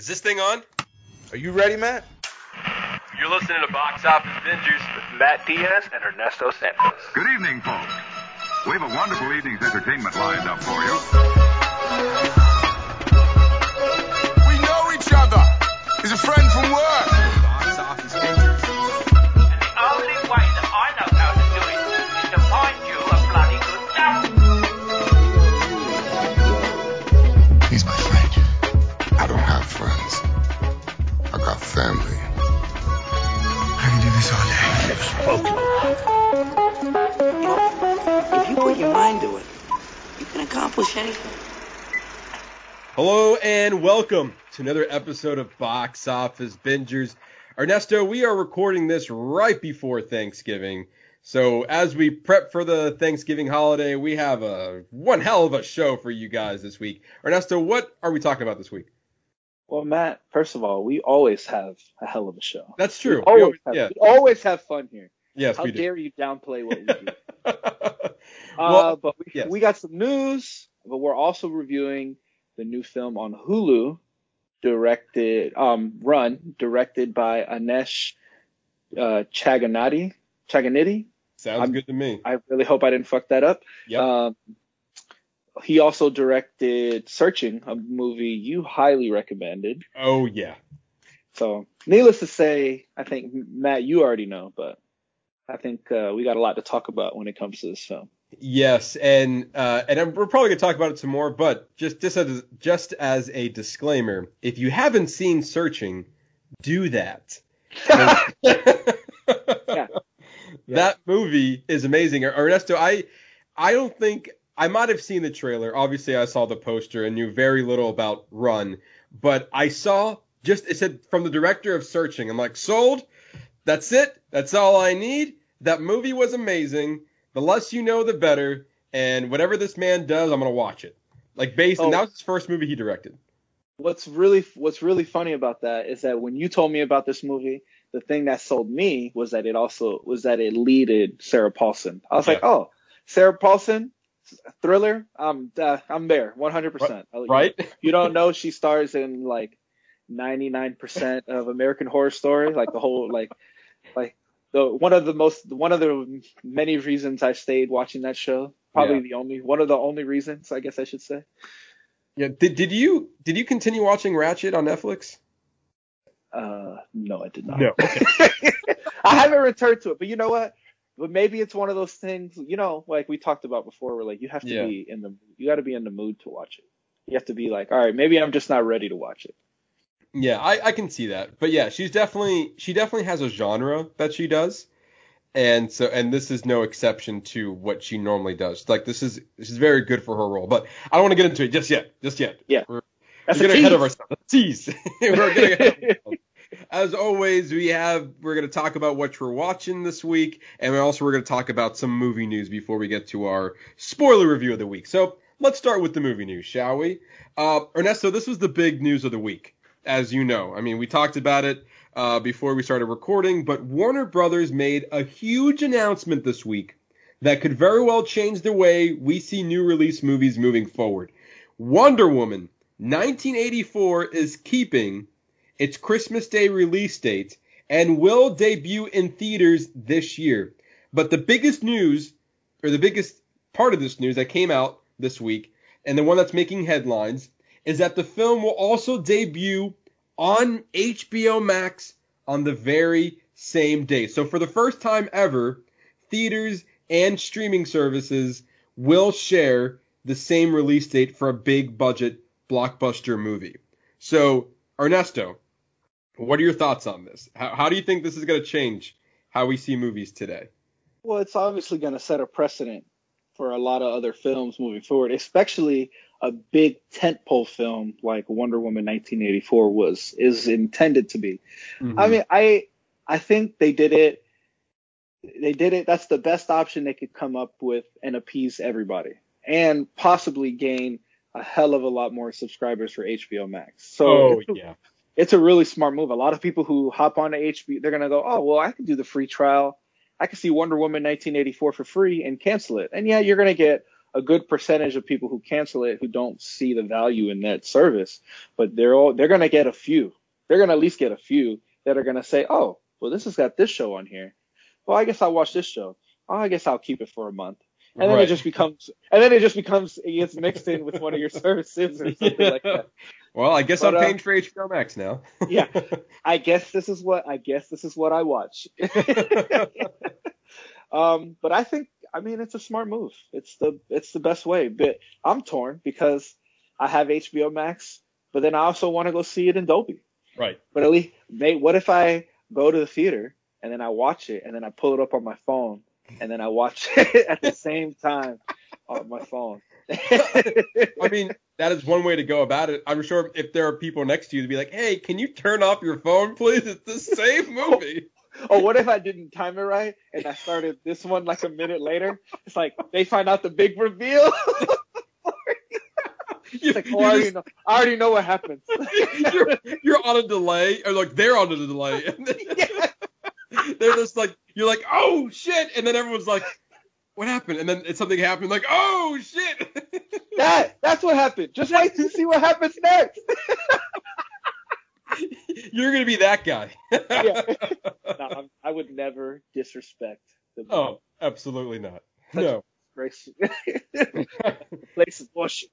Is this thing on? Are you ready, Matt? You're listening to Box Office Bingers with Matt Diaz and Ernesto Santos. Good evening, folks. We have a wonderful evening's entertainment lined up for you. We know each other. He's a friend from work. Family. I can do this all day. I have spoken. If you put your mind to it, you can accomplish anything. Hello and welcome to another episode of Box Office Bingers. Ernesto, we are recording this right before Thanksgiving. So as we prep for the Thanksgiving holiday, we have a one hell of a show for you guys this week. Ernesto, what are we talking about this week? Well, Matt, first of all, we always have a hell of a show. That's true. We always, We have, yeah. we always have fun here. Yes, How we do. dare you downplay what we do? uh, Well, but we, yes. we got some news, but we're also reviewing the new film on Hulu, directed, um, run, directed by Anesh uh, Chaganati. Chaganiti. Sounds I'm- good to me. I really hope I didn't fuck that up. Yep. Um, he also directed Searching, a movie you highly recommended. oh yeah. So, needless to say, I think Matt, you already know, but I think uh, we got a lot to talk about when it comes to this film. Yes, and uh, and I'm, we're probably gonna talk about it some more, but just just as just as a disclaimer, if you haven't seen Searching, do that. yeah. That movie is amazing. Ernesto, I I don't think I might have seen the trailer. Obviously, I saw the poster and knew very little about Run, but I saw just it said from the director of Searching. I'm like, sold. That's it. That's all I need. That movie was amazing. The less you know, the better. And whatever this man does, I'm gonna watch it. Like based, and Oh. that was his first movie he directed. What's really what's really funny about that is that when you told me about this movie, the thing that sold me was that it also was that it leaded Sarah Paulson. I was like, oh, Sarah Paulson, thriller. I'm uh, I'm there, 100. percent Right? You don't know she stars in like 99% of American Horror Story, like the whole like like the one of the most one of the many reasons I stayed watching that show. Probably Yeah. the only one of the only reasons, I guess I should say. Yeah. Did did you did you continue watching Ratched on Netflix? Uh, no, I did not. No. Okay. I haven't returned to it, but you know what? But maybe it's one of those things, you know, like we talked about before, where like you have to Yeah. be in the you got to be in the mood to watch it. You have to be like, all right, maybe I'm just not ready to watch it. Yeah, I, I can see that. But yeah, she's definitely she definitely has a genre that she does. And so and this is no exception to what she normally does. Like this is this is very good for her role. But I don't want to get into it just yet. Just yet. Yeah. We're, That's we're getting ahead of ourselves. Tease. we're getting ahead of ourselves. As always, we have we're going to talk about what we're watching this week, and also we're going to talk about some movie news before we get to our spoiler review of the week. So let's start with the movie news, shall we? Uh, Ernesto, this was the big news of the week, as you know. I mean, we talked about it uh, before we started recording, but Warner Brothers made a huge announcement this week that could very well change the way we see new release movies moving forward. Wonder Woman 1984 is keeping its Christmas Day release date and will debut in theaters this year. But the biggest news, or the biggest part of this news that came out this week, and the one that's making headlines, is that the film will also debut on HBO Max on the very same day. So for the first time ever, theaters and streaming services will share the same release date for a big budget blockbuster movie. So, Ernesto, what are your thoughts on this? How, how do you think this is going to change how we see movies today? Well, it's obviously going to set a precedent for a lot of other films moving forward, especially a big tentpole film like Wonder Woman 1984 was is intended to be. Mm-hmm. I mean, I I think they did it. They did it. That's the best option they could come up with and appease everybody, and possibly gain a hell of a lot more subscribers for HBO Max. So oh yeah, it's a really smart move. A lot of people who hop on to HBO, they're gonna go, oh well, I can do the free trial. I can see Wonder Woman 1984 for free and cancel it. And yeah, you're gonna get a good percentage of people who cancel it who don't see the value in that service, but they're all they're gonna get a few. They're gonna at least get a few that are gonna say, oh, well, this has got this show on here. Well, I guess I'll watch this show. Oh, I guess I'll keep it for a month. And then Right. it just becomes, and then it just becomes, it gets mixed in with one of your services or something like that. Well, I guess But, I'm uh, paying for HBO Max now. Yeah. I guess this is what I guess this is what I watch. um, but I think I mean it's a smart move. It's the it's the best way. But I'm torn because I have HBO Max, but then I also want to go see it in Dolby. right. But at least, mate, what if I go to the theater and then I watch it and then I pull it up on my phone and then I watch it at the same time on my phone? I mean, that is one way to go about it. I'm sure if there are people next to you to be like, hey, can you turn off your phone, please? It's the same oh, movie. Oh, what if I didn't time it right and I started this one like a minute later? It's like they find out the big reveal. You, It's like, oh, I already know. I already know what happens. you're, you're on a delay, or like they're on a delay. And then they're just like, you're like, oh shit, and then everyone's like, what happened? And then something happened, like, oh shit. That that's what happened. Just wait to see what happens next. you're gonna be that guy. Yeah. no, I'm, would never disrespect the oh, absolutely not. No. race. the place is bullshit.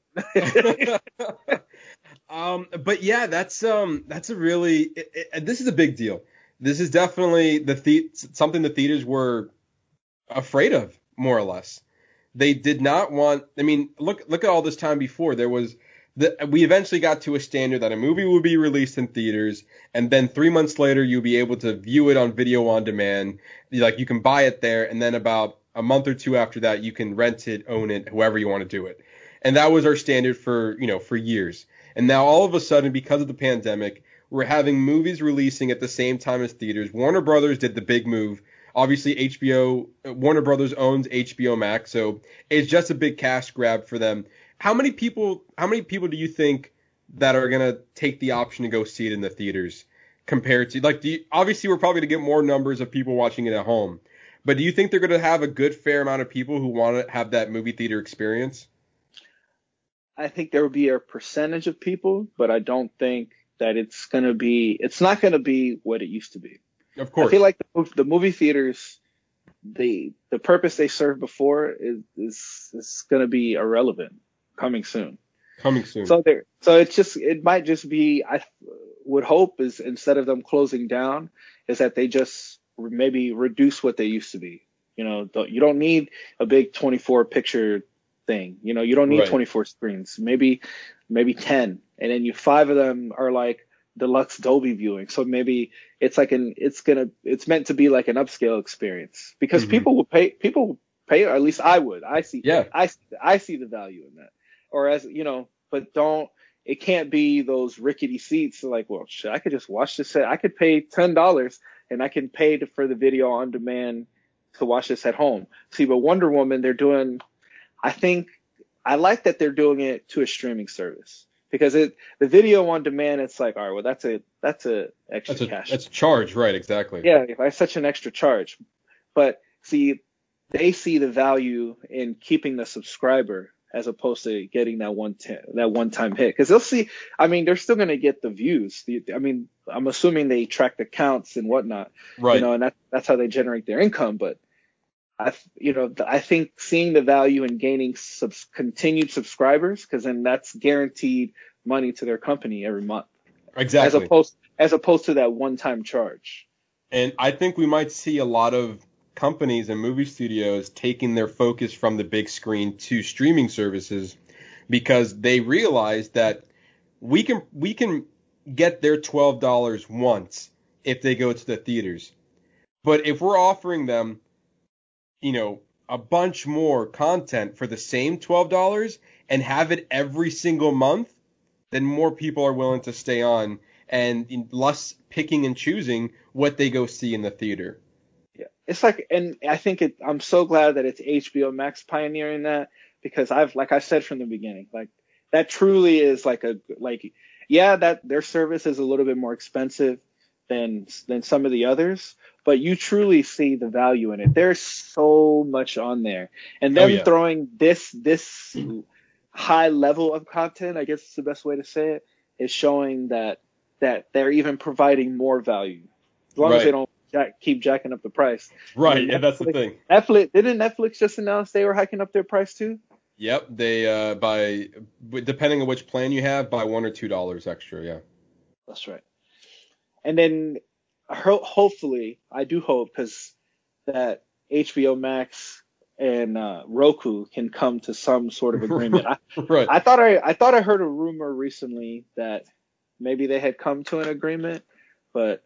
um, but yeah, that's um, that's a really it, it, this is a big deal. This is definitely the, the something the theaters were afraid of, more or less. They did not want. I mean, look look at all this time before. There was the we eventually got to a standard that a movie would be released in theaters, and then three months later you'll be able to view it on video on demand. Like you can buy it there, and then about a month or two after that you can rent it, own it, however you want to do it. And that was our standard for you know for years. And now all of a sudden, because of the pandemic, we're having movies releasing at the same time as theaters. Warner Brothers did the big move. Obviously, HBO Warner Brothers owns HBO Max, so it's just a big cash grab for them. How many people? How many people do you think that are gonna take the option to go see it in the theaters compared to like? You, obviously, we're probably gonna get more numbers of people watching it at home, but do you think they're gonna have a good fair amount of people who want to have that movie theater experience? I think there will be a percentage of people, but I don't think that it's gonna be. It's not gonna be what it used to be. Of course. I feel like the, the movie theaters, the the purpose they served before is is, is gonna be irrelevant coming soon. coming soon. So there, so it's just it might just be I would hope is instead of them closing down is that they just maybe reduce what they used to be. You know, you don't need a big 24 picture thing. You know, you don't need Right. 24 screens. Maybe maybe 10, and then you five of them are like deluxe Dolby viewing. So maybe it's like an it's gonna it's meant to be like an upscale experience because Mhm. people will pay people will pay or at least I would. I see Yeah. I I see the value in that or as you know, but don't. It can't be those rickety seats. Like, well, shit, I could just watch this. At, I could pay ten dollars and I can pay to, for the video on demand to watch this at home. See, but Wonder Woman, they're doing. I think I like that they're doing it to a streaming service because it the video on demand. It's like, all right, well, that's a that's a extra that's a cash. that's a charge, right? Exactly. Yeah, if I such an extra charge. But see, they see the value in keeping the subscriber as opposed to getting that one ti- that one time hit because they'll see. I mean, they're still going to get the views. The, I mean, I'm assuming they track the counts and whatnot, Right. you know, and that, that's how they generate their income. But I, you know, I think seeing the value in gaining subs- continued subscribers because then that's guaranteed money to their company every month, exactly. as opposed as opposed to that one time charge. And I think we might see a lot of companies and movie studios taking their focus from the big screen to streaming services because they realize that we can we can get their twelve dollars once if they go to the theaters. But if we're offering them, you know, a bunch more content for the same twelve dollars and have it every single month, then more people are willing to stay on and less picking and choosing what they go see in the theater. Yeah, it's like, and I think it. I'm so glad that it's HBO Max pioneering that because I've, like I said from the beginning, like that truly is like a like, yeah, that their service is a little bit more expensive than than some of the others, but you truly see the value in it. There's so much on there, and them Oh, yeah. throwing this this high level of content, I guess is the best way to say it, is showing that that they're even providing more value, as long Right. as they don't jack, keep jacking up the price. Right, And yeah, that's the thing. Netflix didn't Netflix just announce they were hiking up their price too? Yep, they uh by depending on which plan you have, by one or two dollars extra. Yeah. That's right. And then ho- hopefully, I do hope because that HBO Max and uh, Roku can come to some sort of agreement. I, Right. I thought I I thought I heard a rumor recently that maybe they had come to an agreement, but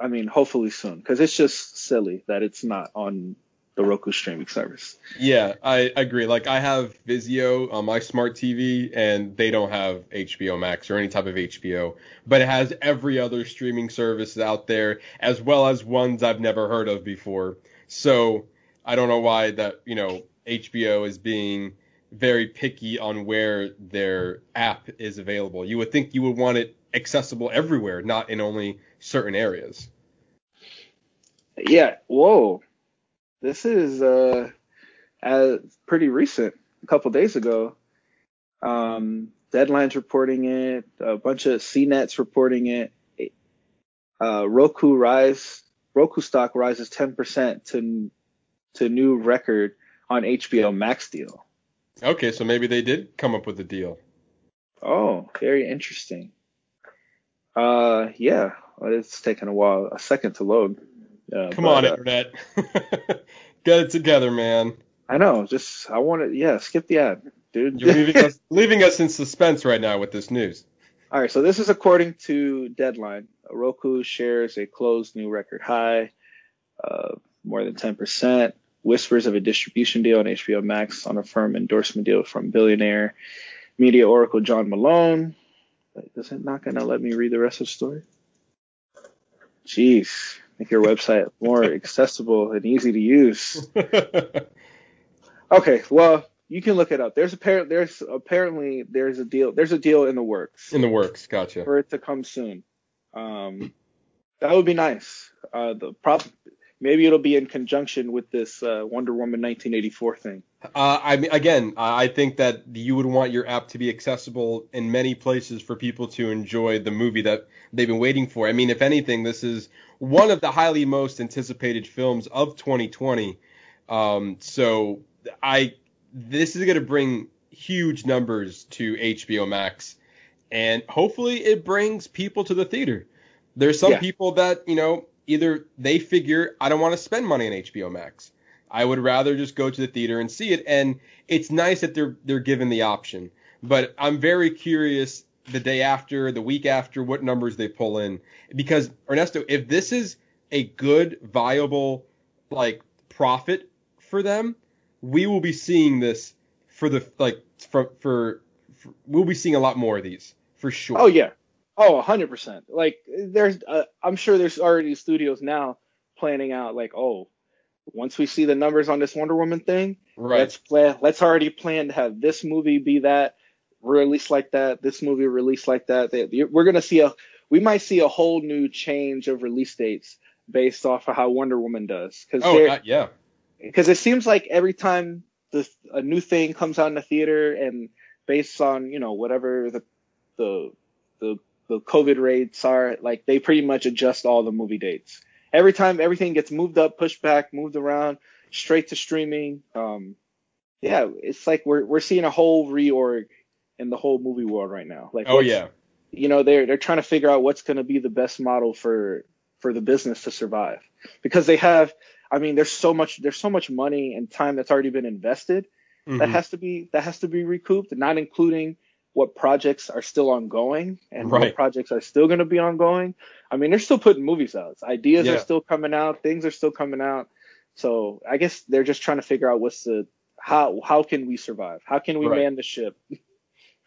I mean, hopefully soon because it's just silly that it's not on the Roku streaming service. Yeah, I agree. Like I have Vizio on my smart TV, and they don't have HBO Max or any type of HBO, but it has every other streaming service out there, as well as ones I've never heard of before. So I don't know why that you know HBO is being very picky on where their app is available. You would think you would want it accessible everywhere, not in only certain areas. Yeah. Whoa. This is uh, uh pretty recent. A couple days ago. Um, Deadline's reporting it. A bunch of CNETs reporting it. Uh, Roku rise. Roku stock rises 10% to to new record on HBO Max deal. Okay, so maybe they did come up with a deal. Oh, very interesting. Uh, yeah. Well, it's taken a while, a second to load. Uh, Come but, on, uh, internet. Get it together, man. I know. Just I want to. Yeah, skip the ad, dude. You're leaving us leaving us in suspense right now with this news. All right, so this is according to Deadline. Roku shares a closed new record high, uh, more than 10%. Whispers of a distribution deal on HBO Max on a firm endorsement deal from billionaire media oracle John Malone. Is it not going to let me read the rest of the story? Jeez, make your website more accessible and easy to use. Okay, well, you can look it up. There's apparent there's apparently there's a deal there's a deal in the works in the works, gotcha. for it to come soon. Um, that would be nice. Uh, the prob maybe it'll be in conjunction with this uh, Wonder Woman 1984 thing. Uh, I mean, again, I I think that you would want your app to be accessible in many places for people to enjoy the movie that they've been waiting for. I mean, if anything, this is one of the highly most anticipated films of 2020. Um, so I this is going to bring huge numbers to HBO Max, and hopefully it brings people to the theater. There's some Yeah. people that you know either they figure I don't want to spend money on HBO Max. I would rather just go to the theater and see it, and it's nice that they're they're given the option. But I'm very curious the day after, the week after, what numbers they pull in, because Ernesto, if this is a good, viable, like profit for them, we will be seeing this for the like for for, for we'll be seeing a lot more of these for sure. Oh yeah, oh 100%. Like there's uh, I'm sure there's already studios now planning out like oh once we see the numbers on this Wonder Woman thing, right. let's plan let's already plan to have this movie be that released like that, this movie released like that. They- We're gonna see a we might see a whole new change of release dates based off of how Wonder Woman does because oh uh, yeah. because it seems like every time the a new thing comes out in the theater and based on you know whatever the the the the COVID rates are, like they pretty much adjust all the movie dates. Every time everything gets moved up, pushed back, moved around, straight to streaming. Um, yeah, it's like we're we're seeing a whole reorg in the whole movie world right now. Like, Oh yeah. you know they're they're trying to figure out what's going to be the best model for for the business to survive because they have i mean there's so much there's so much money and time that's already been invested that Mhm. has to be that has to be recouped not including what projects are still ongoing and Right. what projects are still going to be ongoing i mean they're still putting movies out ideas Yeah. are still coming out things are still coming out so i guess they're just trying to figure out what's the how how can we survive how can we Right. man the ship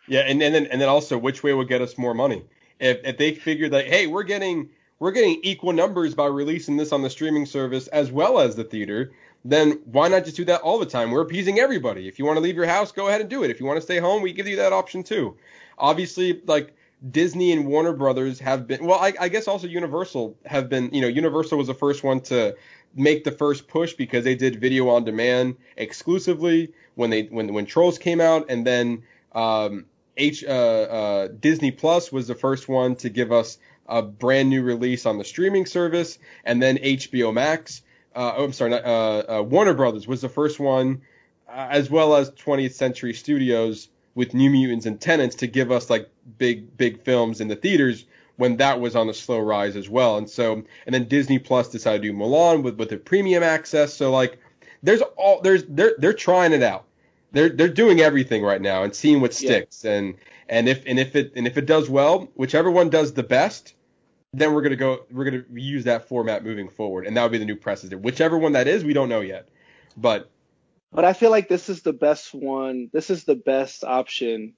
Yeah, and, and then and then also which way would get us more money? If if they figured that hey, we're getting we're getting equal numbers by releasing this on the streaming service as well as the theater, then why not just do that all the time? We're appeasing everybody. If you want to leave your house, go ahead and do it. If you want to stay home, we give you that option too. Obviously, like Disney and Warner Brothers have been well, I, I guess also Universal have been. You know, Universal was the first one to make the first push because they did video on demand exclusively when they when when Trolls came out, and then um, H uh, uh, Disney Plus was the first one to give us a brand new release on the streaming service, and then HBO Max. Uh, oh, I'm sorry, not, uh, uh, Warner Brothers was the first one, uh, as well as 20th Century Studios with New Mutants and Tenet to give us like big big films in the theaters when that was on a slow rise as well. And so and then Disney Plus decided to do Mulan with with the premium access. So like there's all there's they're they're trying it out. They're they're doing everything right now and seeing what Yeah. sticks. And and if and if it and if it does well, whichever one does the best, then we're gonna go we're gonna use that format moving forward, and that would be the new precedent. Whichever one that is, we don't know yet. But But I feel like this is the best one. This is the best option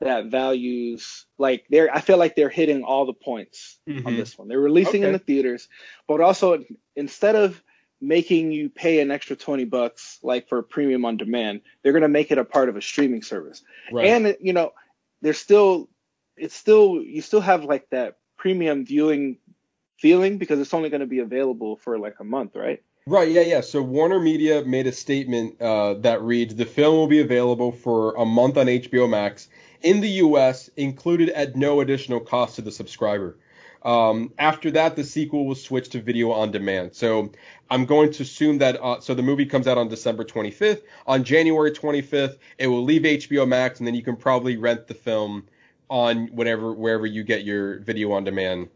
that values like they're. I feel like they're hitting all the points on Mhm. this one. They're releasing in the theaters, but also instead of making you pay an extra 20 bucks like for a premium on demand, they're going to make it a part of a streaming service. right. And you know, there's still it's still you still have like that premium viewing feeling because it's only going to be available for like a month, right? Right, yeah, yeah. So Warner Media made a statement uh, that reads the film will be available for a month on HBO Max in the US, included at no additional cost to the subscriber. Um, after that, the sequel will switch to video on demand. So I'm going to assume that uh, so the movie comes out on December 25th. On January 25th, it will leave HBO Max, and then you can probably rent the film on whatever wherever you get your video on demand,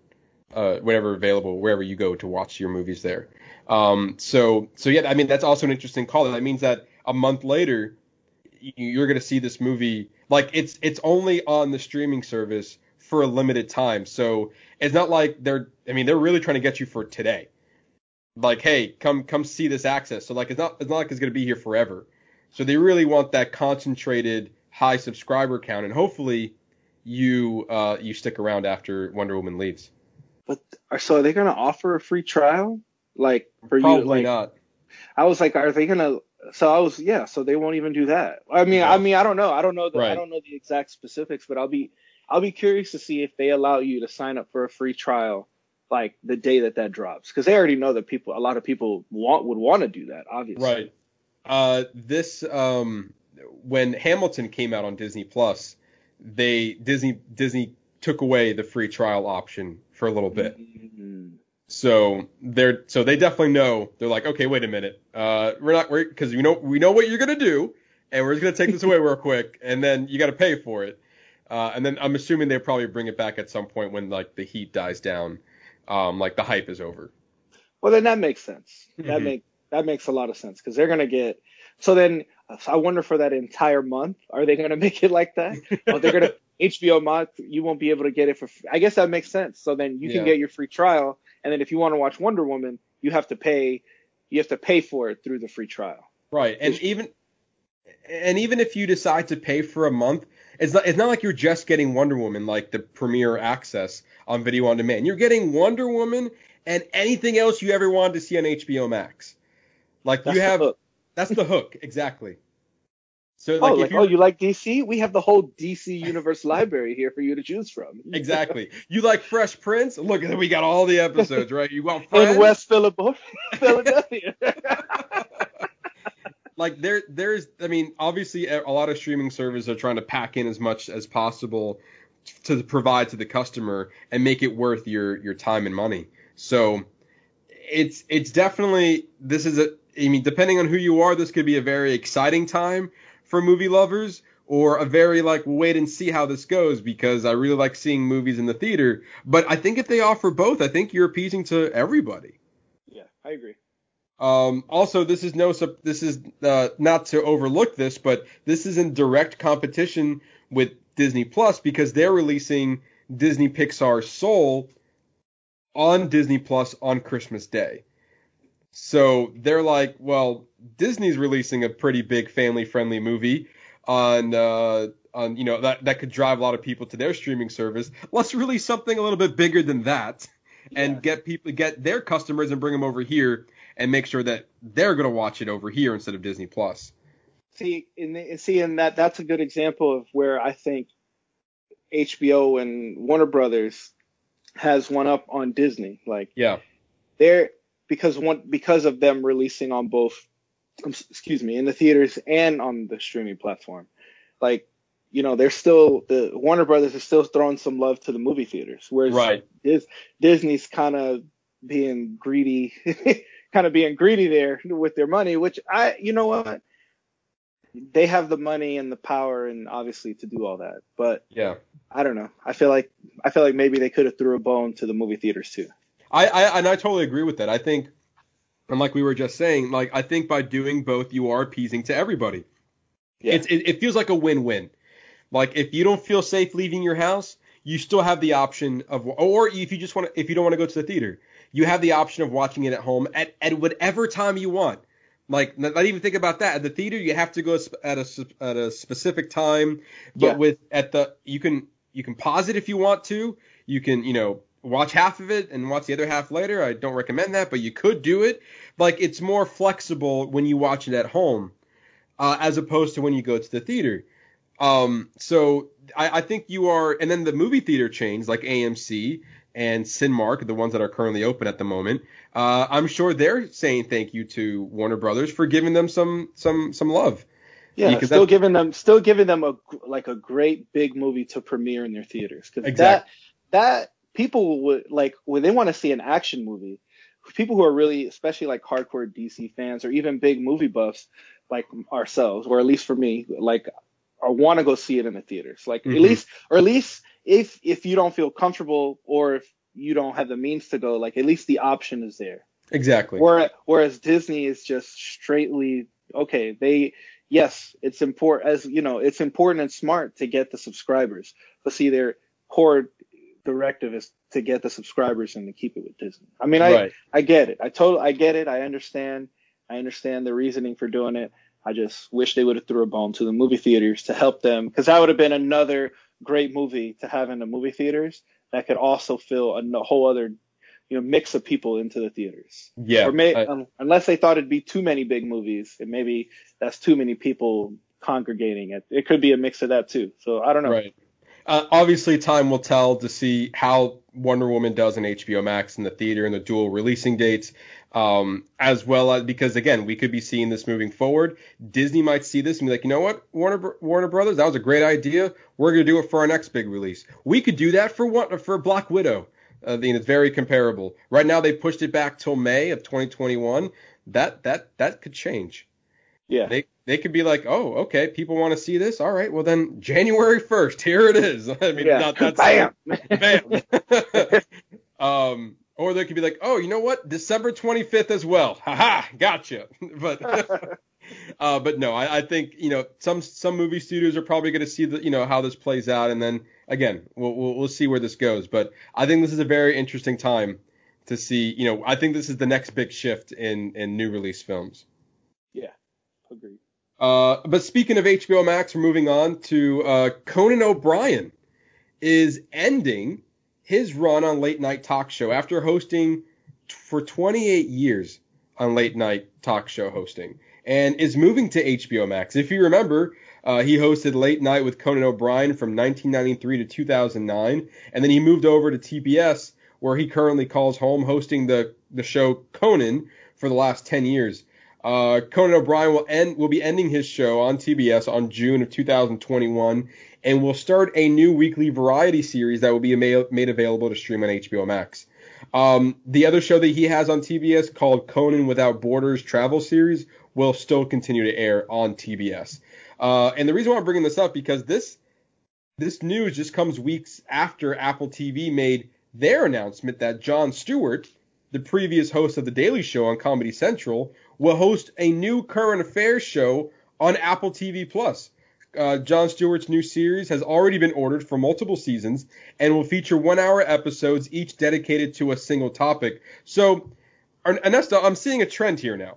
uh, whatever available wherever you go to watch your movies there. Um, so so yeah, I mean that's also an interesting call. That means that a month later, you're gonna see this movie like it's it's only on the streaming service for a limited time. So it's not like they're I mean they're really trying to get you for today. Like hey, come come see this access. So like it's not it's not like it's gonna be here forever. So they really want that concentrated high subscriber count, and hopefully you uh you stick around after Wonder Woman leaves. But so are they going to offer a free trial like for Probably you like not. I was like, are they gonna? So I was, yeah. So they won't even do that. I mean, No. I mean, I don't know. I don't know. The, I don't know the exact specifics, but I'll be, I'll be curious to see if they allow you to sign up for a free trial, like the day that that drops, because they already know that people, a lot of people want would want to do that, obviously. Right. Uh, this um, when Hamilton came out on Disney Plus, they Disney Disney took away the free trial option for a little bit. Mhm. So they're so they definitely know they're like, okay, wait a minute, uh, we're not we're because you know we know what you're gonna do, and we're just gonna take this away real quick, and then you got to pay for it. Uh, and then I'm assuming they probably bring it back at some point when like the heat dies down, um, like the hype is over. Well, then that makes sense. That Mhm. make that makes a lot of sense because they're gonna get. So then, I wonder for that entire month, are they gonna make it like that? Or they're gonna HBO Max, you won't be able to get it for. I guess that makes sense. So then you can Yeah. get your free trial, and then if you want to watch Wonder Woman, you have to pay. You have to pay for it through the free trial. Right, and even and even if you decide to pay for a month, it's not it's not like you're just getting Wonder Woman like the premiere access on video on demand. You're getting Wonder Woman and anything else you ever wanted to see on HBO Max. Like That's you the have hook. that's the hook exactly. So oh, like like if you oh, you like DC? We have the whole DC Universe library here for you to choose from. exactly you like Fresh Prince? Look, we got all the episodes right. You want Friends? In West Philadelphia. Like there there's I mean obviously a lot of streaming services are trying to pack in as much as possible to provide to the customer and make it worth your your time and money. So it's it's definitely this is a I mean depending on who you are this could be a very exciting time for movie lovers or a very like wait and see how this goes because I really like seeing movies in the theater but I think if they offer both I think you're appeasing to everybody. yeah, I agree. Um, also, this is no this is uh, not to overlook this, but this is in direct competition with Disney Plus because they're releasing Disney Pixar Soul on Disney Plus on Christmas Day. So they're like, well, Disney's releasing a pretty big family-friendly movie on uh, on you know that that could drive a lot of people to their streaming service. Let's release something a little bit bigger than that and Yeah. get people get their customers and bring them over here and make sure that they're going to watch it over here instead of Disney Plus. See, in the, see, in that that's a good example of where I think HBO and Warner Brothers has one up on Disney. Like Yeah. they're because one because of them releasing on both um, excuse me in the theaters and on the streaming platform like you know they're still the warner brothers is still throwing some love to the movie theaters whereas Right. Dis, disney's kind of being greedy kind of being greedy there with their money which i you know what they have the money and the power and obviously to do all that but Yeah. i don't know i feel like i feel like maybe they could have threw a bone to the movie theaters too I, I and I totally agree with that. I think, and like we were just saying, like I think by doing both, you are appeasing to everybody. Yeah. It's it, it feels like a win-win. Like if you don't feel safe leaving your house, you still have the option of, or if you just want to, if you don't want to go to the theater, you have the option of watching it at home at at whatever time you want. Like not, not even think about that. At the theater, you have to go at a at a specific time, but Yeah. with at the you can you can pause it if you want to. You can you know watch half of it and watch the other half later. I don't recommend that, but you could do it. Like it's more flexible when you watch it at home, uh, as opposed to when you go to the theater. Um, so I, I think you are, and then the movie theater chains like AMC and Cinemark, the ones that are currently open at the moment, uh, I'm sure they're saying thank you to Warner Brothers for giving them some some some love. Yeah, Because still giving them still giving them a like a great big movie to premiere in their theaters because Exactly. that that people would like when they want to see an action movie. People who are really, especially like hardcore DC fans or even big movie buffs like ourselves, or at least for me, like or want to go see it in the theaters. Like Mhm. at least, or at least if if you don't feel comfortable or if you don't have the means to go, like at least the option is there. Exactly. Whereas, whereas Disney is just straightly okay. They yes, it's important as you know, it's important and smart to get the subscribers, but see their core directive is to get the subscribers and to keep it with Disney. I mean, I Right. I get it. I totally I get it. I understand. I understand the reasoning for doing it. I just wish they would have threw a bone to the movie theaters to help them because that would have been another great movie to have in the movie theaters that could also fill a whole other you know mix of people into the theaters. Yeah. Or may, I- um, unless they thought it'd be too many big movies, and maybe that's too many people congregating. It, it could be a mix of that too. So I don't know. Right. Uh, obviously, time will tell to see how Wonder Woman does in HBO Max in the theater and the dual releasing dates, um, as well as because again, we could be seeing this moving forward. Disney might see this and be like, you know what, Warner Warner Brothers, that was a great idea. We're gonna do it for our next big release. We could do that for what for Black Widow. Uh, I mean, it's very comparable. Right now, they pushed it back till May of 2021. That that that could change Yeah. they they could be like, oh, okay, people want to see this. All right, well then January 1st, here it is. I mean, yeah. not, that's Bam. bam. um, or they could be like, oh, you know what, December 25th as well. Haha, gotcha. but uh, but no, I, I think you know some some movie studios are probably going to see the you know how this plays out, and then again we'll, we'll we'll see where this goes. But I think this is a very interesting time to see. You know, I think this is the next big shift in in new release films. yeah. Agreed. Uh, but speaking of HBO Max, we're moving on to uh, Conan O'Brien is ending his run on late night talk show after hosting t- for 28 years on late night talk show hosting and is moving to HBO Max. If you remember, uh, he hosted Late Night with Conan O'Brien from 1993 to 2009, and then he moved over to TBS, where he currently calls home, hosting the the show Conan for the last 10 years. Uh, Conan O'Brien will end will be ending his show on TBS on June of 2021, and will start a new weekly variety series that will be ma- made available to stream on HBO Max. Um, the other show that he has on TBS called Conan Without Borders Travel Series will still continue to air on TBS. Uh, and the reason why I'm bringing this up because this this news just comes weeks after Apple TV made their announcement that Jon Stewart, the previous host of The Daily Show on Comedy Central, will host a new current affairs show on Apple TV Plus. Uh, Jon Stewart's new series has already been ordered for multiple seasons and will feature one-hour episodes, each dedicated to a single topic. So, Ern- Ernesto, I'm seeing a trend here now.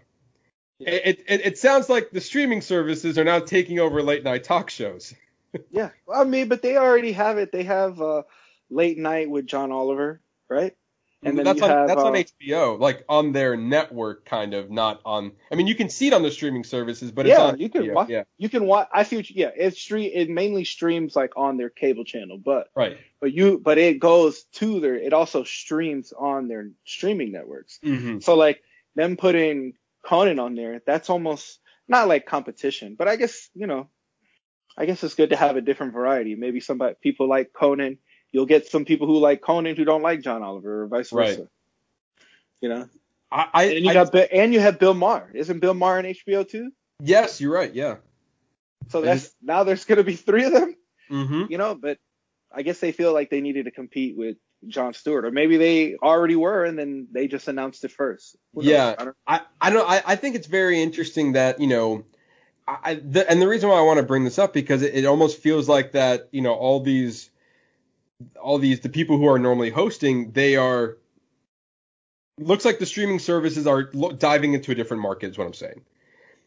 It, it, it sounds like the streaming services are now taking over late night talk shows. Yeah. Well, I mean, but they already have it. They have uh, late night with John Oliver, right? And that's on have, that's on uh, HBO, like on their network, kind of, not on. I mean, you can see it on the streaming services, but it's yeah, on you can HBO, watch. Yeah, You can watch. I see. What you, yeah, it stream. It mainly streams like on their cable channel, but right. but you but it goes to their. It also streams on their streaming networks. hmm So like them putting Conan on there, that's almost not like competition, but I guess you know, I guess it's good to have a different variety. Maybe somebody people like Conan. You'll get some people who like Conan who don't like John Oliver, or vice versa. Right. You know, I, I, and you I- got and you have Bill Maher. Isn't Bill Maher on HBO too? yes, you're right. Yeah. So that's now there's gonna be three of them. Mm-hmm. you know, but I guess they feel like they needed to compete with Jon Stewart, or maybe they already were, and then they just announced it first. Who knows? Yeah. I don't, I, I don't I, I think it's very interesting that you know I, I- the, and the reason why I want to bring this up because it, it almost feels like that you know all these all these the people who are normally hosting they are looks like the streaming services are lo- diving into a different market is what I'm saying.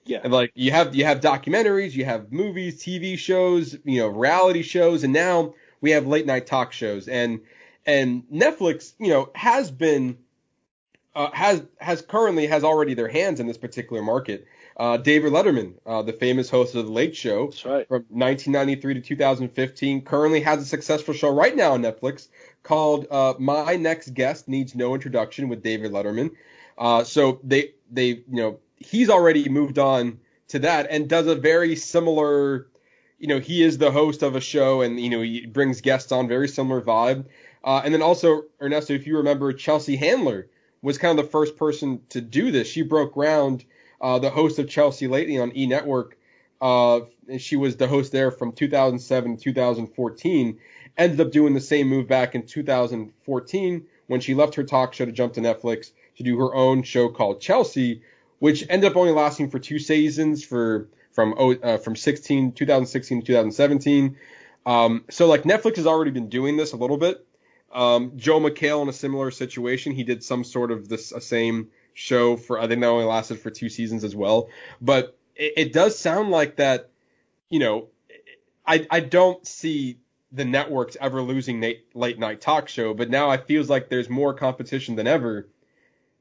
yeah, And like you have you have documentaries, you have movies, TV shows, you know, reality shows, and now we have late night talk shows. And and Netflix, you know, has been uh, has has currently has already their hands in this particular market. Uh, David Letterman, uh, the famous host of the Late Show, right. from 1993 to 2015. Currently has a successful show right now on Netflix called uh, My Next Guest Needs No Introduction with David Letterman. Uh, so they they you know he's already moved on to that and does a very similar. You know he is the host of a show and you know he brings guests on very similar vibe. Uh, and then also Ernesto, if you remember, Chelsea Handler was kind of the first person to do this. She broke ground. Uh, the host of Chelsea Lately on E Network uh, she was the host there from 2007 to 2014. Ended up doing the same move back in 2014 when she left her talk show to jump to Netflix to do her own show called Chelsea, which ended up only lasting for two seasons for from oh- uh, from 16 2016 to 2017. Um, so like Netflix has already been doing this a little bit. Um, Joel McHale in a similar situation, he did some sort of this same show for I think that only lasted for two seasons as well. But it, it does sound like that, you know, I I don't see the networks ever losing late, late night talk show, but now it feels like there's more competition than ever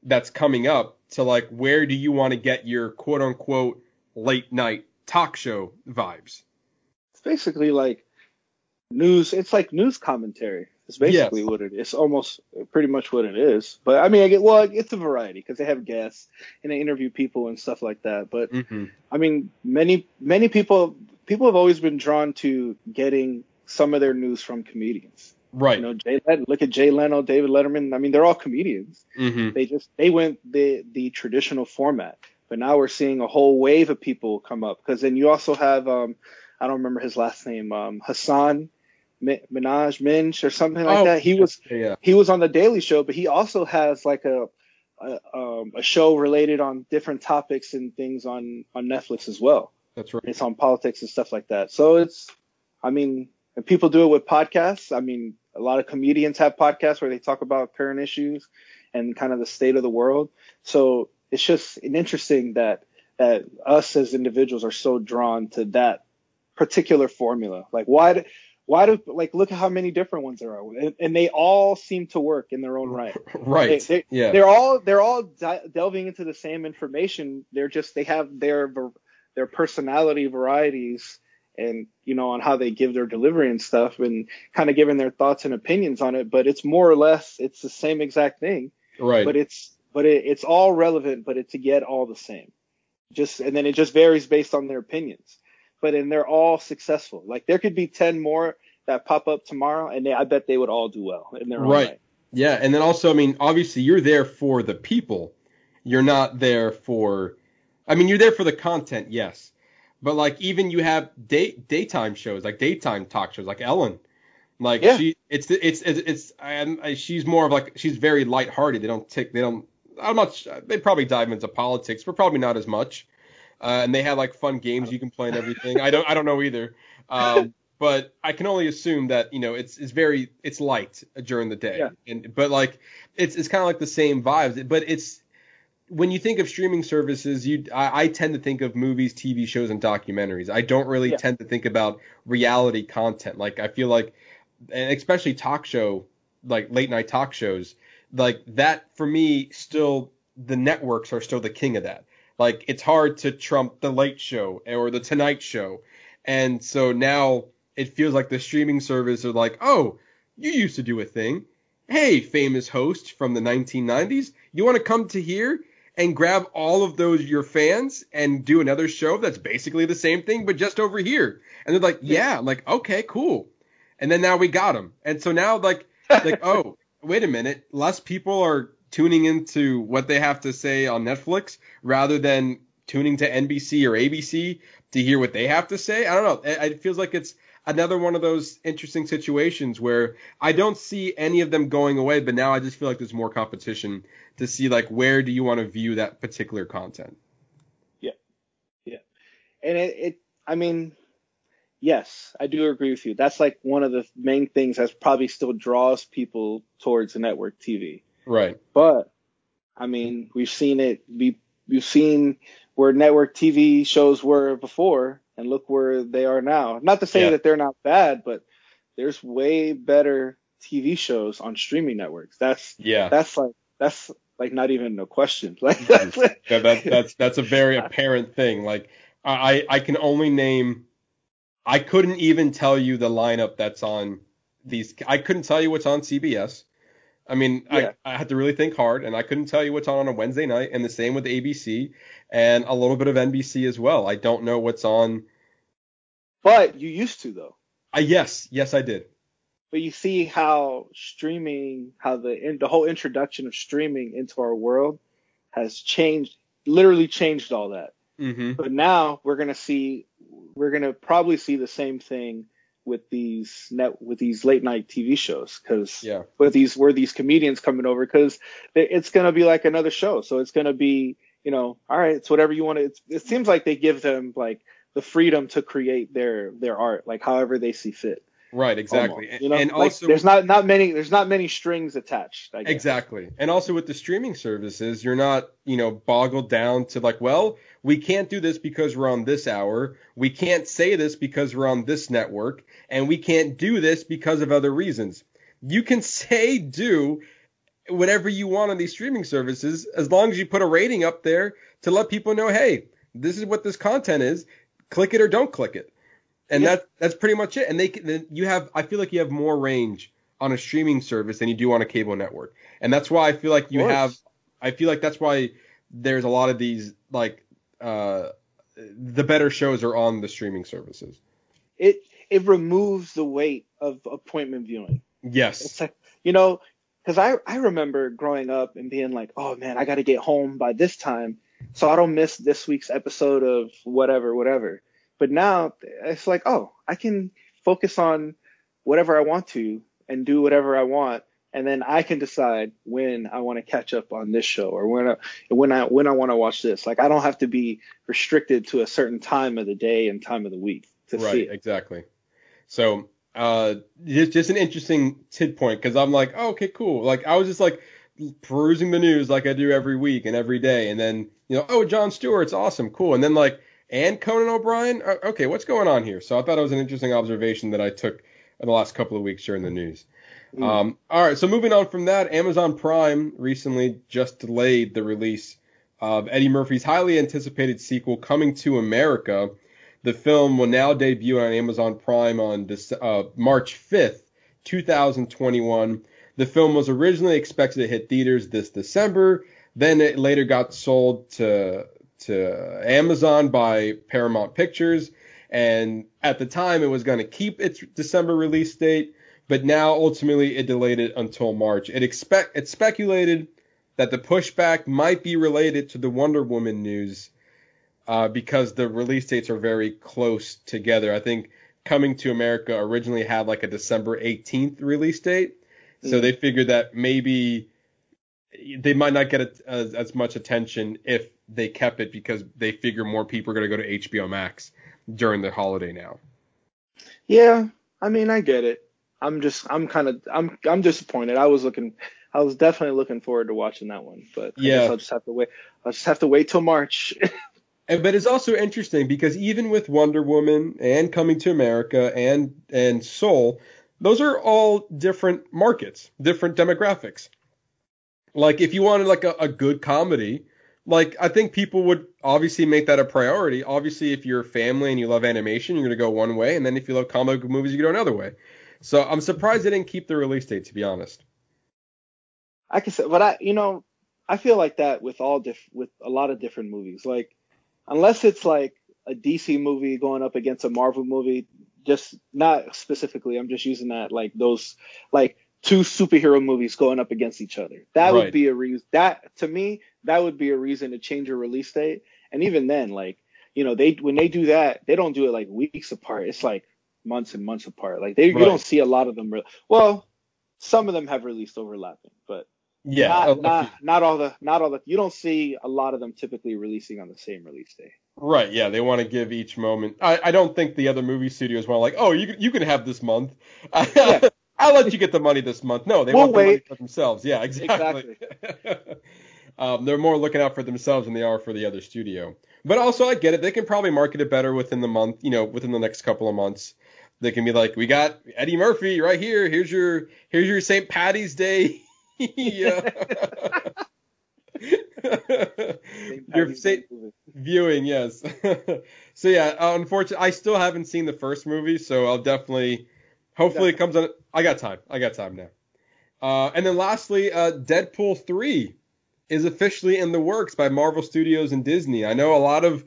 that's coming up to like where do you want to get your quote unquote late night talk show vibes? It's basically like news. It's like news commentary. It's basically Yes. what it is. It's almost pretty much what it is. But I mean, I get well, it's a variety because they have guests and they interview people and stuff like that. But Mm-hmm. I mean, many many people people have always been drawn to getting some of their news from comedians. Right. You know, Jay Leno, look at Jay Leno, David Letterman. I mean, they're all comedians. mm-hmm. They just they went the the traditional format, but now we're seeing a whole wave of people come up. Because then you also have um I don't remember his last name um Hasan Minaj Minj or something like Oh, that. He was Yeah. he was on the Daily Show, but he also has like a a, um, a show related on different topics and things on on Netflix as well. That's right. It's on politics and stuff like that. So it's, I mean, and people do it with podcasts. I mean, a lot of comedians have podcasts where they talk about current issues and kind of the state of the world. So it's just an interesting that that us as individuals are so drawn to that particular formula. Like why do why do like look at how many different ones there are, and, and they all seem to work in their own right. Right. They- they- yeah. They're all they're all di- delving into the same information. They're just they have their their personality varieties and you know on how they give their delivery and stuff and kind of giving their thoughts and opinions on it. But it's more or less it's the same exact thing. right. But it's but it, it's all relevant, but it's yet all the same. Just and then it just varies based on their opinions. But and they're all successful. Like there could be ten more that pop up tomorrow, and they, I bet they would all do well in their own Right. right. Yeah, and then also, I mean, obviously, you're there for the people. You're not there for. I mean, you're there for the content, yes, but like even you have day daytime shows, like daytime talk shows, like Ellen. Like Yeah. she, it's it's it's, it's I, she's more of like she's very lighthearted. They don't take they don't. I'm not. They probably dive into politics, but probably not as much. Uh, and they have like fun games you can play and everything. I don't I don't know either. Um, but I can only assume that you know it's it's very it's light during the day. Yeah. And but like it's it's kind of like the same vibes. But it's when you think of streaming services, you I, I tend to think of movies, TV shows, and documentaries. I don't really Yeah. tend to think about reality content. Like I feel like, and especially talk show, like late night talk shows, like that for me still the networks are still the king of that. Like it's hard to trump the Late Show or the Tonight Show, and so now it feels like the streaming service are like, oh, you used to do a thing. Hey, famous host from the 1990s, you want to come to here and grab all of those your fans and do another show that's basically the same thing but just over here? And they're like, yeah, I'm like okay, cool. And then now we got them, and so now like like oh, wait a minute, less people are tuning into what they have to say on Netflix rather than tuning to NBC or ABC to hear what they have to say. I don't know. It, feels like it's another one of those interesting situations where I don't see any of them going away, but now I just feel like there's more competition to see like where do you want to view that particular content. Yeah, yeah, and it, it I mean, yes, I do agree with you. That's like one of the main things that probably still draws people towards network TV. Right. But I mean, we've seen it. We we've seen where network TV shows were before, and look where they are now. Not to say Yeah. that they're not bad, but there's way better TV shows on streaming networks. That's Yeah. that's like that's like not even a question. Like that's mm-hmm. that, that, that's that's a very apparent thing. Like I I can only name I couldn't even tell you the lineup that's on these. I couldn't tell you what's on CBS. I mean, Yeah. I, I had to really think hard, and I couldn't tell you what's on on a Wednesday night, and the same with ABC and a little bit of NBC as well. I don't know what's on. but you used to though. I yes, yes, I did. But you see how streaming, how the in, the whole introduction of streaming into our world has changed, literally changed all that. Mm-hmm. But now we're gonna see, we're gonna probably see the same thing with these net with these late night TV shows because Yeah. with these where these comedians coming over because it's gonna be like another show. So it's gonna be you know all right, it's whatever you want to. It seems like they give them like the freedom to create their their art like however they see fit. Right. Exactly. almost, you know, and like, also there's not not many there's not many strings attached. I guess. Exactly. And also with the streaming services, you're not, you know, boggled down to like, well, we can't do this because we're on this hour. We can't say this because we're on this network. And we can't do this because of other reasons. You can say, do whatever you want on these streaming services as long as you put a rating up there to let people know, hey, this is what this content is. Click it or don't click it. And Yeah. that that's pretty much it. And they can- you have I feel like you have more range on a streaming service than you do on a cable network. And that's why I feel like you have I feel like that's why there's a lot of these like uh the better shows are on the streaming services. It it removes the weight of appointment viewing. Yes. It's like you know, because I I remember growing up and being like, oh man, I got to get home by this time so I don't miss this week's episode of whatever whatever. But now it's like, oh, I can focus on whatever I want to and do whatever I want. And then I can decide when I want to catch up on this show or when I, when I when I want to watch this. Like I don't have to be restricted to a certain time of the day and time of the week to see right, exactly. So, uh, just, just an interesting tid point because I'm like, oh, okay, cool. Like I was just like perusing the news like I do every week and every day, and then you know, oh, Jon Stewart's awesome, cool, and then like, and Conan O'Brien, Uh, okay, what's going on here? So I thought it was an interesting observation that I took in the last couple of weeks during the news. Um, all right, so moving on from that, Amazon Prime recently just delayed the release of Eddie Murphy's highly anticipated sequel, Coming to America. The film will now debut on Amazon Prime on this, uh, March 5th, 2021. The film was originally expected to hit theaters this December, then it later got sold to to Amazon by Paramount Pictures, and at the time it was going to keep its December release date, but now ultimately it delayed it until March. It expect it speculated that the pushback might be related to the Wonder Woman news uh, because the release dates are very close together. I think Coming to America originally had like a December 18th release date, so they figured that maybe they might not get it as, as much attention if they kept it because they figure more people are going to go to HBO Max during the holiday now. Yeah, I mean, I get it. I'm just, I'm kind of, I'm, I'm disappointed. I was looking, I was definitely looking forward to watching that one, but I Yeah. guess I'll just have to wait. I'll just have to wait till March. And, but it's also interesting because even with Wonder Woman and Coming to America and and Soul, those are all different markets, different demographics. Like if you wanted like a, a good comedy, like I think people would obviously make that a priority. Obviously, if you're family and you love animation, you're gonna go one way, and then if you love comic book movies, you go another way. So I'm surprised they didn't keep the release date, to be honest. I can say, but I, you know, I feel like that with all diff, with a lot of different movies. Like, unless it's like a DC movie going up against a Marvel movie, just not specifically. I'm just using that like those like two superhero movies going up against each other. That Right. would be a reason. That to me, that would be a reason to change a release date. And even then, like you know, they when they do that, they don't do it like weeks apart. It's like months and months apart. Like they Right. you don't see a lot of them. Re- well, some of them have released overlapping, but Yeah, not a not not all the not all the. You don't see a lot of them typically releasing on the same release day. right. Yeah, they want to give each moment. I, I don't think the other movie studios want like, oh, you can- you can have this month. Yeah. I'll let you get the money this month. No, they We'll want the money for themselves. Yeah, exactly. um, they're more looking out for themselves than they are for the other studio. But also, I get it. They can probably market it better within the month. You know, within the next couple of months. They can be like, we got Eddie Murphy right here. Here's your here's your St. Patty's Day. yeah. your St. viewing, yes. so yeah, unfortunately, I still haven't seen the first movie, so I'll definitely, hopefully, it comes on. I got time. I got time now. Uh, and then lastly, uh, Deadpool three is officially in the works by Marvel Studios and Disney. I know a lot of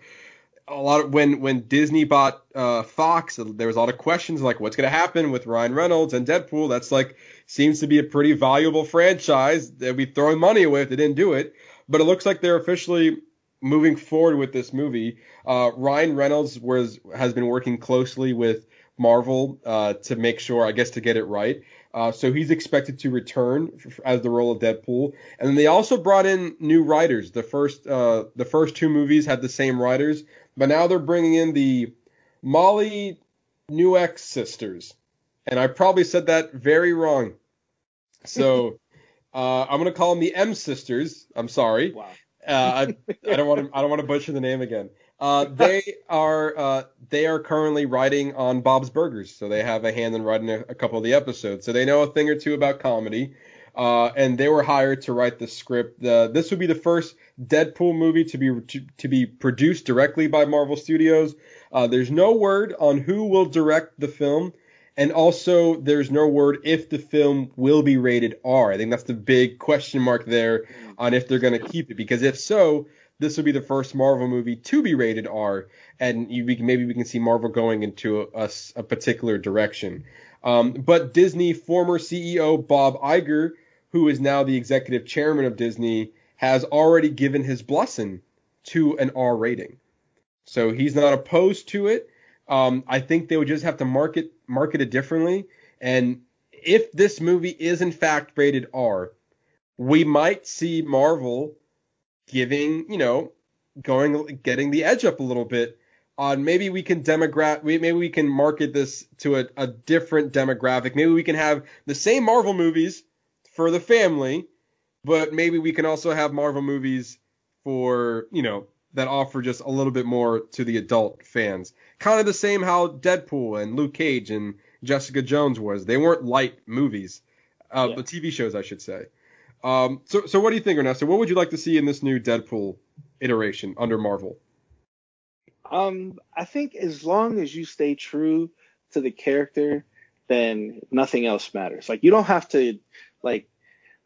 a lot of when when Disney bought uh, Fox, there was a lot of questions like what's going to happen with Ryan Reynolds and Deadpool. That's like seems to be a pretty valuable franchise. They'd be throwing money away if they didn't do it. But it looks like they're officially moving forward with this movie. Uh, Ryan Reynolds was has been working closely with Marvel uh, to make sure, I guess, to get it right. Uh, so he's expected to return f- as the role of Deadpool. And then they also brought in new writers. The first uh, the first two movies had the same writers, but now they're bringing in the Molly Newek sisters. And I probably said that very wrong. So uh, I'm gonna call them the M sisters. I'm sorry. Wow. Uh, I, I don't want to I don't want to butcher the name again. Uh, they are uh, they are currently writing on Bob's Burgers, so they have a hand in writing a, a couple of the episodes. So they know a thing or two about comedy. Uh, and they were hired to write the script. Uh, this would be the first Deadpool movie to be to, to be produced directly by Marvel Studios. Uh, there's no word on who will direct the film, and also there's no word if the film will be rated R. I think that's the big question mark there on if they're going to keep it, because if so, this will be the first Marvel movie to be rated R, and you, maybe we can see Marvel going into a particular direction. Um, but Disney former CEO Bob Iger, who is now the executive chairman of Disney, has already given his blessing to an R rating. So he's not opposed to it. Um, I think they would just have to market market it differently. And if this movie is in fact rated R, we might see Marvel giving, you know, going getting the edge up a little bit on maybe we can demogra- we maybe we can market this to a, a different demographic. Maybe we can have the same Marvel movies for the family, but maybe we can also have Marvel movies for, you know, that offer just a little bit more to the adult fans. Kind of the same how Deadpool and Luke Cage and Jessica Jones was. They weren't light movies, uh, Yeah. but TV shows, I should say. Um, so, so what do you think, Ernesto? What would you like to see in this new Deadpool iteration under Marvel? Um, I think as long as you stay true to the character, then nothing else matters. Like you don't have to, like,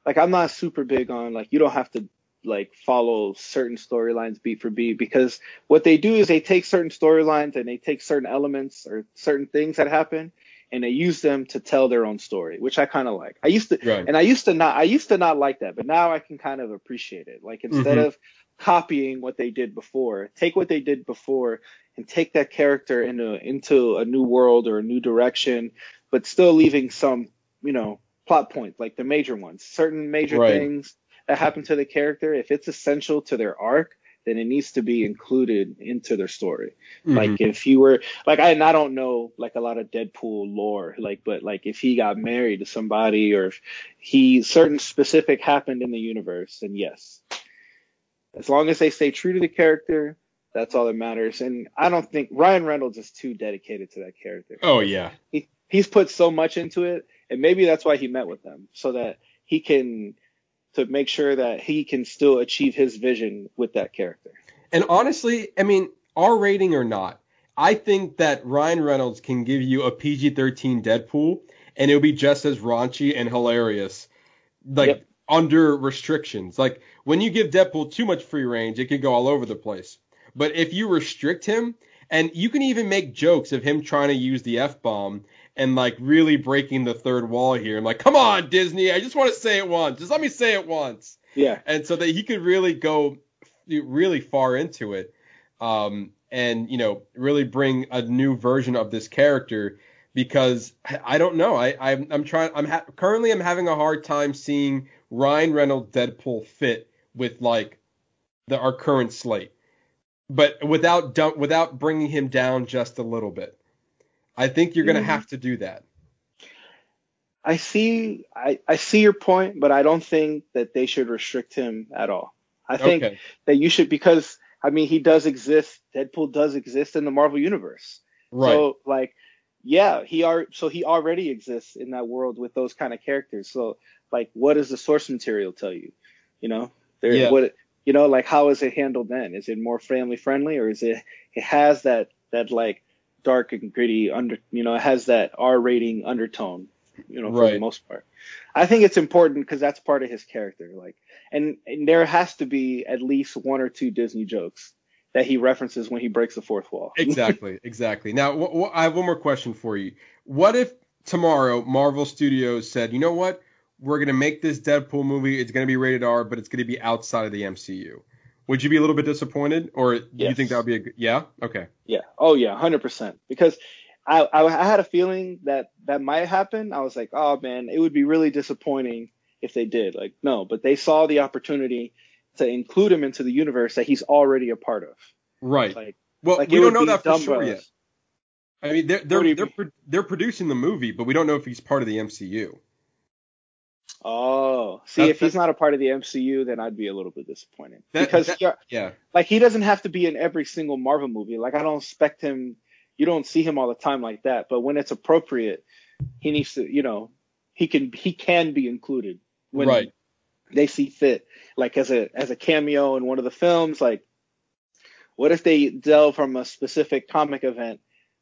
like I'm not super big on like you don't have to like follow certain storylines beat for beat because what they do is they take certain storylines and they take certain elements or certain things that happen and they use them to tell their own story, which I kind of like. I used to, Right. and I used to not, I used to not like that, but now I can kind of appreciate it. Like instead Mhm. of copying what they did before, take what they did before and take that character into into a new world or a new direction, but still leaving some, you know, plot points like the major ones, certain major Right. things that happen to the character. If it's essential to their arc, then it needs to be included into their story. Mhm. Like if you were like I and I don't know like a lot of Deadpool lore, like but like if he got married to somebody or if he certain specific happened in the universe, then yes. As long as they stay true to the character, that's all that matters. And I don't think Ryan Reynolds is too dedicated to that character. oh yeah, He he's put so much into it, and maybe that's why he met with them, so that he can to make sure that he can still achieve his vision with that character. And honestly, I mean, R rating or not, I think that Ryan Reynolds can give you a PG-13 Deadpool, and it'll be just as raunchy and hilarious, like Yep. under restrictions. Like when you give Deadpool too much free range, it can go all over the place. But if you restrict him, and you can even make jokes of him trying to use the f bomb and like really breaking the third wall here. I'm like, come on, Disney, I just want to say it once. Just let me say it once Yeah. and so that he could really go really far into it um, and you know really bring a new version of this character because I don't know I I'm, I'm trying I'm ha- currently I'm having a hard time seeing Ryan Reynolds Deadpool fit with like the our current slate but without dump, without bringing him down just a little bit I think you're gonna Mhm. have to do that I see I, I see your point, but I don't think that they should restrict him at all. I think okay that you should because I mean he does exist. Deadpool does exist in the Marvel universe. right So like yeah, he are so he already exists in that world with those kind of characters. So like what does the source material tell you? You know? There Yeah. what you know, like how is it handled then? Is it more family friendly or is it it has that that like dark and gritty under you know, it has that R rating undertone, you know, for the most part. I think it's important because that's part of his character. Like and, and there has to be at least one or two Disney jokes that he references when he breaks the fourth wall. exactly, exactly. Now, I have one more question for you. What if tomorrow Marvel Studios said, you know what, we're gonna make this Deadpool movie. It's gonna be rated R, but it's gonna be outside of the MCU. Would you be a little bit disappointed, or do you think that would be a good? Yeah. Okay. Yeah. Oh yeah, hundred percent. Because I, I I had a feeling that that might happen. I was like, oh man, it would be really disappointing if they did. Like no, but they saw the opportunity to include him into the universe that he's already a part of. Right. Like well, like we don't know that for sure yet. I mean, they're they're they're, they're producing the movie, but we don't know if he's part of the MCU. Oh, see, if he's not a part of the MCU, then I'd be a little bit disappointed That- because that- yeah, uh, Yeah. like he doesn't have to be in every single Marvel movie. Like I don't expect him. You don't see him all the time like that. But when it's appropriate, he needs to. You know, he can he can be included when Right. they see fit. Like as a as a cameo in one of the films. Like, what if they delve from a specific comic event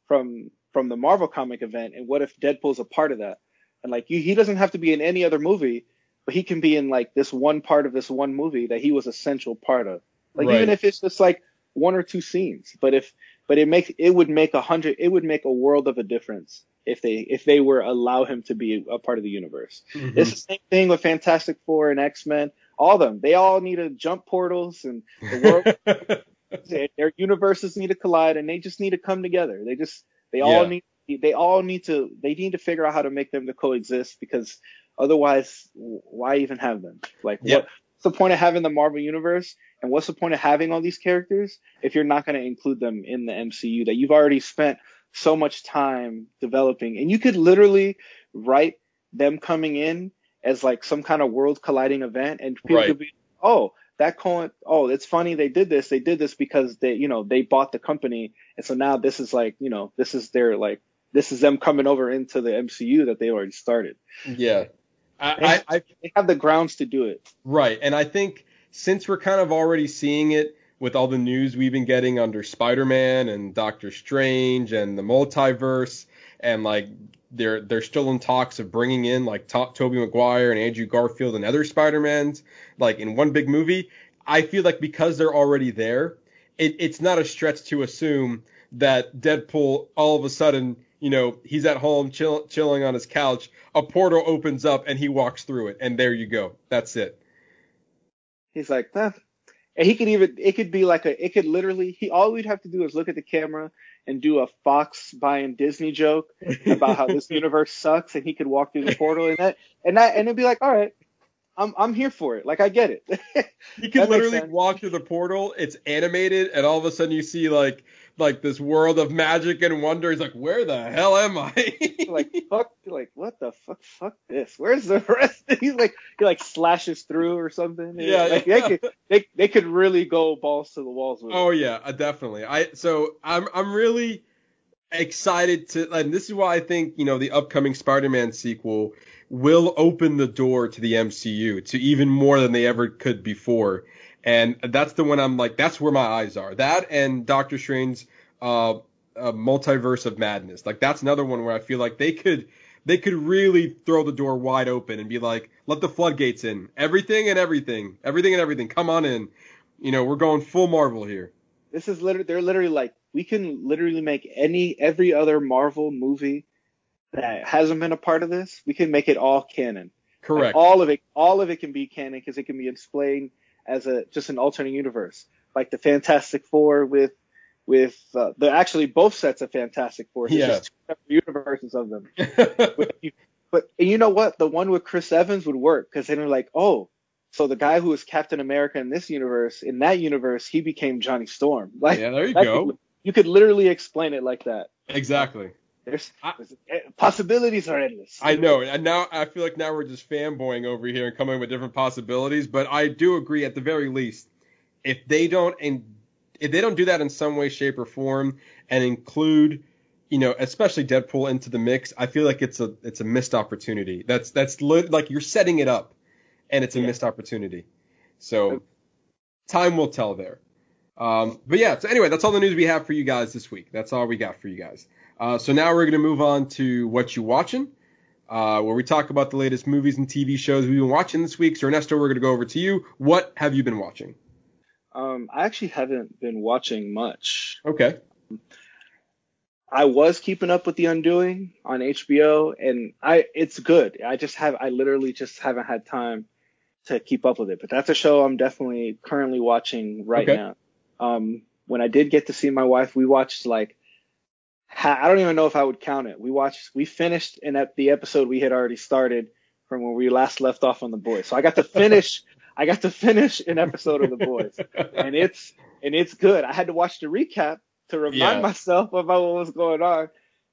from from the Marvel comic event, and what if Deadpool's a part of that? And like you, he doesn't have to be in any other movie, but he can be in like this one part of this one movie that he was essential part of. Like Right. even if it's just like one or two scenes, but if but it makes it would make a hundred it would make a world of a difference if they if they were allow him to be a part of the universe. Mhm. It's the same thing with Fantastic Four and X Men. All of them, they all need to jump portals and the world their- their universes need to collide and they just need to come together. They just they all Yeah. need they all need to they need to figure out how to make them to coexist because otherwise why even have them? Like what's the point of having the Marvel universe and what's the point of having all these characters if you're not going to include them in the MCU that you've already spent so much time developing and you could literally write them coming in as like some kind of world colliding event and people Right. could be oh that co- oh it's funny they did this they did this because they you know they bought the company and so now this is like you know this is their like this is them coming over into the MCU that they already started yeah. I, I, I they have the grounds to do it Right. And I think since we're kind of already seeing it with all the news we've been getting under Spider-Man and Doctor Strange and the multiverse and like they're they're still in talks of bringing in like to- Tobey Maguire and Andrew Garfield and other Spider-Mans like in one big movie. I feel like because they're already there, it, it's not a stretch to assume that Deadpool all of a sudden, you know, he's at home chill, chilling on his couch, a portal opens up and he walks through it, and there you go. That's it. he's like eh. and he could even it could be like a it could literally he all we'd have to do is look at the camera and do a Fox buying Disney joke about how this universe sucks and he could walk through the portal and that and that and it'd be like all right I'm I'm here for it like I get it He can literally walk through the portal. It's animated, and all of a sudden you see like like this world of magic and wonder. He's like, where the hell am I? like fuck like what the fuck fuck this where's the rest he's like he like slashes through or something Yeah, like, yeah. they could they, they could really go balls to the walls with it. Oh yeah, uh, definitely. I so I'm I'm really excited to and this is why I think, you know, the upcoming Spider-Man sequel will open the door to the MCU to even more than they ever could before. And that's the one I'm like, that's where my eyes are. That and Doctor Strange's uh, uh, multiverse of madness. Like that's another one where I feel like they could they could really throw the door wide open and be like, let the floodgates in. Everything and everything, everything and everything, come on in. You know, we're going full Marvel here. This is literally they're literally like we can literally make any every other Marvel movie that hasn't been a part of this. We can make it all canon. Correct. Like, all of it, all of it can be canon because it can be explained as a just an alternate universe, like the Fantastic Four with with uh, the actually both sets of Fantastic Four. There's Yeah. just two separate universes of them. But you, but you know what? The one with Chris Evans would work because then they're like, oh, so the guy who was Captain America in this universe, in that universe, he became Johnny Storm. Like, yeah, there you go. could- you could literally explain it like that. Exactly. There's, I- eh, possibilities are endless. I know, and now I feel like now we're just fanboying over here and coming with different possibilities. But I do agree, at the very least, if they don't and if they don't do that in some way, shape, or form, and include, you know, especially Deadpool into the mix, I feel like it's a it's a missed opportunity. That's that's li- like you're setting it up, and it's a Yeah. missed opportunity. So time will tell there. Um, but yeah, so anyway, that's all the news we have for you guys this week. That's all we got for you guys. Uh, so now we're going to move on to what you watching, uh, where we talk about the latest movies and TV shows we've been watching this week. So Ernesto, we're going to go over to you. What have you been watching? Um, I actually haven't been watching much. Okay. I was keeping up with The Undoing on HBO, and I it's good. I just have I literally just haven't had time to keep up with it. But that's a show I'm definitely currently watching right Okay. now. Um, when I did get to see my wife, we watched like I don't even know if I would count it. We watched we finished in ep- the episode we had already started from where we last left off on The Boys. So I got to finish I got to finish an episode of The Boys, and it's and it's good. I had to watch the recap to remind Yeah. myself about what was going on.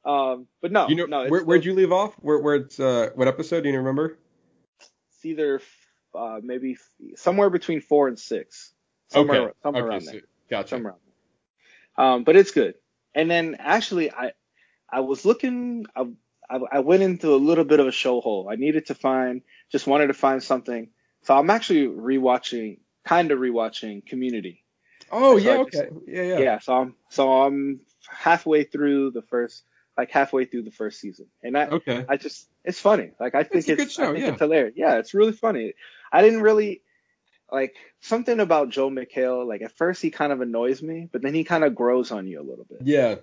Um, but no, you know, no, where, where'd you leave off? Where, where it's, uh, what episode? Do you remember? it's either uh, maybe somewhere between four and six, somewhere, okay. somewhere okay. around so- there, gotcha. somewhere around there. Um, but it's good. And then actually, I I was looking, I, I I went into a little bit of a show hole. I needed to find, just wanted to find something. So I'm actually rewatching, kind of rewatching Community. Oh, So yeah. Just- Okay. Yeah, yeah. yeah so i'm so i'm halfway through the first like halfway through the first season and i Okay. i just it's funny like i think It's a it's, good show, I think yeah. it's hilarious yeah it's really funny i didn't really like something about Joel McHale like at first he kind of annoys me but then he kind of grows on you a little bit Yeah.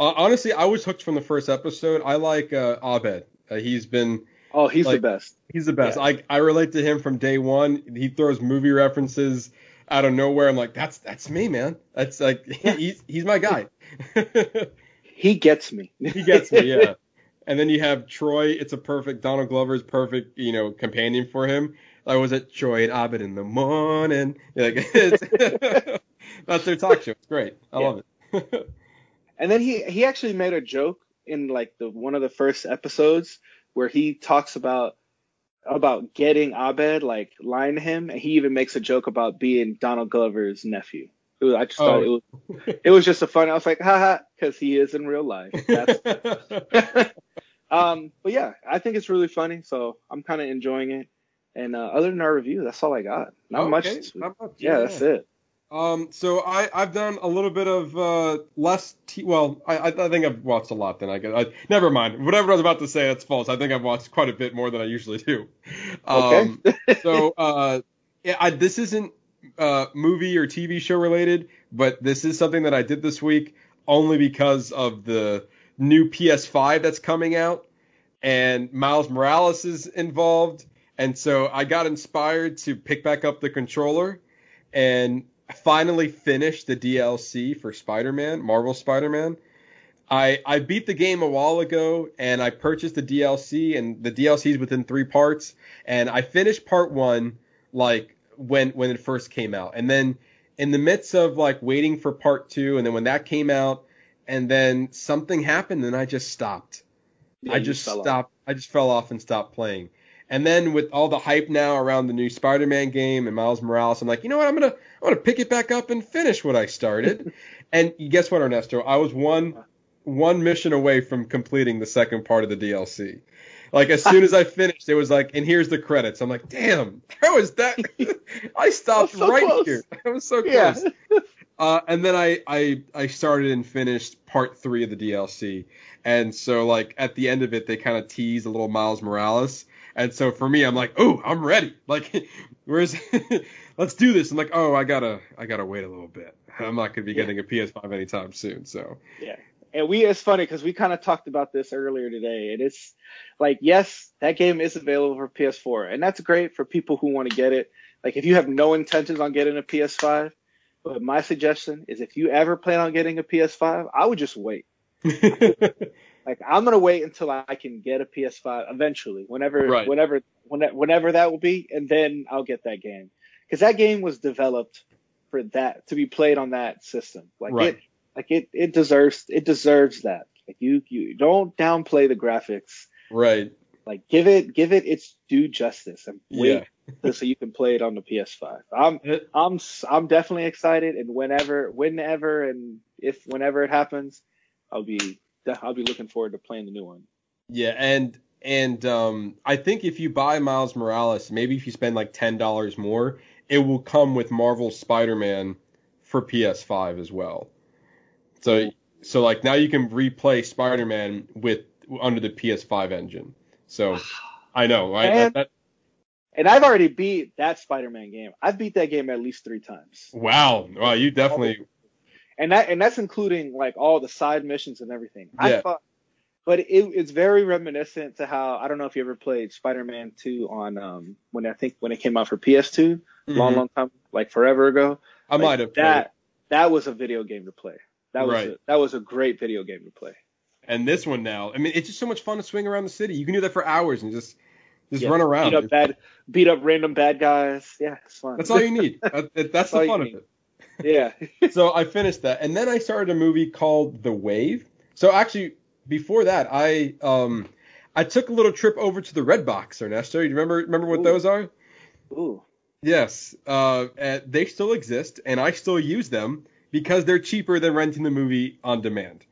Uh, honestly, I was hooked from the first episode. I like uh, Abed. Uh, he's been oh he's Like- the best He's the best. Yeah. I I relate to him from day one. He throws movie references out of nowhere. I'm like, that's that's me, man. That's like he's he's my guy. he gets me he gets me, yeah. And then you have Troy. It's a perfect Donald Glover's perfect, you know, companion for him. I was at Troy and Abed in the morning. Like, that's their talk show. It's great. I Yeah. love it. And then he he actually made a joke in like the one of the first episodes where he talks about about getting Abed like lying to him, and he even makes a joke about being Donald Glover's nephew. It was, I just thought it Oh. was it was just a fun. I was like, haha, because he is in real life. That's, um, but yeah, I think it's really funny, so I'm kind of enjoying it. And uh, other than our review, that's all I got. Not much. Okay, week. not much, Yeah, that's it. Um, so I I've done a little bit of uh less t- well I I think I've watched a lot then I guess I, never mind whatever I was about to say that's false I think I've watched quite a bit more than I usually do. Um, so uh yeah I, this isn't uh movie or TV show related but this is something that I did this week only because of the new PS5 that's coming out and Miles Morales is involved and so I got inspired to pick back up the controller and finally finished the DLC for Spider-Man, Marvel Spider-Man. I I beat the game a while ago and I purchased the DLC and the DLC is within 3 parts and I finished part 1 like when when it first came out. And then in the midst of like waiting for part 2 and then when that came out and then something happened and I just stopped. Yeah, I just fell off. stopped. I just fell off and stopped playing. And then with all the hype now around the new Spider-Man game and Miles Morales, I'm like, you know what? I'm gonna I'm gonna pick it back up and finish what I started. and guess what, Ernesto? I was one one mission away from completing the second part of the DLC. Like as soon as I finished, it was like, and here's the credits. I'm like, damn, how is that? I stopped so right close. here. I was so Yeah. close. Uh, and then I, I I started and finished part three of the DLC, and so like at the end of it, they kind of tease a little Miles Morales, and so for me, I'm like, oh, I'm ready. Like, where's let's do this. I'm like, oh, I gotta I gotta wait a little bit. I'm not gonna be Yeah. getting a PS5 anytime soon. So Yeah. And we, it's funny because we kind of talked about this earlier today. And it's like, yes, that game is available for PS4. And that's great for people who want to get it. Like, if you have no intentions on getting a PS5, but my suggestion is if you ever plan on getting a PS5, I would just wait. Like, I'm going to wait until I can get a PS5 eventually, whenever, Right. whenever, whenever, whenever that will be. And then I'll get that game. Because that game was developed for that, to be played on that system. Like, Right. it, like it, it deserves it deserves that. Like you you don't downplay the graphics. right. Like give it give it its due justice and Yeah. wait so you can play it on the PS5. I'm It- I'm I'm definitely excited and whenever whenever and if whenever it happens, I'll be I'll be looking forward to playing the new one. Yeah, and and um, I think if you buy Miles Morales, maybe if you spend like ten dollars more, it will come with Marvel Spider-Man for PS5 as well. So so like now you can replay Spider-Man with under the PS5 engine. So I know, right? And- That- And I've already beat that Spider-Man game. I've beat that game at least three times. wow, wow, you definitely and that and that's including like all the side missions and everything. Yeah. I thought, but it, it's very reminiscent to how I don't know if you ever played Spider-Man 2 on um when I think when it came out for PS2, long Mhm. long time like forever ago. I Like, might have that. it. That was a video game to play. That was Right. a, that was a great video game to play. And this one now, I mean, it's just so much fun to swing around the city. You can do that for hours and just just Yeah, run around. Beat up bad, beat up random bad guys. Yeah, it's fun. That's all you need. That- that- that's the fun of need. it. Yeah. so I finished that, and then I started a movie called The Wave. So actually, before that, I um I took a little trip over to the Redbox, Ernesto. You remember remember what Ooh. those are? Ooh. Yes, uh, they still exist, and I still use them because they're cheaper than renting the movie on demand.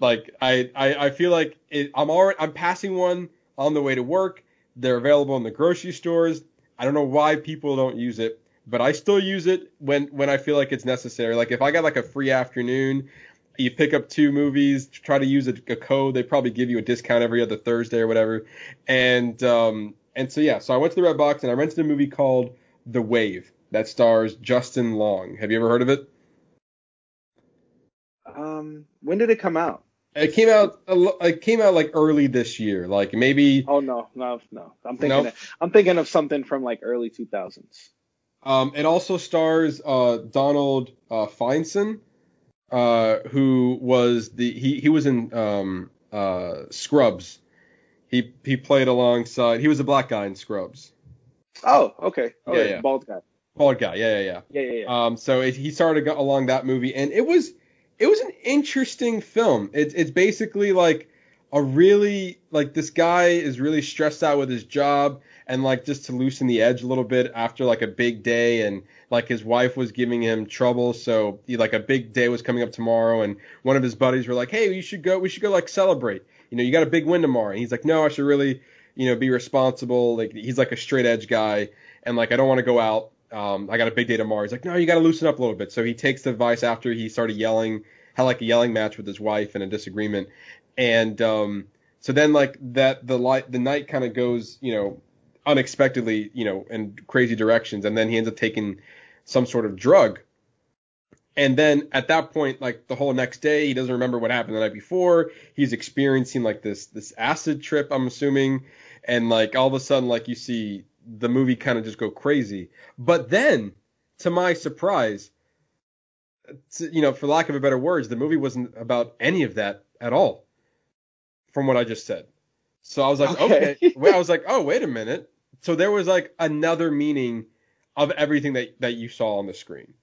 Like I, I, I feel like it, I'm already I'm passing one on the way to work. They're available in the grocery stores. I don't know why people don't use it, but I still use it when when I feel like it's necessary. Like if I got like a free afternoon, you pick up two movies, try to use a, a code. They probably give you a discount every other Thursday or whatever. And um and so yeah, so I went to the Redbox and I rented a movie called The Wave that stars Justin Long. Have you ever heard of it? Um, when did it come out? It came out it came out like early this year, like maybe Oh no, no, no. I'm thinking of, I'm thinking of something from like early 2000s. Um, it also stars uh, Donald uh, Faison, uh, who was the he he was in um, uh, Scrubs. He he played alongside. He was a black guy in Scrubs. Oh, okay. Oh, Yeah, yeah, yeah. bald guy. Bald guy. Yeah, yeah, yeah. Yeah, yeah, yeah. Um, so it, he started along that movie, and it was it was an interesting film. It's it's basically like a really like this guy is really stressed out with his job, and like just to loosen the edge a little bit after like a big day, and like his wife was giving him trouble, so he, like a big day was coming up tomorrow, and one of his buddies were like, hey, you should go, we should go like celebrate. You know, you got a big win tomorrow, and he's like, no, I should really, you know, be responsible. Like he's like a straight edge guy, and like I don't want to go out um, I got a big day tomorrow. He's like, no, you got to loosen up a little bit. So he takes the advice after he started yelling, had like a yelling match with his wife and a disagreement. And um, so then like that the light the night kind of goes, you know, unexpectedly, you know, in crazy directions. And then he ends up taking some sort of drug. And then at that point, like the whole next day, he doesn't remember what happened the night before. He's experiencing like this this acid trip, I'm assuming, and like all of a sudden, like you see the movie kind of just go crazy. But then, to my surprise, to, you know, for lack of a better words, the movie wasn't about any of that at all, from what I just said. So I was like, Okay. okay. Well, I was like, oh, wait a minute. So there was like another meaning of everything that that you saw on the screen.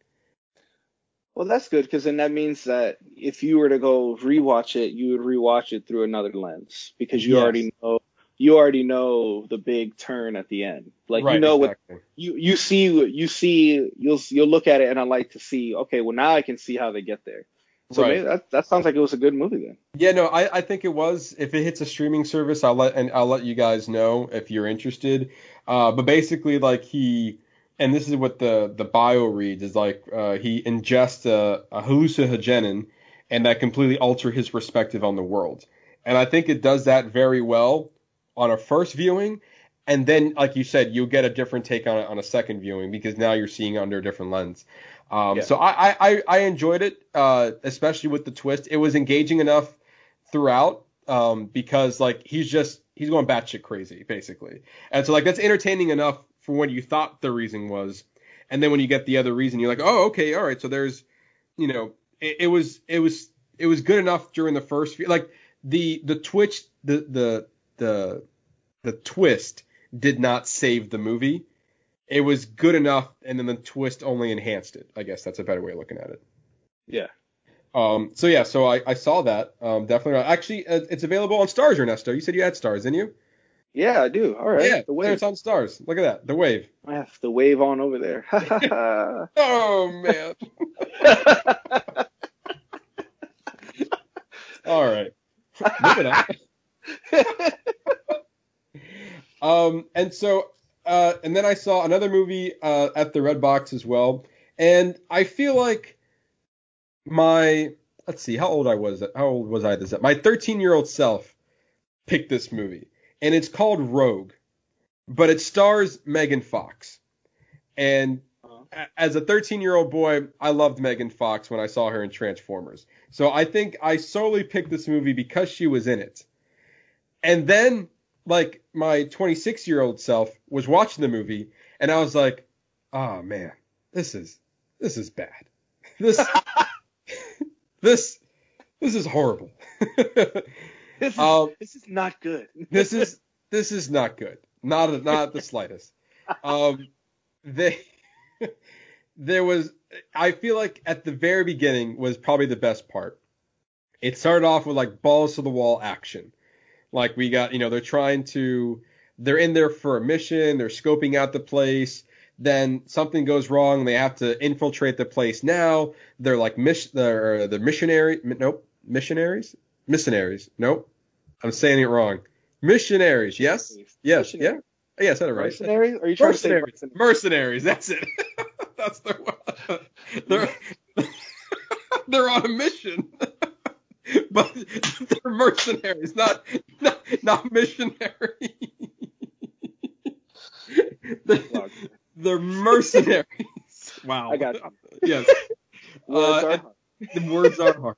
Well, that's good because then that means that if you were to go rewatch it, you would rewatch it through another lens because you Yes. already know you already know the big turn at the end. Like right, you know what you you see you see you'll you'll look at it and I like to see okay well now I can see how they get there. So Right. that that sounds like it was a good movie then. Yeah, no, I, I think it was. If it hits a streaming service, I'll let and I'll let you guys know if you're interested. Uh, but basically, like he, and this is what the the bio reads is like uh, he ingests a, a hallucinogen, and that completely alter his perspective on the world. And I think it does that very well on a first viewing, and then like you said, you'll get a different take on it on a second viewing because now you're seeing under a different lens. Um, Yeah. So I, I, I, enjoyed it, uh, especially with the twist. It was engaging enough throughout um, because like he's just he's going batshit crazy basically, and so like that's entertaining enough for when you thought the reason was, and then when you get the other reason, you're like, oh okay, all right. So there's, you know, it, it was it was it was good enough during the first few like the the twitch the the the the twist did not save the movie. It was good enough, and then the twist only enhanced it. I guess that's a better way of looking at it. Yeah. Um, so yeah, so I, I saw that. Um, definitely. Actually, uh, it's available on Starz, Ernesto. You said you had Starz, didn't you? Yeah, I do. All right. yeah, the wave. it's on Starz. Look at that, the wave. I have the wave on over there. Oh man. All right. Moving on. Um, and so, uh, and then I saw another movie uh, at the Redbox as well, and I feel like my let's see, how old I was. At how old was I this? At my 13 year old self picked this movie, and it's called Rogue, but it stars Megan Fox, and a- as a 13 year old boy, I loved Megan Fox when I saw her in Transformers. So I think I solely picked this movie because she was in it. And then, like, my 26 year old self was watching the movie, and I was like, oh man, this is, this is bad. This, this, this is horrible. this, is, Um, this is not good. this is this is not good. Not not the slightest. Um, they there was I feel like at the very beginning was probably the best part. It started off with like balls to the wall action. Like we got, you know, they're trying to they're in there for a mission, they're scoping out the place, then something goes wrong, they have to infiltrate the place now. They're like miss they're the missionary nope, missionaries? Missionaries. Nope. I'm saying it wrong. Missionaries, yes? Yes, yeah. Yeah, I said it right. Mercenaries? Are you trying to say Mercenaries. mercenaries? Mercenaries, that's it. that's the one. They're they're on a mission. but they're mercenaries, not not, not missionary. they're, they're mercenaries. Wow. I got you. Yes. Words Uh, are hard. the words are hard.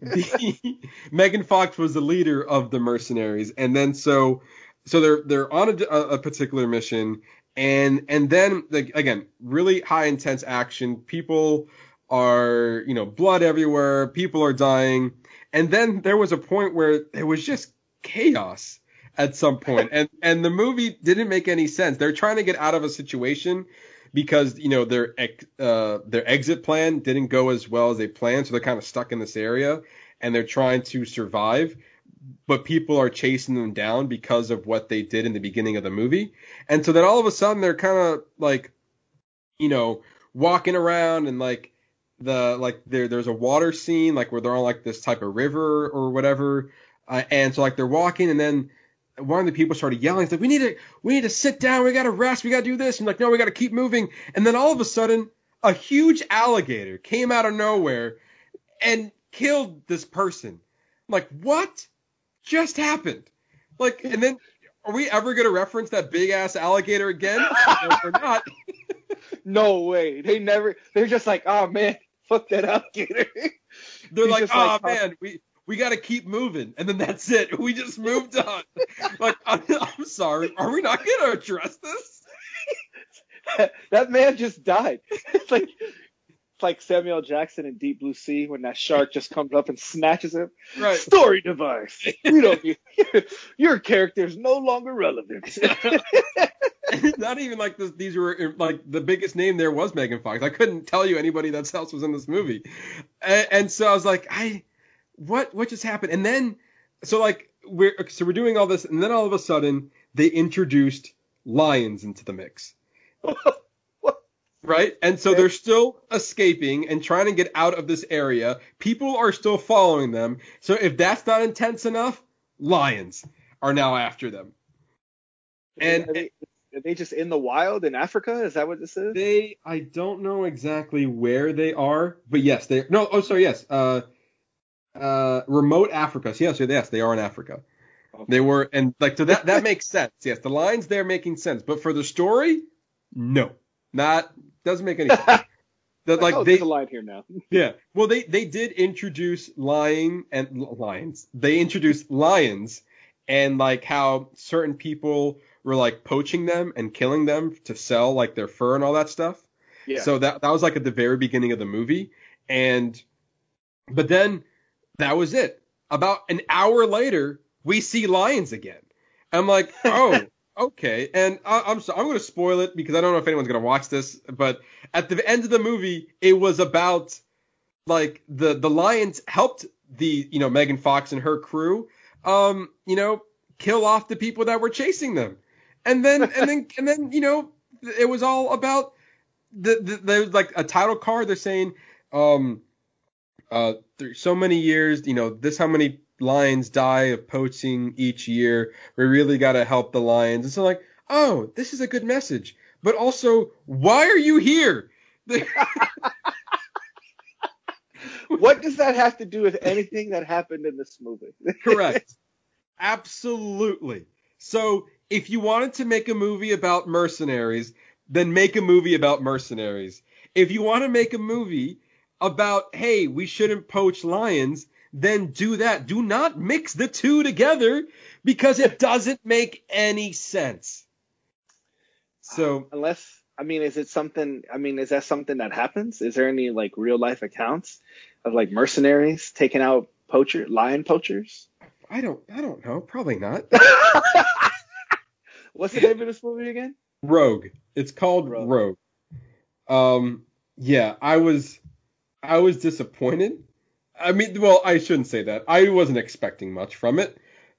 the, Megan Fox was the leader of the mercenaries, and then so so they're they're on a, a particular mission, and and then like again, really high intense action. People are you know blood everywhere. People are dying, and then there was a point where there was just chaos at some point. point, and and the movie didn't make any sense. They're trying to get out of a situation because you know their ex- uh, their exit plan didn't go as well as they planned, so they're kind of stuck in this area and they're trying to survive. But people are chasing them down because of what they did in the beginning of the movie, and so then all of a sudden they're kind of like, you know, walking around and like the like there there's a water scene like where they're on like this type of river or whatever, uh, and so like they're walking and then one of the people started yelling, like, we need to, we need to sit down, we gotta rest, we gotta do this. And like, no, we gotta keep moving. And then all of a sudden, a huge alligator came out of nowhere and killed this person. I'm like, what just happened? Like, and then are we ever gonna reference that big ass alligator again? We're not. No way. They never. They're just like, oh man, fuck that alligator. They're He's like, oh like, man, we we got to keep moving, and then that's it. We just moved on. like, I'm, I'm sorry, are we not gonna address this? that man just died. It's like like Samuel Jackson in Deep Blue Sea when that shark just comes up and snatches him. Right. Story device. We don't. Need, your character is no longer relevant. not even like this, these were like the biggest name there was Megan Fox. I couldn't tell you anybody that else was in this movie, and, and so I was like, I, what what just happened? And then so like we're so we're doing all this, and then all of a sudden they introduced lions into the mix. right? And so they're still escaping and trying to get out of this area. People are still following them. So if that's not intense enough, lions are now after them. And are they, are they just in the wild in Africa? Is that what this is? they, I don't know exactly where they are, but yes, they no, oh sorry, yes, uh, uh, remote Africa. So yes, yes, they are in Africa. They were, and like so that that makes sense. Yes, the lines there making sense, but for the story, no, not doesn't make any sense. Like oh, they there's a line here now. yeah. Well, they they did introduce lying and lions. They introduced lions and like how certain people were like poaching them and killing them to sell like their fur and all that stuff. Yeah. So that that was like at the very beginning of the movie, and but then that was it. About an hour later, we see lions again. I'm like, oh, okay. And I, I'm so, I'm going to spoil it because I don't know if anyone's going to watch this. But at the end of the movie, it was about like the the lions helped the you know Megan Fox and her crew, um, you know, kill off the people that were chasing them, and then and then and then you know it was all about the, the there's like a title card. They're saying, um, uh, through so many years, you know, this how many lions die of poaching each year. We really got to help the lions. And so like, oh, this is a good message. But also, why are you here? what does that have to do with anything that happened in this movie? Correct. Absolutely. So if you wanted to make a movie about mercenaries, then make a movie about mercenaries. If you want to make a movie about, hey, we shouldn't poach lions, then do that. Do not mix the two together because it doesn't make any sense. So Unless, I mean, is it something? I mean, is that something that happens? Is there any like real life accounts of like mercenaries taking out poacher, lion poachers? I don't I don't know, probably not. What's the name of this movie again? Rogue. It's called Rogue. Rogue. Um yeah, I was I was disappointed. I mean, well, I shouldn't say that. I wasn't expecting much from it.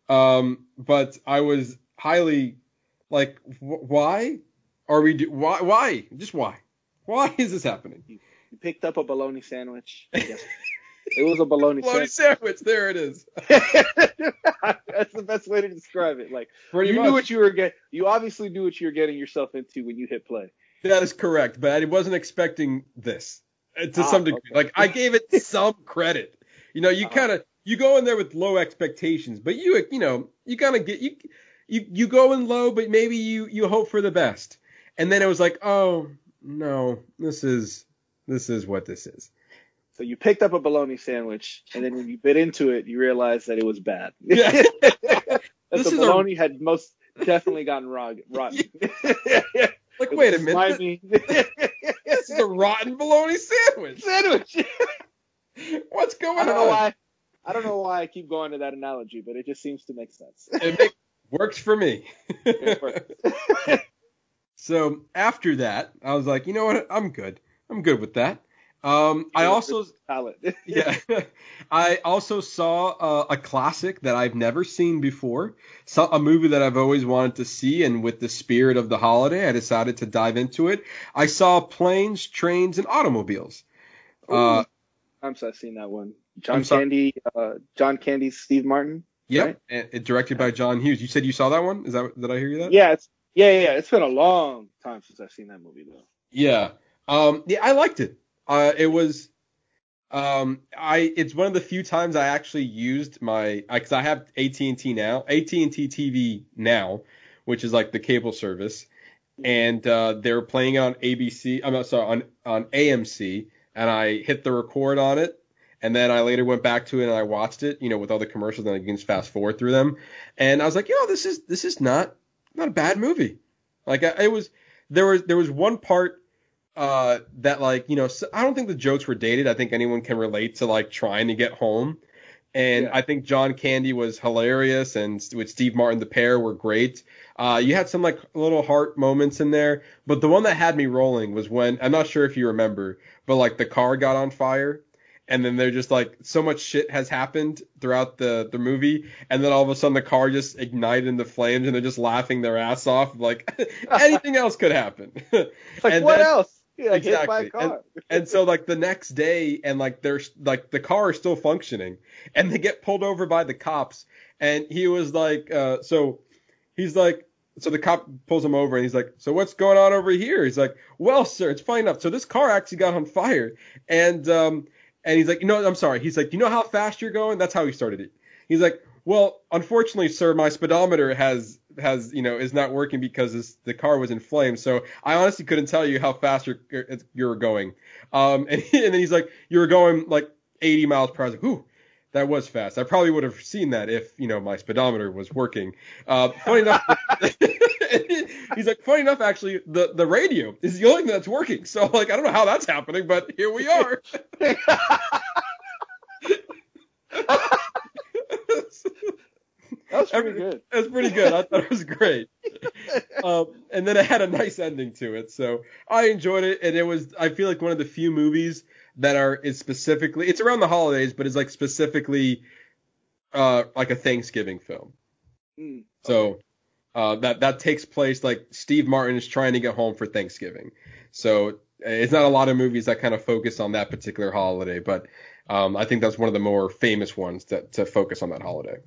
Um but I was highly like wh- why are we do why why? Just why? Why is this happening? You picked up a bologna sandwich. Yes. it was a bologna Bloody sandwich. sandwich, there it is. That's the best way to describe it. Like Pretty you much. knew what you were getting. You obviously knew what you were getting yourself into when you hit play. That is correct, but I wasn't expecting this to Ah, some degree. okay. Like I gave it some credit. You know, you Uh-huh. kind of you go in there with low expectations, but you you know you kind of get you you you go in low, but maybe you you hope for the best. And then it was like, oh no, this is this is what this is. So you picked up a bologna sandwich, and then when you bit into it, you realized that it was bad. Yeah. that This the is a- bologna had most definitely gotten rog- rotten. Like wait a minute. This is a rotten bologna sandwich. sandwich. What's going I don't know on? why. I don't know why I keep going to that analogy, but it just seems to make sense. It make, works for me. Works. So after that, I was like, you know what? I'm good. I'm good with that. Um, I also, yeah, I also saw uh, a classic that I've never seen before, so, a movie that I've always wanted to see, and with the spirit of the holiday, I decided to dive into it. I saw Planes, Trains, and Automobiles. Uh, I'm sorry, I've seen that one. John. Candy, uh, John Candy, Steve Martin. yep, Right. and, directed by John Hughes. You said you saw that one? Is that did I hear you that? Yeah, it's yeah, yeah, yeah. It's been a long time since I've seen that movie though. Yeah. Um, yeah, I liked it. Uh, it was, um, I, it's one of the few times I actually used my, cause I have AT&T now, AT&T TV now, which is like the cable service. And, uh, they're playing on ABC, I'm sorry, on, on AMC and I hit the record on it. And then I later went back to it and I watched it, you know, with all the commercials and I can just fast forward through them. And I was like, you know, this is, this is not, not a bad movie. Like it was, there was, there was one part uh that like you know I don't think the jokes were dated. I think anyone can relate to like trying to get home. And Yeah. I think John Candy was hilarious, and with Steve Martin, the pair were great. Uh, you had some like little heart moments in there, but the one that had me rolling was when I'm not sure if you remember, but like the car got on fire, and then they're just like so much shit has happened throughout the the movie, and then all of a sudden the car just ignited into flames, and they're just laughing their ass off, like anything else could happen. Like And what then- else? Yeah, like hit by a Exactly. car. And so like the next day and like there's like the car is still functioning and they get pulled over by the cops and he was like uh so he's like so the cop pulls him over and he's like so what's going on over here he's like well sir it's funny enough so this car actually got on fire and um and he's like you know I'm sorry he's like you know how fast you're going that's how he started it he's like well unfortunately sir my speedometer has has you know is not working because this, the car was in flames so I honestly couldn't tell you how fast you're you're going um and, he, and then he's like you were going like 80 miles per hour like ooh that was fast. I probably would have seen that if you know my speedometer was working. Uh, funny enough, he's like, funny enough, actually, the the radio is the only thing that's working. So like, I don't know how that's happening, but here we are. That's pretty Every- good. That's pretty good. I thought it was great. Um, and then it had a nice ending to it, so I enjoyed it. And it was, I feel like one of the few movies that are is specifically, it's around the holidays, but it's like specifically, uh, like a Thanksgiving film. Mm. So uh, that that takes place like Steve Martin is trying to get home for Thanksgiving. So it's not a lot of movies that kind of focus on that particular holiday, but um, I think that's one of the more famous ones that to focus on that holiday.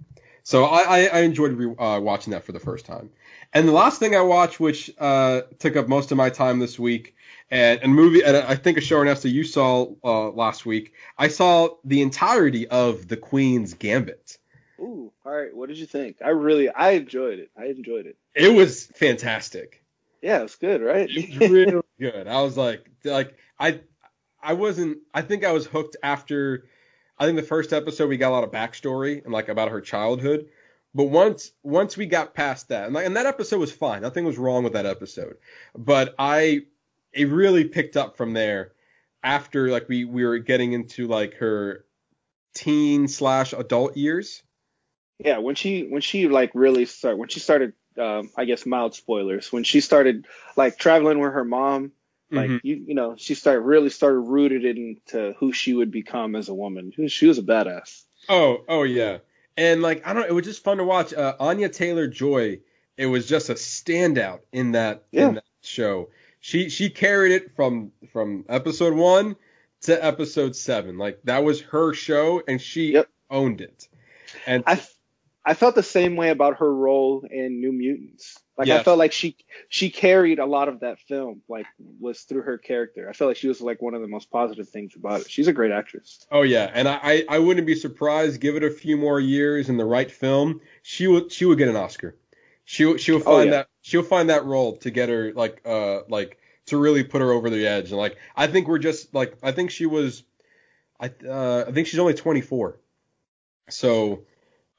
So I, I, enjoyed re- uh, watching that for the first time. And the last thing I watched, which uh, took up most of my time this week, and a movie, and I think a show Ernesto you saw uh, last week, I saw the entirety of The Queen's Gambit. Ooh, all right. What did you think? I really, I enjoyed it. I enjoyed it. It was fantastic. Yeah, it was good, right? It was really good. I was like, like I, I wasn't. I think I was hooked after. I think the first episode we got a lot of backstory and like about her childhood. But once once we got past that, and, like, and that episode was fine. Nothing was wrong with that episode. But I, it really picked up from there after like we we were getting into like her teen slash adult years. yeah, when she when she like really start when she started, um, I guess mild spoilers. When she started like traveling with her mom, like Mhm. you you know, she started really started rooted into who she would become as a woman. She was, she was a badass. Oh, oh yeah. And like I don't know, it was just fun to watch. Uh, Anya Taylor Joy, it was just a standout in that Yeah. in that show. She she carried it from from episode one to episode seven. Like that was her show, and she Yep. owned it. And I I felt the same way about her role in New Mutants. Like I felt like she she carried a lot of that film, like was through her character. I felt like she was like one of the most positive things about it. She's a great actress. oh yeah, and I I wouldn't be surprised. Give it a few more years in the right film, she would she would get an Oscar. She will- she'll Oh, find yeah. that she'll find that role to get her like uh like to really put her over the edge and like I think we're just like I think she was I uh I think she's only 24. So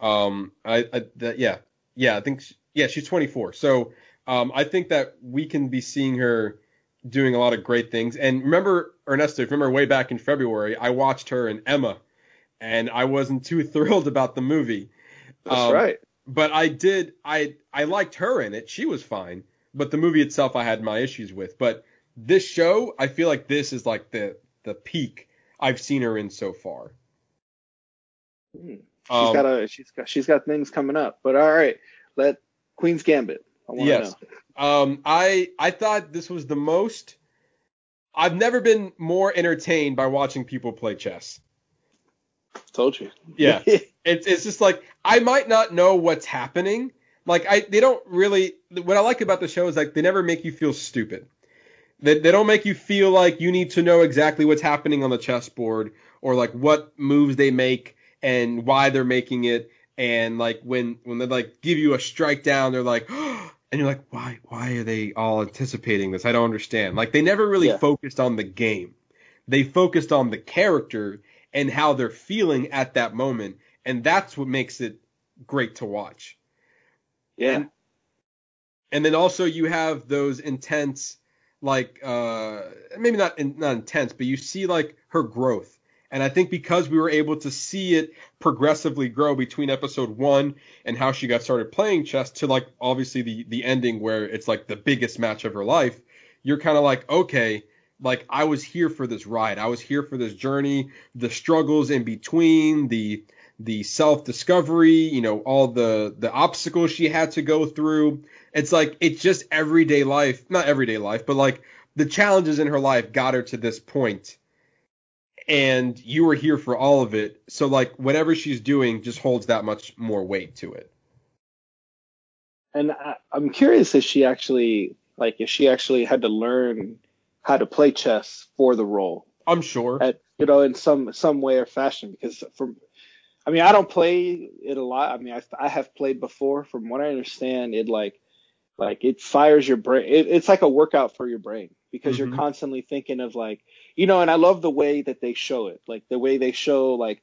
um I, I that yeah yeah I think she, yeah she's 24. So um I think that we can be seeing her doing a lot of great things. And remember Ernesto, if you remember way back in February, I watched her in Emma and I wasn't too thrilled about the movie. That's Um, right. but I did I I liked her in it. She was fine, but the movie itself I had my issues with. But this show, I feel like this is like the the peak I've seen her in so far. Hmm. She's Um, got a she's got she's got things coming up. But all right, let Queen's Gambit. I Yes. know. Um, I I thought this was the most. I've never been more entertained by watching people play chess. Told you. Yeah. It's it's just like I might not know what's happening. Like I they don't really what I like about the show is like they never make you feel stupid. They they don't make you feel like you need to know exactly what's happening on the chessboard or like what moves they make and why they're making it and like when when they like give you a strike down they're like and you're like why why are they all anticipating this? I don't understand. Like they never really Yeah. focused on the game. They focused on the character and how they're feeling at that moment and that's what makes it great to watch. yeah. And, and then also you have those intense, like uh, maybe not in, not intense, but you see like her growth. And I think because we were able to see it progressively grow between episode one and how she got started playing chess to like obviously the the ending where it's like the biggest match of her life, you're kind of like okay, like I was here for this ride. I was here for this journey, the struggles in between, the the self discovery, you know, all the the obstacles she had to go through. It's like it's just everyday life, not everyday life, but like the challenges in her life got her to this point. And you were here for all of it. So like whatever she's doing just holds that much more weight to it. And I, I'm curious if she actually like if she actually had to learn how to play chess for the role I'm sure. at you know in some some way or fashion because from I mean I don't play it a lot. I mean I I have played before. From what I understand, it like like it fires your brain. It, it's like a workout for your brain because Mhm. you're constantly thinking of like you know. And I love the way that they show it, like the way they show like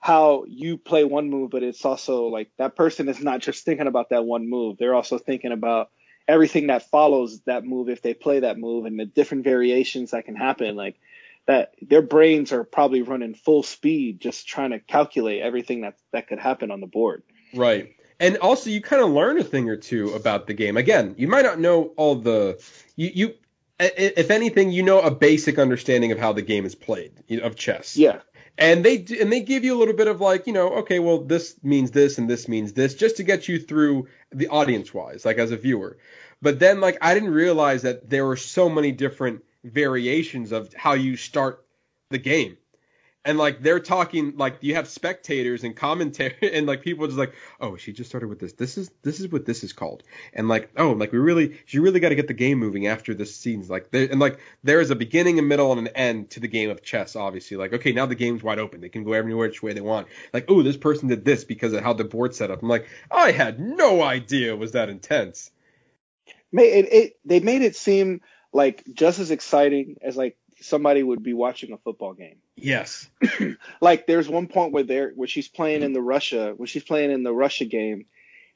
how you play one move, but it's also like that person is not just thinking about that one move. They're also thinking about everything that follows that move if they play that move and the different variations that can happen. Like that, their brains are probably running full speed just trying to calculate everything that that could happen on the board. Right. And also, you kind of learn a thing or two about the game. Again, you might not know all the you you. If anything, you know a basic understanding of how the game is played of chess. Yeah, And they and they give you a little bit of like you know okay well this means this and this means this just to get you through the audience wise like as a viewer. But then like I didn't realize that there were so many different variations of how you start the game. And like they're talking like you have spectators and commentary and like people just like oh she just started with this. This is this is what this is called. And like oh like we really you really got to get the game moving after this scene's like there and like there is a beginning a middle and an end to the game of chess obviously. Like okay now the game's wide open. They can go every which way they want. Like oh this person did this because of how the board set up. I'm like I had no idea it was that intense. It, it they made it seem like just as exciting as like somebody would be watching a football game. yes like there's one point where they're where she's playing in the Russia where she's playing in the Russia game,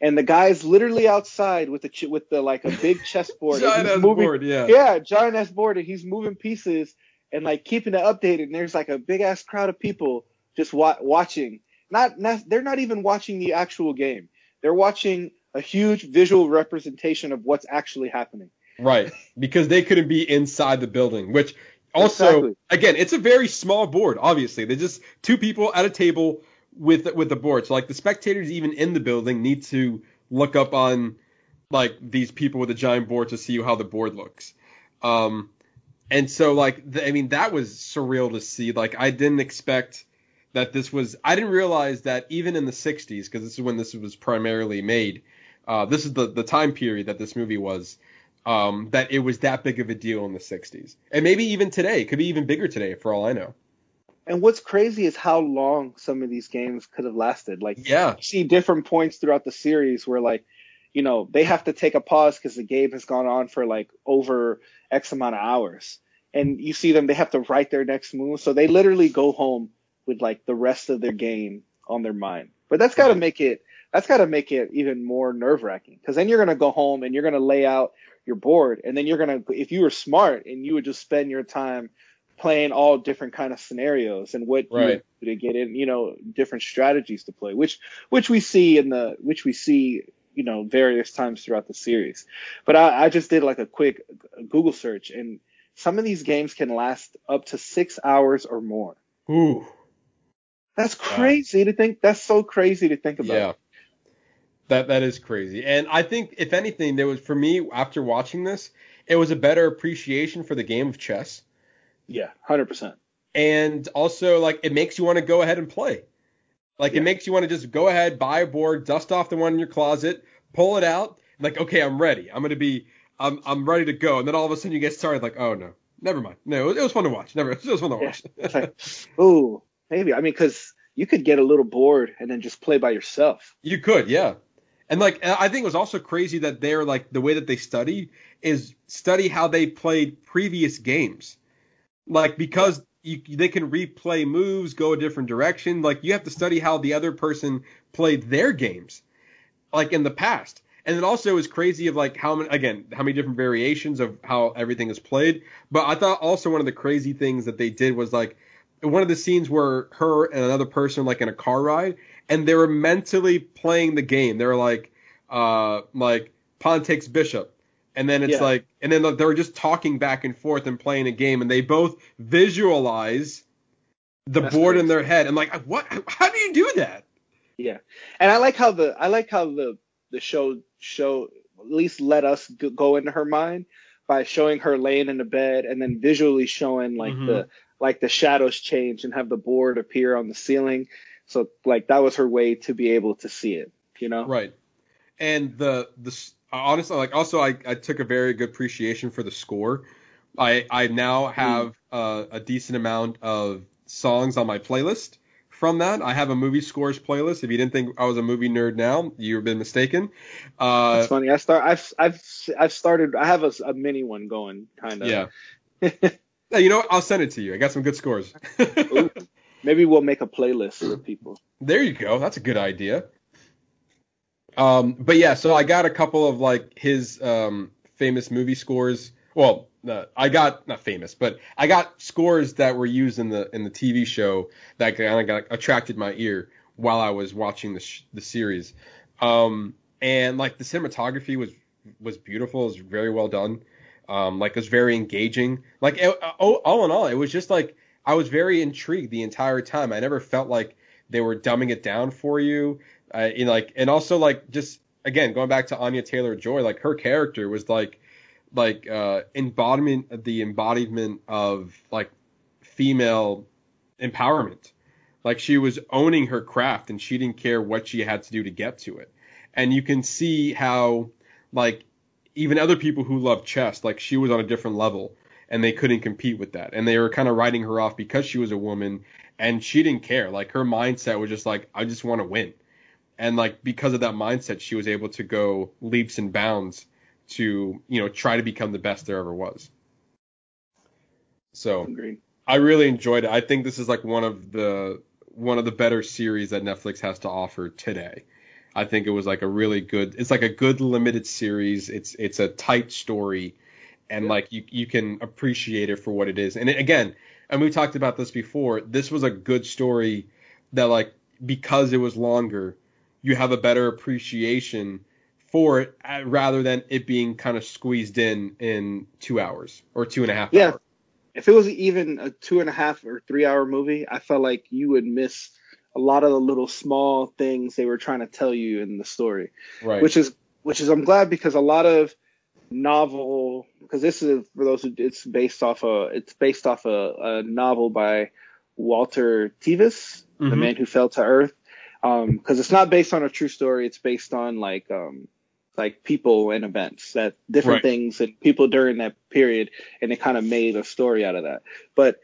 and the guy's literally outside with the with the like a big chessboard. giant ass board yeah yeah, giant ass board, and he's moving pieces and like keeping it updated. And there's like a big ass crowd of people just wa- watching. Not, not they're not even watching the actual game. They're watching a huge visual representation of what's actually happening. Right, because they couldn't be inside the building, which also Exactly. again, it's a very small board. Obviously, they're just two people at a table with with the board. So like the spectators even in the building need to look up on like these people with a giant board to see how the board looks. Um, and so like the, I mean that was surreal to see. Like I didn't expect that this was. I didn't realize that even in the 60s, because this is when this was primarily made. Uh, this is the the time period that this movie was um, that it was that big of a deal in the 60s. And maybe even today. It could be even bigger today, for all I know. And what's crazy is how long some of these games could have lasted. Like Yeah. you see different points throughout the series where like, you know, they have to take a pause because the game has gone on for like over X amount of hours. And you see them, they have to write their next move. So they literally go home with like the rest of their game on their mind. But that's got to make it, that's got to make it even more nerve wracking because then you're going to go home and you're going to lay out your bored And then you're to, if you were smart and you would just spend your time playing all different kind of scenarios and what Right. do to get in, you know, different strategies to play, which which we see in the which we see, you know, various times throughout the series. But I, I just did like a quick Google search, and some of these games can last up to six hours or more. Ooh. That's crazy to think. That's so crazy to think about. Yeah. That that is crazy. And I think if anything, there was for me after watching this, it was a better appreciation for the game of chess. Yeah, hundred percent. And also like it makes you want to go ahead and play. Like Yeah. it makes you want to just go ahead, buy a board, dust off the one in your closet, pull it out, like, okay, I'm ready. I'm gonna be I'm I'm ready to go. And then all of a sudden you get started like, oh no. Never mind. No, it was, it was fun to watch. Never it was fun to watch. It's like, ooh, maybe. I mean, because you could get a little bored and then just play by yourself. You could, yeah. And like I think it was also crazy that they're like the way that they study is study how they played previous games. Like because you, they can replay moves, go a different direction. Like you have to study how the other person played their games, like in the past. And then also was crazy of like how many again how many different variations of how everything is played. But I thought also one of the crazy things that they did was like one of the scenes where her and another person like in a car ride and they were mentally playing the game. They were like, uh, like pawn takes bishop, and then it's Yeah. like, and then they were just talking back and forth and playing a game, and they both visualize the That's board in their head. And like, what? How do you do that? Yeah, and I like how the I like how the the show show at least let us go into her mind by showing her laying in the bed and then visually showing like Mhm. the like the shadows change and have the board appear on the ceiling. So like that was her way to be able to see it. You know. Right. And the the honestly like also I, I took a very good appreciation for the score. I I now have uh, a decent amount of songs on my playlist from that. I have a movie scores playlist. If you didn't think I was a movie nerd now, you've been mistaken. Uh, It's funny. I start. I've I've I've started. I have a, a mini one going, kind of. yeah. Yeah, you know what? I'll send it to you. I got some good scores. Maybe we'll make a playlist for people. There you go. That's a good idea. Um, but yeah, so I got a couple of like his um, famous movie scores. Well, uh, I got not famous, but I got scores that were used in the in the TV show that kind of got attracted my ear while I was watching the sh- the series. Um, and like the cinematography was was beautiful. It was very well done. Um, like it was very engaging. Like it, all, all in all, it was just like I was very intrigued the entire time. I never felt like they were dumbing it down for you. Uh, know, like and also like just again going back to Anya Taylor Joy, like her character was like like uh, embodiment the embodiment of like female empowerment. Like she was owning her craft and she didn't care what she had to do to get to it. And you can see how like even other people who love chess, like she was on a different level and they couldn't compete with that. And they were kind of writing her off because she was a woman and she didn't care. Like her mindset was just like, I just want to win. And like because of that mindset, she was able to go leaps and bounds to, you know, try to become the best there ever was. So Agreed. I really enjoyed it. I think this is like one of the one of the better series that Netflix has to offer today. I think it was like a really good. It's like a good limited series. It's it's a tight story, and like you you can appreciate it for what it is. And it, again, and we talked about this before. This was a good story that like because it was longer, you have a better appreciation for it uh, rather than it being kind of squeezed in in two hours or two and a half Yeah. hours. If it was even a two and a half or three hour movie, I felt like you would miss a lot of the little small things they were trying to tell you in the story. Right. Which is which is I'm glad because a lot of novel because this is for those who it's based off a it's based off a, a novel by Walter Tevis, the Mhm. man who fell to earth. Um, because it's not based on a true story, it's based on like um like people and events that different Right. things and people during that period and they kind of made a story out of that. But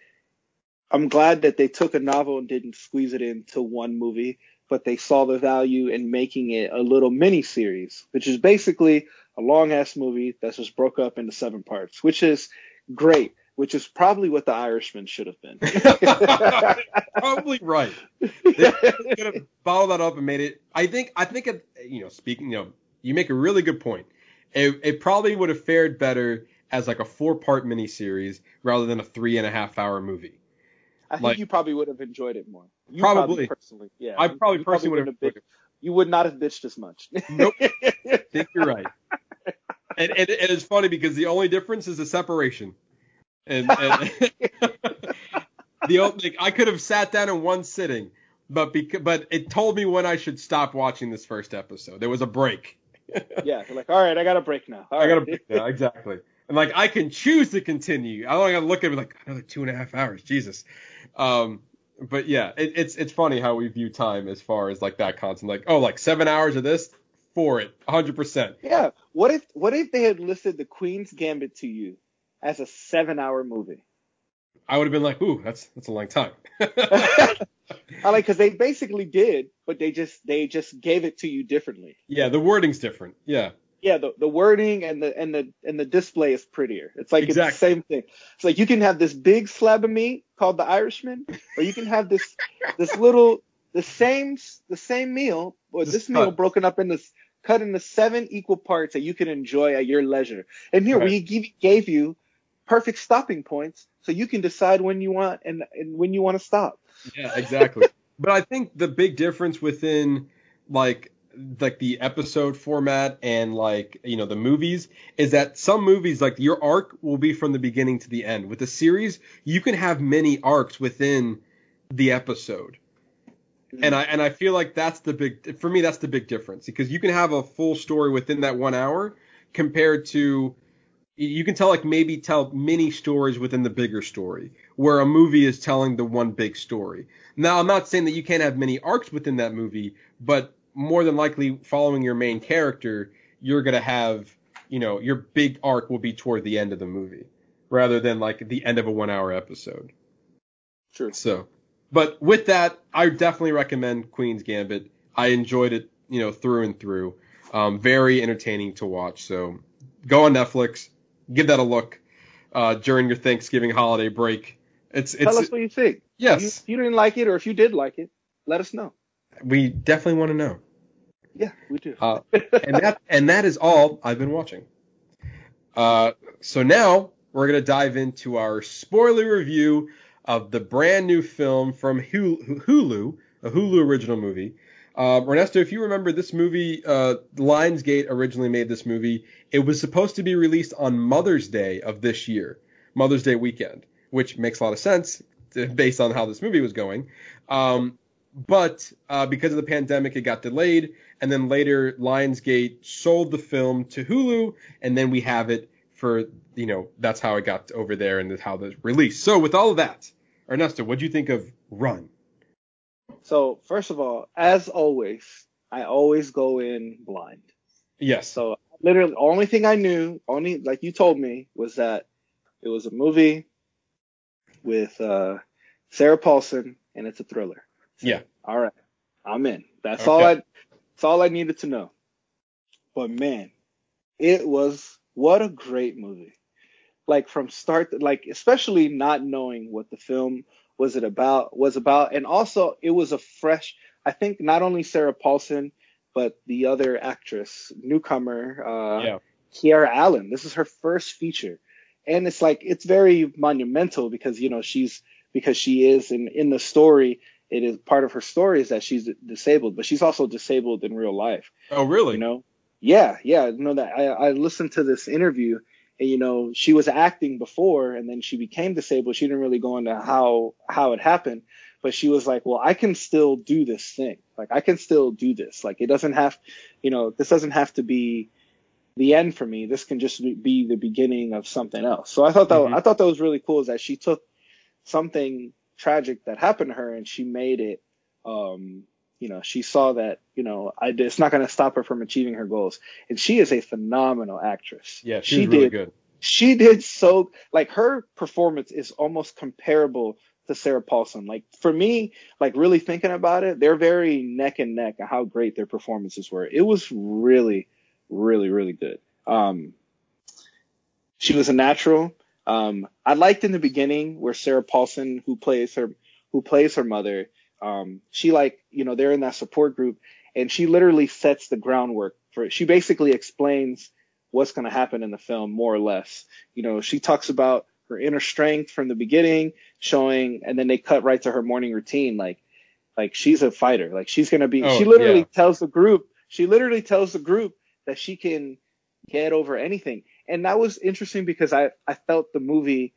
I'm glad that they took a novel and didn't squeeze it into one movie, but they saw the value in making it a little mini series, which is basically a long ass movie that's just broke up into seven parts, which is great, which is probably what the Irishman should have been. Probably right. They could have bottled that up and made it. I think. I think. It, you know, speaking. You know, you make a really good point. It, it probably would have fared better as like a four-part miniseries rather than a three and a half hour movie. I think Like- you probably would have enjoyed it more. You Probably. personally, yeah. I probably personally would have. bitched- You would not have bitched as much. Nope. I think you're right. And, and, and it's funny because the only difference is the separation. And, and the like, I could have sat down in one sitting, but because, but it told me when I should stop watching this first episode. There was a break. yeah, like, all right, I got a break now. All I got a break now, exactly. And like I can choose to continue. I don't gotta look at it like another two and a half hours. Jesus. Um, but yeah, it, it's it's funny how we view time as far as like that content. Like oh, like seven hours of this for it, hundred percent. Yeah. What if what if they had listed the Queen's Gambit to you as a seven hour movie? I would have been like, ooh, that's that's a long time. I like because they basically did, but they just they just gave it to you differently. yeah, the wording's different. Yeah, Yeah, the, the wording and the and the and the display is prettier. It's like it's Exactly. the same thing. It's like you can have this big slab of meat called the Irishman, or you can have this this little the same the same meal or this meal broken up into cut into seven equal parts that you can enjoy at your leisure. And here Right. we give, gave you perfect stopping points so you can decide when you want and, and when you want to stop. yeah, exactly. but I think the big difference within like like the episode format and like you know the movies is that some movies like your arc will be from the beginning to the end with the series you can have many arcs within the episode And mm-hmm. I and I feel like that's the big for me that's the big difference because you can have a full story within that one hour compared to you can tell like maybe tell mini stories within the bigger story where a movie is telling the one big story. Now I'm not saying that you can't have many arcs within that movie, but more than likely following your main character, you're gonna have you know your big arc will be toward the end of the movie rather than like the end of a one hour episode. Sure. So, but with that, I definitely recommend Queen's Gambit. I enjoyed it, you know, through and through. Um, very entertaining to watch. So go on Netflix, give that a look uh, during your Thanksgiving holiday break. It's it's Tell us what you think. yes, If you, if you didn't like it or if you did like it, let us know. we definitely want to know. Yeah, we do. Uh, and that and that is all I've been watching. Uh, so now we're gonna dive into our spoiler review of the brand new film from Hulu, a Hulu original movie. Uh, Ernesto, if you remember this movie, uh, Lionsgate originally made this movie. It was supposed to be released on Mother's Day of this year, Mother's Day weekend, which makes a lot of sense to- based on how this movie was going. Um, but uh, because of the pandemic, it got delayed, and then later Lionsgate sold the film to Hulu, and then we have it for you know that's how it got over there and that's how the release. So with all of that, Ernesto, what do you think of Run? so first of all, as always, I always go in blind. Yes. So literally, the only thing I knew, only like you told me, was that it was a movie with uh, Sarah Paulson and it's a thriller. Yeah. All right, I'm in. That's all I. That's all I needed to know. But man, it was what a great movie. Like from start, like especially not knowing what the film was it about was about, and also it was a fresh. I think not only Sarah Paulson, but the other actress, newcomer, uh, Yeah. Kiera Allen. This is her first feature, and it's like it's very monumental because you know she's because she is in in the story. It is part of her story is that she's disabled, but she's also disabled in real life. Oh, really? You know? Yeah, yeah. You know that I, I listened to this interview, and you know she was acting before, and then she became disabled. She didn't really go into how how it happened, but she was like, well, I can still do this thing. Like I can still do this. Like it doesn't have, you know, this doesn't have to be the end for me. This can just be the beginning of something else. So I thought that Mhm. I thought that was really cool. Is that she took something tragic that happened to her and she made it. Um, you know, she saw that you know I, it's not going to stop her from achieving her goals, and she is a phenomenal actress. Yeah, she, she was really did good. she did so like her performance is almost comparable to Sarah Paulson. Like for me, like really thinking about it, they're very neck and neck on how great their performances were. It was really, really, really good. Um, she was a natural. Um, I liked in the beginning where Sarah Paulson, who plays her, who plays her mother, um, she like, you know, they're in that support group and she literally sets the groundwork for it. She basically explains what's going to happen in the film more or less. You know, she talks about her inner strength from the beginning, showing, and then they cut right to her morning routine. Like, like she's a fighter. Like she's going to be, Oh, she literally yeah. tells the group, she literally tells the group that she can get over anything. And that was interesting because I, I felt the movie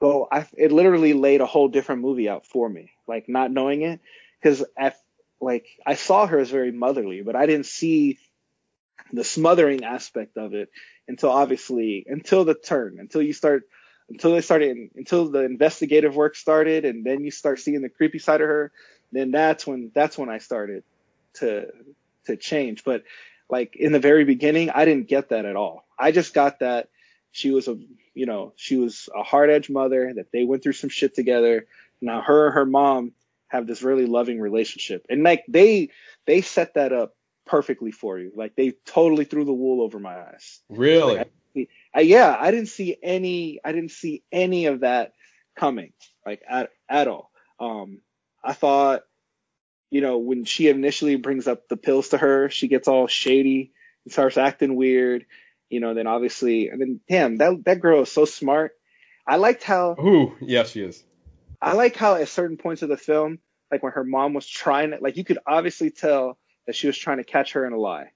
go, I, it literally laid a whole different movie out for me, like not knowing it. Cause at, like, I saw her as very motherly, but I didn't see the smothering aspect of it until obviously, until the turn, until you start, until they started, until the investigative work started and then you start seeing the creepy side of her, then that's when, that's when I started to, to change. But like in the very beginning, I didn't get that at all. I just got that she was a, you know, she was a hard edge mother that they went through some shit together. Now her and her mom have this really loving relationship. And like they, they set that up perfectly for you. Like they totally threw the wool over my eyes. Really? Like, I, yeah, I didn't see any, I didn't see any of that coming, like at, at all. Um, I thought, you know, when she initially brings up the pills to her, she gets all shady and starts acting weird, you know, then obviously, and then damn, that, that girl is so smart. I liked how, Ooh, yeah, she is. I like how at certain points of the film, like when her mom was trying to, like you could obviously tell that she was trying to catch her in a lie.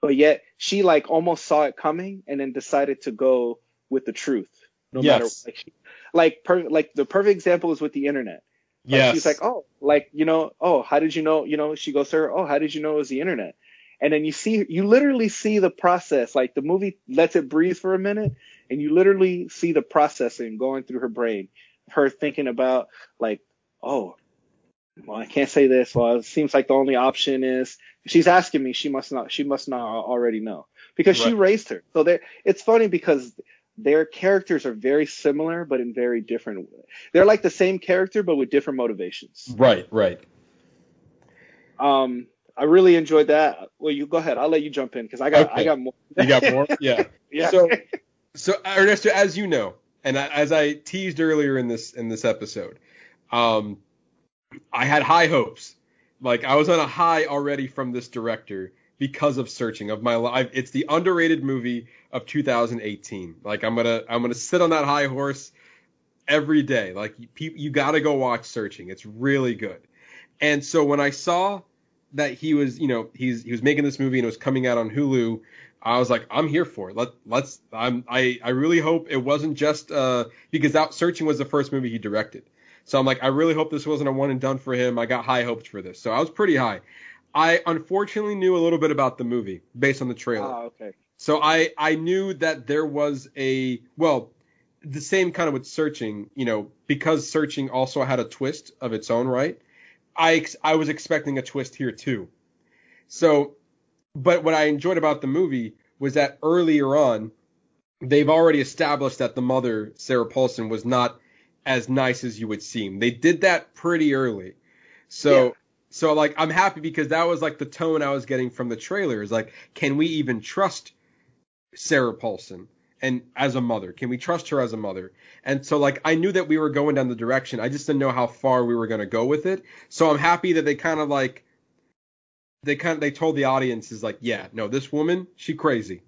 But yet she like almost saw it coming and then decided to go with the truth. No matter Yes. like she, like per, like the perfect example is with the internet. Like, Yes. She's like, oh, like you know, oh, how did you know? You know, she goes to her, oh, how did you know it was the internet? And then you see, you literally see the process. Like the movie lets it breathe for a minute, and you literally see the processing going through her brain. Her thinking about like, oh, well, I can't say this. Well, it seems like the only option is she's asking me. She must not. She must not already know because she raised her. So they it's funny because their characters are very similar, but in very different. They're like the same character, but with different motivations. Right, right. Um, I really enjoyed that. Well, you go ahead. I'll let you jump in because I got I got more. You got more? Yeah. yeah. So, so Ernesto, as you know, and I- as I teased earlier in this in this episode, um, I had high hopes. Like I was on a high already from this director because of searching of my life. It's the underrated movie of 2018. Like I'm gonna I'm gonna sit on that high horse every day. Like you, you got to go watch Searching. It's really good. And so when I saw that he was, you know, he's he was making this movie and it was coming out on Hulu, I was like, I'm here for it. Let let's I'm I I really hope it wasn't just uh because Out Searching was the first movie he directed. So I'm like, I really hope this wasn't a one and done for him. I got high hopes for this. So I was pretty high. I unfortunately knew a little bit about the movie based on the trailer. Ah, okay. So I I knew that there was a well the same kind of with searching, you know, because searching also had a twist of its own right. I I was expecting a twist here too. So but what I enjoyed about the movie was that earlier on they've already established that the mother Sarah Paulson was not as nice as you would seem. They did that pretty early. So Yeah. so like I'm happy because that was like the tone I was getting from the trailer is like can we even trust Sarah Paulson and as a mother? Can we trust her as a mother? And so like I knew that we were going down the direction. I just didn't know how far we were going to go with it. So I'm happy that they kind of like they kind of they told the audience is like, yeah, no, this woman, she crazy.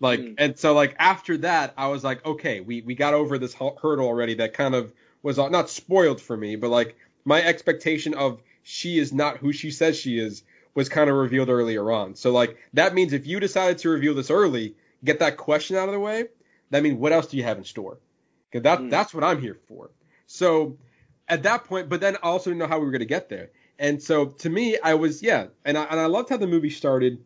Like Mm. and so like after that, I was like, okay, we we got over this hu- hurdle already that kind of was not spoiled for me, but like my expectation of she is not who she says she is was kind of revealed earlier on. So like that means if you decided to reveal this early, get that question out of the way, that means what else do you have in store? 'Cause that Mm. that's what I'm here for. So at that point, but then I also didn't know how we were gonna get there. And so to me, I was yeah, and I and I loved how the movie started.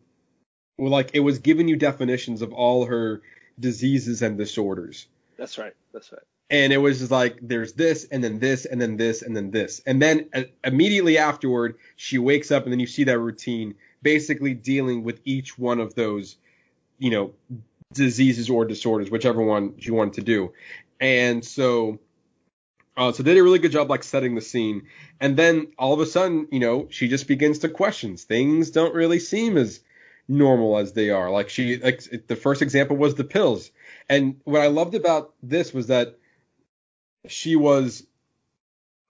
Well, like it was giving you definitions of all her diseases and disorders That's right. That's right. and it was just like there's this and then this and then this and then this and then uh, immediately afterward she wakes up and then you see that routine basically dealing with each one of those you know diseases or disorders whichever one she wanted to do and so uh, so they did a really good job like setting the scene and then all of a sudden you know she just begins to questions things don't really seem as normal as they are like she like the first example was the pills and what I loved about this was that she was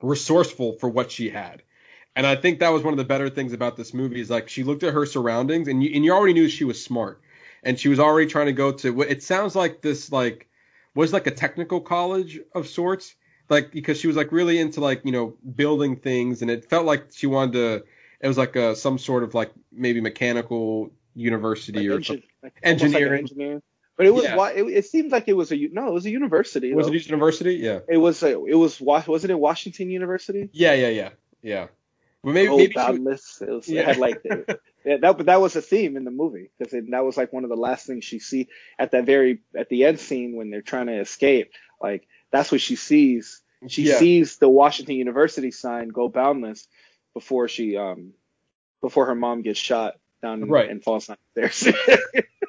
resourceful for what she had. And I think that was one of the better things about this movie is like she looked at her surroundings and you, and you already knew she was smart. And she was already trying to go to what it sounds like this like was like a technical college of sorts. Like because she was like really into like, you know, building things and it felt like she wanted to it was like a, some sort of like maybe mechanical university Like or engin- like, like Engineering. engineering. But it was Yeah. it, it seemed like it was a no, it was a university. Was though. it university? Yeah. It was a, it was wa- wasn't it Washington University? Yeah, yeah, yeah. Yeah. Well maybe oh, maybe she. It, was, Yeah. it had like yeah, that but that was a theme in the movie because that was like one of the last things she see at that very at the end scene when they're trying to escape. Like that's what she sees. She Yeah. sees the Washington University sign go boundless before she um before her mom gets shot down Right. and falls down the stairs.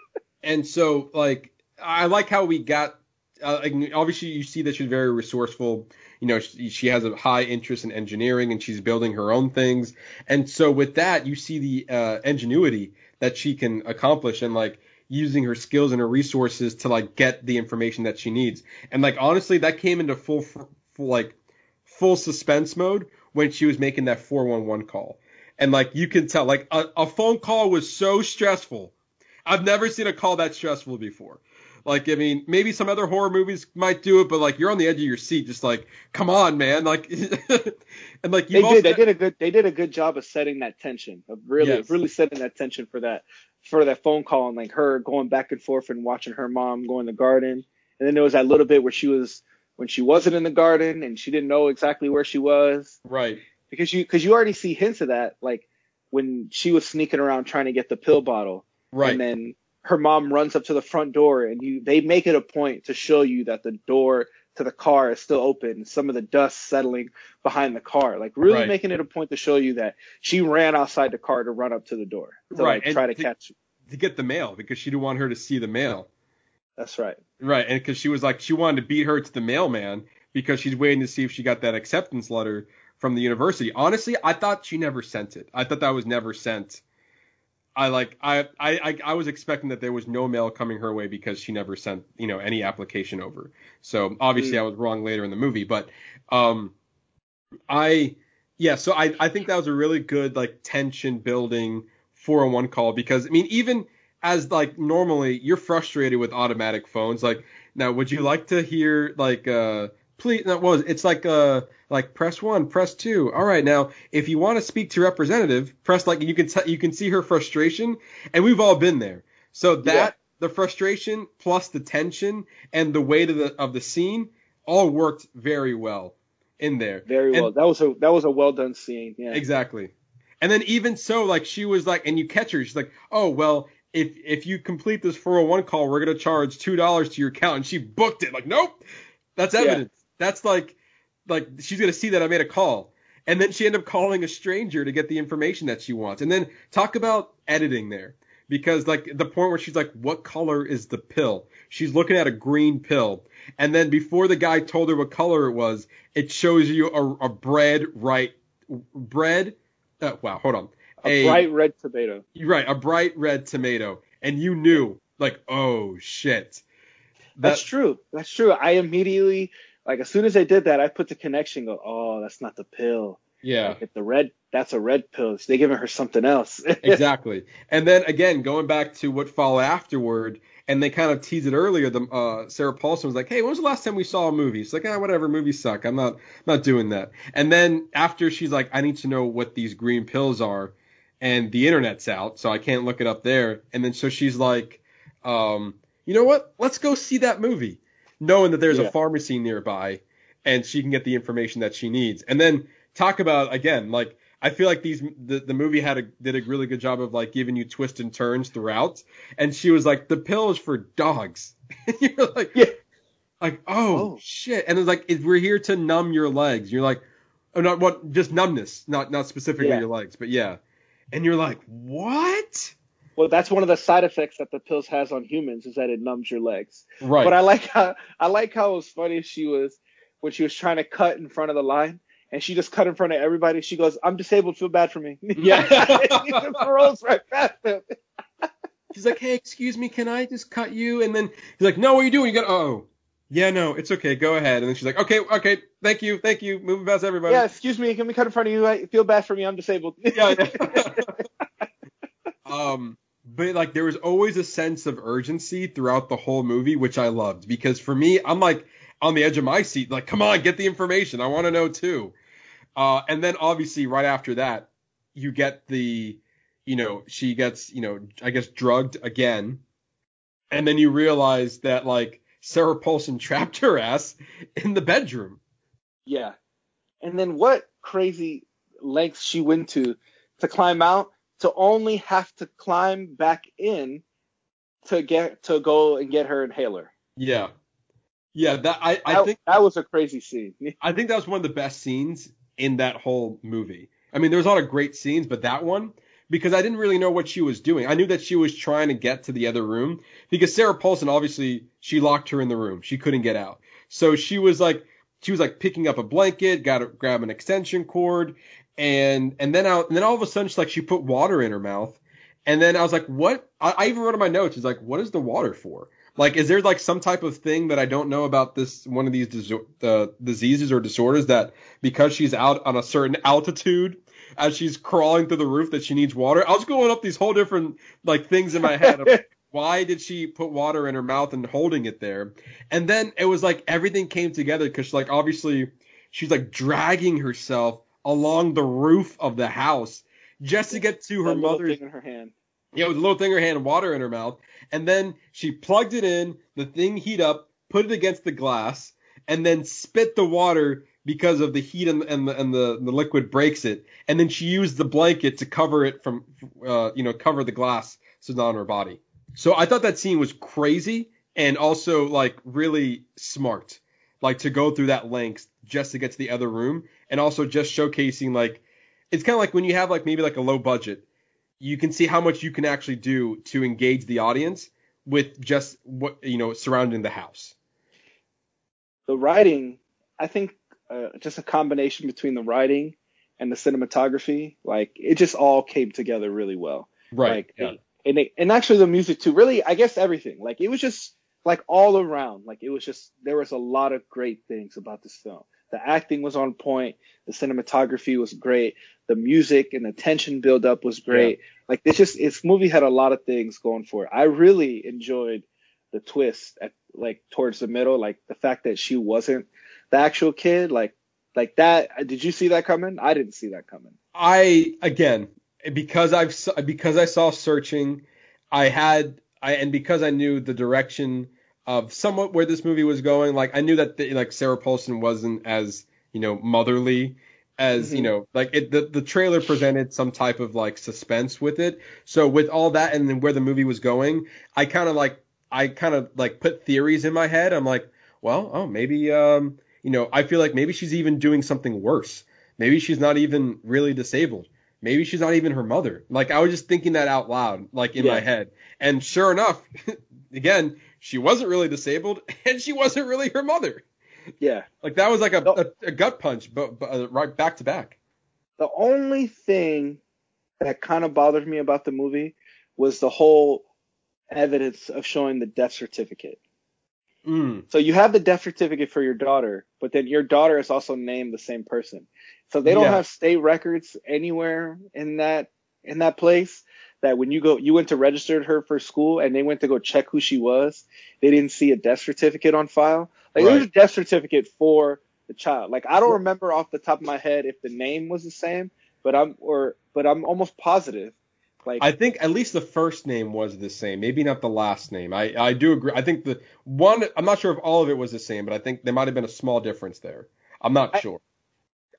and so like I like how we got. Uh, obviously, you see that she's very resourceful. You know, she, she has a high interest in engineering, and she's building her own things. And so with that, you see the uh, ingenuity that she can accomplish, and like using her skills and her resources to like get the information that she needs. And like honestly, that came into full, full like full suspense mode when she was making that 411 call. And like you can tell, like a, a phone call was so stressful. I've never seen a call that stressful before. Like, I mean, maybe some other horror movies might do it, but like you're on the edge of your seat, just like, come on, man. Like, and like they you've also, did. They did a good. They did a good job of setting that tension. Of really, Yes. really setting that tension for that, for that phone call and like her going back and forth and watching her mom go in the garden. And then there was that little bit where she was when she wasn't in the garden and she didn't know exactly where she was Right. because you because you already see hints of that like when she was sneaking around trying to get the pill bottle Right. and then her mom runs up to the front door and you they make it a point to show you that the door to the car is still open some of the dust settling behind the car like really Right. making it a point to show you that she ran outside the car to run up to the door to Right, like try to the- catch to get the mail because she didn't want her to see the mail. that's right Right, and because she was like she wanted to beat her to the mailman because she's waiting to see if she got that acceptance letter from the university. Honestly, I thought she never sent it. I thought that was never sent. I like I I I, was expecting that there was no mail coming her way because she never sent you know any application over. So obviously I was wrong later in the movie, but um I yeah, so I I think that was a really good like tension building 401 call because I mean even as like normally you're frustrated with automatic phones like now would you like to hear like uh please that was it's like uh like press 1 press 2 all right now if you want to speak to representative press like you can t- you can see her frustration and we've all been there so that Yeah. the frustration plus the tension and the weight of the of the scene all worked very well in there very And- well that was a that was a well done scene yeah Exactly. And then even so, like she was like, and you catch her, she's like, oh well, if if you complete this 401 call, we're gonna charge two dollars to your account, and she booked it. Like, nope, that's evidence. That's like, like she's gonna see that I made a call, and then she ended up calling a stranger to get the information that she wants. And then talk about editing there, because like the point where she's like, what color is the pill? She's looking at a green pill, and then before the guy told her what color it was, it shows you a, a bread right bread. Uh, wow, hold on. a bright red tomato You're right, a bright red tomato, and you knew, like, oh shit. That's true. That's true. I immediately, like, as soon as they did that, I put the connection. Go, oh, that's not the pill. Yeah, Like, the red, that's a red pill. They giving her something else. exactly. And then again, going back to what followed afterward, and they kind of teased it earlier. The uh, Sarah Paulson was like, "Hey, when was the last time we saw a movie?" She's like, "Ah, whatever, movies suck. I'm not not doing that." And then after she's like, "I need to know what these green pills are," and the internet's out, so I can't look it up there. And then so she's like, um, "You know what? Let's go see that movie," knowing that there's Yeah. a pharmacy nearby, and she can get the information that she needs. And then talk about again, like I feel like these the, the movie had a did a really good job of like giving you twists and turns throughout. And she was like, the pill is for dogs. and you're like, Yeah. like oh, Oh. shit. And it's like we're here to numb your legs. You're like, oh, not what, just numbness, not not specifically Yeah. your legs, but yeah. And you're like, what? Well, that's one of the side effects that the pills has on humans is that it numbs your legs. Right. But I like how I like how it was funny. She was when she was trying to cut in front of the line. And she just cut in front of everybody. She goes, "I'm disabled. Feel bad for me." Yeah. she just rolls right past him. She's like, hey, excuse me, can I just cut you? And then he's like, no, what are you doing? You got, oh, yeah, no, it's okay, go ahead. And then she's like, okay, okay, thank you, thank you, moving past everybody. Yeah, excuse me. Can we cut in front of you? I feel bad for me. I'm disabled. yeah. um, but like there was always a sense of urgency throughout the whole movie, which I loved because for me, I'm like on the edge of my seat, like, come on, get the information, I want to know too. Uh, and then obviously right after that, you get the, you know, she gets, you know, I guess drugged again, and then you realize that like Sarah Paulson trapped her ass in the bedroom. Yeah. And then what crazy lengths she went to to climb out to only have to climb back in to get to go and get her inhaler. Yeah. Yeah, that I, I That, think that was a crazy scene. I think that was one of the best scenes in that whole movie. I mean, there's a lot of great scenes, but that one, because I didn't really know what she was doing. I knew that she was trying to get to the other room because Sarah Paulson, obviously, she locked her in the room. She couldn't get out. So she was like, she was like picking up a blanket, got to grab an extension cord, and, and then out, and then all of a sudden, she's like, she put water in her mouth. And then I was like, what? I, I even wrote in my notes, it's like, what is the water for? Like, is there like some type of thing that I don't know about this one of these dis- uh, diseases or disorders that because she's out on a certain altitude as she's crawling through the roof that she needs water? I was going up these whole different like things in my head. Of, why did she put water in her mouth and holding it there? And then it was like everything came together because like obviously she's like dragging herself along the roof of the house just to get to her mother's thing in her hand. yeah, with a little thing in her hand water in her mouth. And then she plugged it in, the thing heat up, put it against the glass, and then spit the water because of the heat and, and the and the, the liquid breaks it, and then she used the blanket to cover it from, uh, you know, cover the glass so it's not on her body. So I thought that scene was crazy and also like really smart, like to go through that length just to get to the other room, and also just showcasing like it's kind of like when you have like maybe like a low budget, you can see how much you can actually do to engage the audience with just what you know surrounding the house. The writing, I think, uh, just a combination between the writing and the cinematography, like it just all came together really well. Right. Like, yeah. and it, and actually the music too. Really, I guess everything. Like it was just like all around. Like it was just there was a lot of great things about this film. The acting was on point. The cinematography was great. The music and the tension build up was great. Like this just this movie had a lot of things going for it. I really enjoyed the twist at like towards the middle, like the fact that she wasn't the actual kid, like like that. Did you see that coming? I didn't see that coming. I again because I've because I saw searching, I had I and because I knew the direction of somewhat where this movie was going, like I knew that the, like Sarah Paulson wasn't as you know motherly as you Mhm. know like it, the the trailer presented some type of like suspense with it. So with all that and then where the movie was going, I kind of like I kind of like put theories in my head. I'm like, well, oh maybe um you know I feel like maybe she's even doing something worse. Maybe she's not even really disabled. Maybe she's not even her mother. Like I was just thinking that out loud, like in my head. And sure enough, again, she wasn't really disabled, and she wasn't really her mother. Yeah. Like that was like a, No. a, a gut punch, but, but uh, right back to back. The only thing that kind of bothered me about the movie was the whole evidence of showing the death certificate. Mm, So you have the death certificate for your daughter, but then your daughter is also named the same person. So they don't Yeah. have state records anywhere in that in that place. That when you go, you went to register her for school, and they went to go check who she was. They didn't see a death certificate on file. Like there was a death certificate for the child. Like I don't remember off the top of my head if the name was the same, but I'm or but I'm almost positive. Like I think at least the first name was the same, maybe not the last name. I, I do agree. I think the one, I'm not sure if all of it was the same, but I think there might have been a small difference there. I'm not I- sure.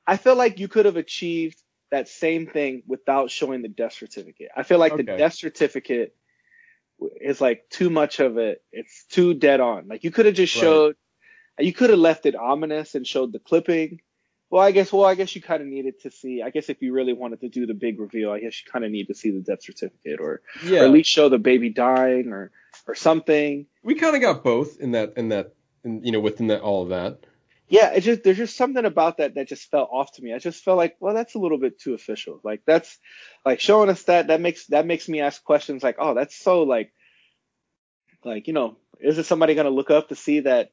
I feel like you could have achieved that same thing without showing the death certificate. I feel like the death certificate is like too much of it. It's too dead on. Like you could have just Right. showed, you could have left it ominous and showed the clipping. Well, I guess, well, I guess you kind of needed to see, I guess if you really wanted to do the big reveal, I guess you kind of need to see the death certificate or, Yeah. or at least show the baby dying or, or something. we kind of got both in that, in that, in, you know, within that, all of that. Yeah, it just there's just something about that that just felt off to me. I just felt like, well, that's a little bit too official. Like that's like showing us that that makes that makes me ask questions like, oh, that's so like like you know, is it somebody gonna look up to see that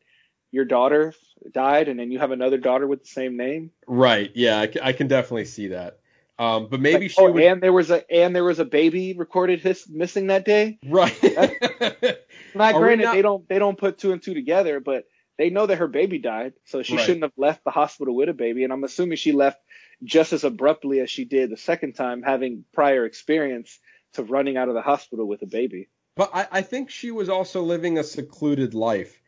your daughter died and then you have another daughter with the same name? Right. Yeah. I, I can definitely see that. Um, but maybe Like, she oh, would. and there was a and there was a baby recorded his missing that day. Right. Not Are granted, not- they don't they don't put two and two together, but they know that her baby died, so she Right. shouldn't have left the hospital with a baby. And I'm assuming she left just as abruptly as she did the second time, having prior experience to running out of the hospital with a baby. But I, I think she was also living a secluded life.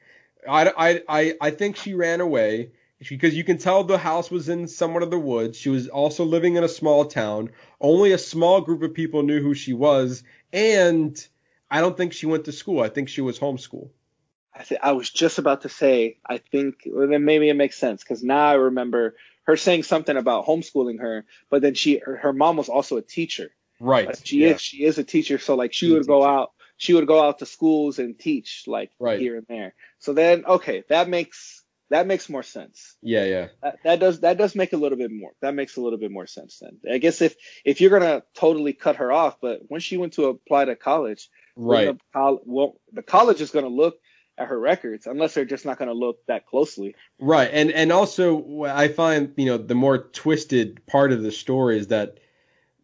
I, I, I, I think she ran away because you can tell the house was in somewhat of the woods. She was also living in a small town. Only a small group of people knew who she was. And I don't think she went to school. I think she was homeschooled. I, th- I was just about to say, I think well, then maybe it makes sense because now I remember her saying something about homeschooling her, but then she her, her mom was also a teacher. Right. Like, she yeah. is she is a teacher, so like she She's would go out she would go out to schools and teach like Right. here and there. So then okay, that makes that makes more sense. Yeah, yeah. That, that does that does make a little bit more that makes a little bit more sense then. I guess if if you're gonna totally cut her off, but when she went to apply to college, Right. the col- well the college is gonna look at her records unless they're just not gonna look that closely. Right, and and also I find you know the more twisted part of the story is that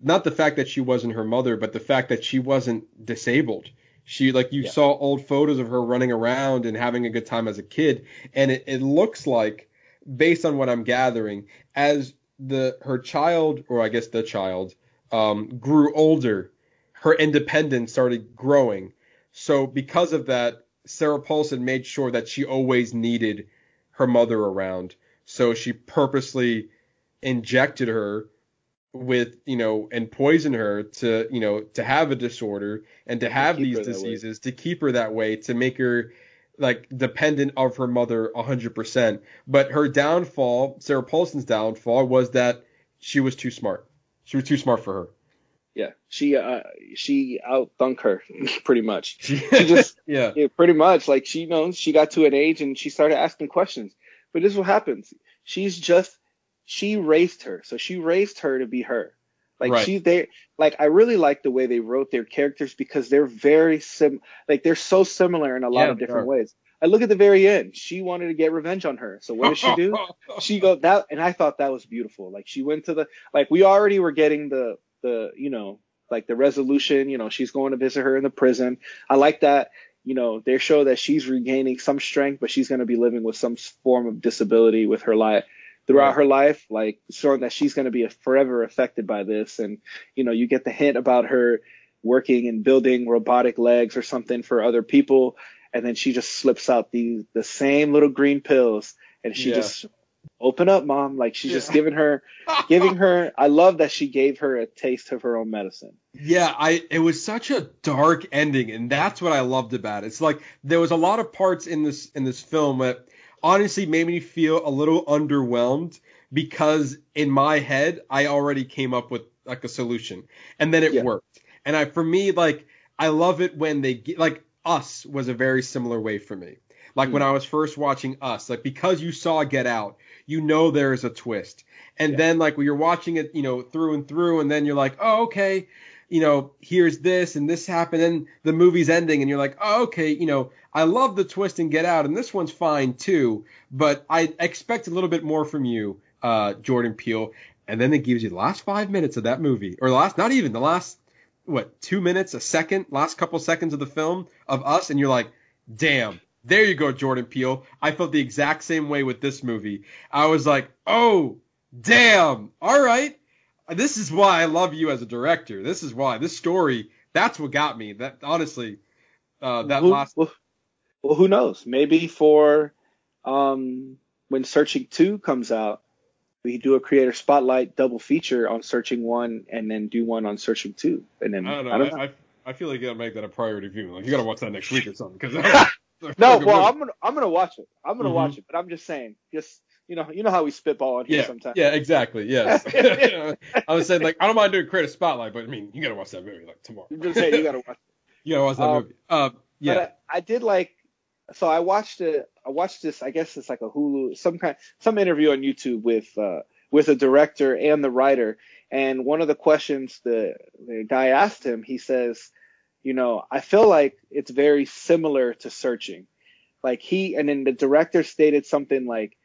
not the fact that she wasn't her mother, but the fact that she wasn't disabled. She like you Yeah. saw old photos of her running around and having a good time as a kid, and it, it looks like, based on what I'm gathering, as the her child or I guess the child um, grew older, her independence started growing. So because of that, Sarah Paulson made sure that she always needed her mother around, so she purposely injected her with you know and poisoned her to you know to have a disorder and to have keep these her that way. diseases to keep her that way to make her like dependent of her mother 100% but her downfall sarah paulson's downfall was that she was too smart. She was too smart for her Yeah, she uh she outthunk her pretty much. she, just- yeah Yeah, pretty much. Like she knows she got to an age and she started asking questions. But this is what happens. She's just she raised her, so she raised her to be her. Like Right. she they like I really like the way they wrote their characters because they're very sim like they're so similar in a lot Yeah, of different ways. I look at the very end. She wanted to get revenge on her. So what did she do? she go that and I thought that was beautiful. Like she went to the like we already were getting the the you know like the resolution, you know, she's going to visit her in the prison. I like that, you know, they show that she's regaining some strength, but she's going to be living with some form of disability with her life throughout Right. her life, like showing that she's going to be forever affected by this. And, you know, you get the hint about her working and building robotic legs or something for other people. And then she just slips out the, the same little green pills and she Yeah. just open up mom. Like she's just giving her, giving her, I love that she gave her a taste of her own medicine. Yeah, I it was such a dark ending, and that's what I loved about it. It's like there was a lot of parts in this in this film that honestly made me feel a little underwhelmed because in my head I already came up with like a solution, and then it Yeah. worked. And I for me like I love it when they get like Us was a very similar way for me. Like when hmm. I was first watching Us, like because you saw Get Out, you know there is a twist. And Yeah. then like when you're watching it, you know, through and through, and then you're like, oh, okay, you know, here's this and this happened, and the movie's ending, and you're like, oh, okay, you know, I love the twist and Get Out, and this one's fine too, but I expect a little bit more from you, uh, Jordan Peele. And then it gives you the last five minutes of that movie, or the last, not even the last, what, two minutes, a second, last couple seconds of the film of us, and you're like, damn. There you go, Jordan Peele. I felt the exact same way with this movie. I was like, oh, damn. All right. This is why I love you as a director. This is why this story. That's what got me. That honestly, uh, that Who- last. well, well, who knows? Maybe for um, when Searching Two comes out, we do a creator spotlight double feature on Searching One, and then do one on Searching Two, and then I don't know. I don't know. I, I, I feel like you gotta make that a priority viewing. Like you gotta watch that next week or something. Because no, well, I'm gonna I'm gonna watch it. I'm gonna Mhm. watch it, but I'm just saying, just you know, you know how we spitball on here yeah, sometimes. yeah, exactly. Yes. I was saying like I don't mind doing creative spotlight, but I mean you gotta watch that movie like tomorrow. I'm just saying you gotta watch. It. You gotta watch that Um, movie. Uh, yeah. But I, I did like. So I watched it. I watched this. I guess it's like a Hulu, some kind, some interview on YouTube with uh, with the director and the writer. And one of the questions the the guy asked him, he says, you know, I feel like it's very similar to Searching. Like he, and then the director stated something like,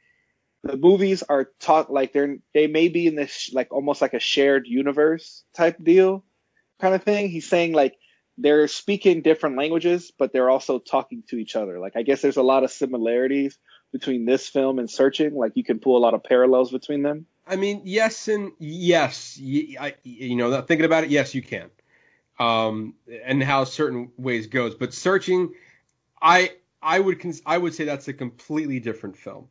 the movies are taught like they're they may be in this like almost like a shared universe type deal kind of thing. He's saying like they're speaking different languages, but they're also talking to each other. Like I guess there's a lot of similarities between this film and Searching. Like you can pull a lot of parallels between them. I mean, yes and yes. I, you know, thinking about it, yes, you can. Um, and how certain ways goes, but searching, I I would cons- I would say that's a completely different film.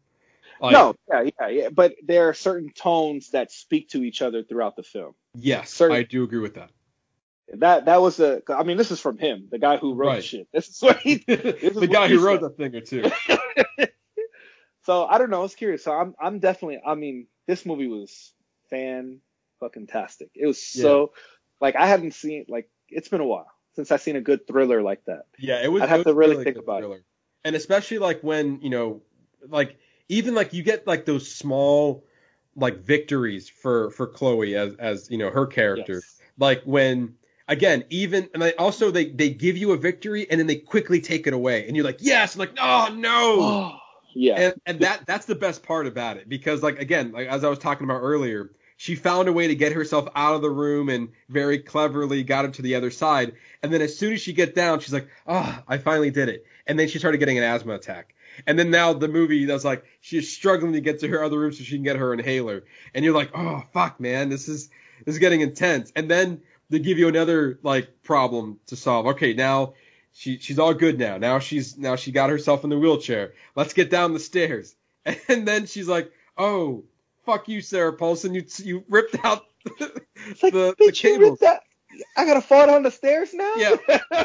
Like, no, yeah, yeah, yeah. But there are certain tones that speak to each other throughout the film. Yes, certain- I do agree with that. That that was a. I mean, this is from him, the guy who wrote Right. the shit. This is what he. is the guy who wrote said. that thing or two. So I don't know. I was curious. So I'm I'm definitely. I mean, this movie was fan fucking tastic. It was so like I hadn't seen like it's been a while since I've seen a good thriller like that. Yeah, it was. I'd have to was really think about it. And especially like when you know, like even like you get like those small like victories for for Chloe as as you know her character. Yes. Like when again even and I also they they give you a victory and then they quickly take it away and you're like yes I'm like oh no. yeah. and, and that that's the best part about it because like again like as i was talking about earlier she found a way to get herself out of the room and very cleverly got him to the other side and then as soon as she get down she's like oh i finally did it and then she started getting an asthma attack and then now the movie that's like she's struggling to get to her other room so she can get her inhaler and you're like oh fuck man this is this is getting intense and then they give you another like problem to solve okay now she she's all good now. Now she's now she got herself in the wheelchair. Let's get down the stairs. and then she's like, "Oh, fuck you, Sarah Paulson. You you ripped out It's like, the, the bitch, you cable." I gotta fall down the stairs now. Yeah.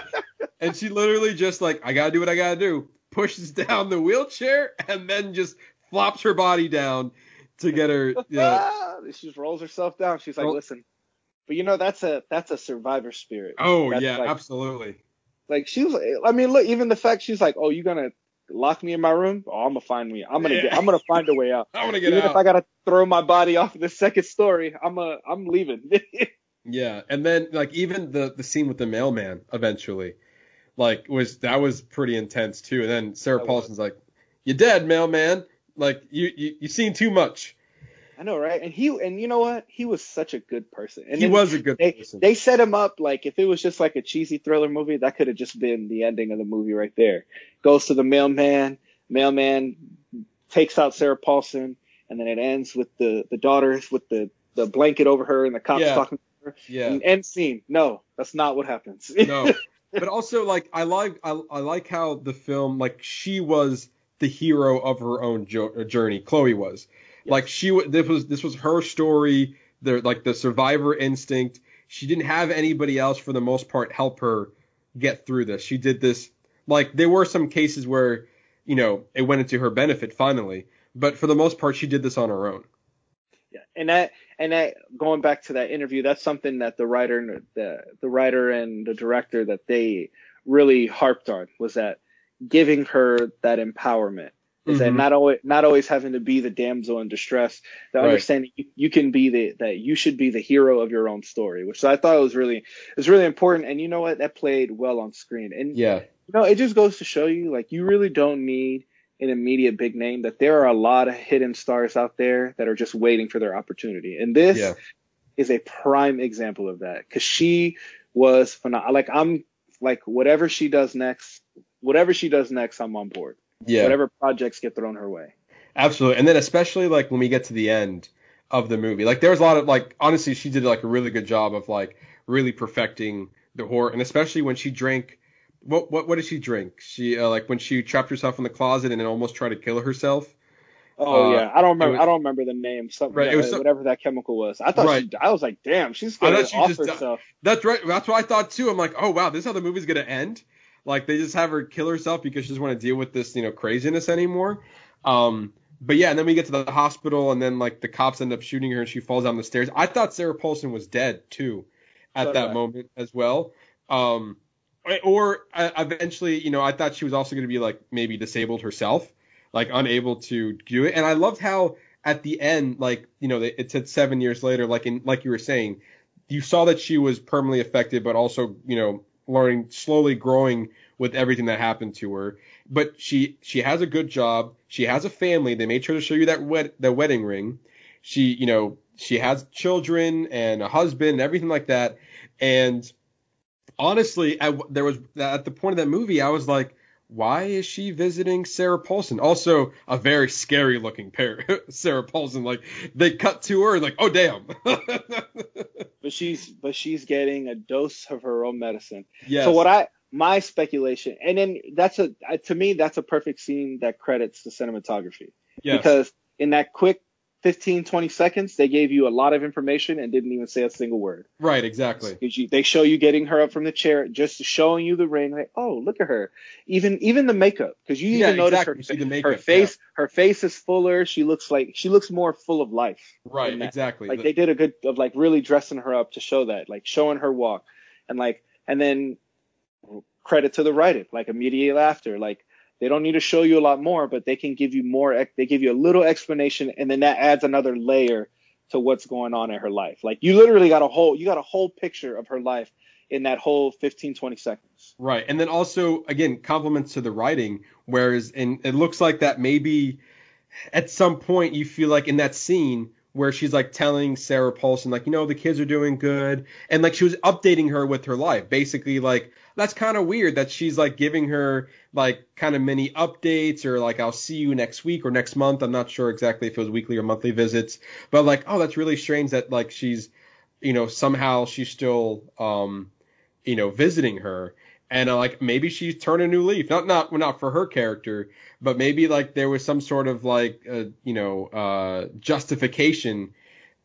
And she literally just like, I gotta do what I gotta do. Pushes down the wheelchair and then just flops her body down to get her. Yeah, Ah, she just rolls herself down. She's like, Roll- listen, but you know that's a that's a survivor spirit. oh That's yeah, like- absolutely. Like she's. I mean, look, even the fact she's like, oh, you gonna lock me in my room? Oh, I'm gonna find me. I'm gonna Yeah. get. I'm gonna find a way out. I'm gonna get Even out. if I gotta throw my body off the second story, I'm a. I'm leaving. Yeah, and then like even the the scene with the mailman eventually, like was that was pretty intense too. And then Sarah That was. Paulson's like, "You dead, mailman? Like you you you seen too much." I know, right? And he and you know what? He was such a good person. And he was a good They person. they set him up like if it was just like a cheesy thriller movie, that could have just been the ending of the movie right there. Goes to the mailman, mailman takes out Sarah Paulson, and then it ends with the the daughter with the the blanket over her and the cops Yeah. talking to her. yeah. And end scene. No, that's not what happens. no but also like i like I, I like how the film like she was the hero of her own jo- uh, journey chloe was like she wa- this was this was her story the like the survivor instinct she didn't have anybody else for the most part help her get through this she did this like there were some cases where you know it went into her benefit finally but for the most part she did this on her own Yeah, and that and that going back to that interview, that's something that the writer and the the writer and the director that they really harped on was that giving her that empowerment is that Mhm. not always not always having to be the damsel in distress, the Right. understanding you, you can be the that you should be the hero of your own story, which I thought was really was really important. And you know what, that played well on screen. And yeah you know, it just goes to show you, like, you really don't need an immediate big name. That there are a lot of hidden stars out there that are just waiting for their opportunity. And this Yeah. is a prime example of that because she was phenomenal. Like, I'm like, whatever she does next, whatever she does next, I'm on board. yeah Whatever projects get thrown her way. Absolutely. And then especially like when we get to the end of the movie, like there was a lot of like honestly she did like a really good job of like really perfecting the horror and especially when she drank what what what did she drink? She uh, like when she trapped herself in the closet and then almost tried to kill herself. Oh Uh, yeah, I don't remember. was- I don't remember the name. Something, Right, it was whatever that chemical was. I thought Right. she. I was like, damn, she's gonna she off herself. That's right. That's what I thought too. I'm like, oh wow, this is how the movie's gonna end. Like they just have her kill herself because she doesn't want to deal with this, you know, craziness anymore. Um, but yeah, and then we get to the hospital, and then like the cops end up shooting her, and she falls down the stairs. I thought Sarah Paulson was dead too, at So that I. moment as well. Um, or uh, eventually, you know, I thought she was also going to be like maybe disabled herself, like unable to do it. And I loved how at the end, like you know, it said seven years later, like in like you were saying, you saw that she was permanently affected, but also you know learning slowly growing with everything that happened to her. But she she has a good job. She has a family. They made sure to show you that wed- the wedding ring. She you know she has children and a husband and everything like that. And honestly, I, there was at the point of that movie, I was like, why is she visiting Sarah Paulson? Also, a very scary looking pair, Sarah Paulson. Like they cut to her, and like, oh damn. But she's but she's getting a dose of her own medicine. yes. So what I my speculation, and then that's a to me that's a perfect scene that credits the cinematography yes. because in that quick 15 20 seconds they gave you a lot of information and didn't even say a single word. right, exactly. you- They show you getting her up from the chair, just showing you the ring. Like, oh, look at her. Even even the makeup, because you Yeah, even notice exactly. her, the her makeup, face. Her face is fuller. She looks like she looks more full of life. Right, exactly. Like The- they did a good of like really dressing her up to show that, like showing her walk, and like and then credit to the writing, like immediate after, like they don't need to show you a lot more, but they can give you more. They give you a little explanation, and then that adds another layer to what's going on in her life. Like you literally got a whole you got a whole picture of her life in that whole 15 20 seconds. Right. And then also, again, compliments to the writing. Whereas, and it looks like that maybe at some point you feel like in that scene where she's like telling Sarah Paulson, like, you know, the kids are doing good. And like she was updating her with her life. Basically, like, that's kind of weird that she's like giving her like kind of mini updates or like, I'll see you next week or next month. I'm not sure exactly if it was weekly or monthly visits. But like, oh, that's really strange that like she's, you know, somehow she's still, um, you know, visiting her. And uh, like maybe she's turned a new leaf. Not not not for her character, but maybe like there was some sort of like uh, you know uh, justification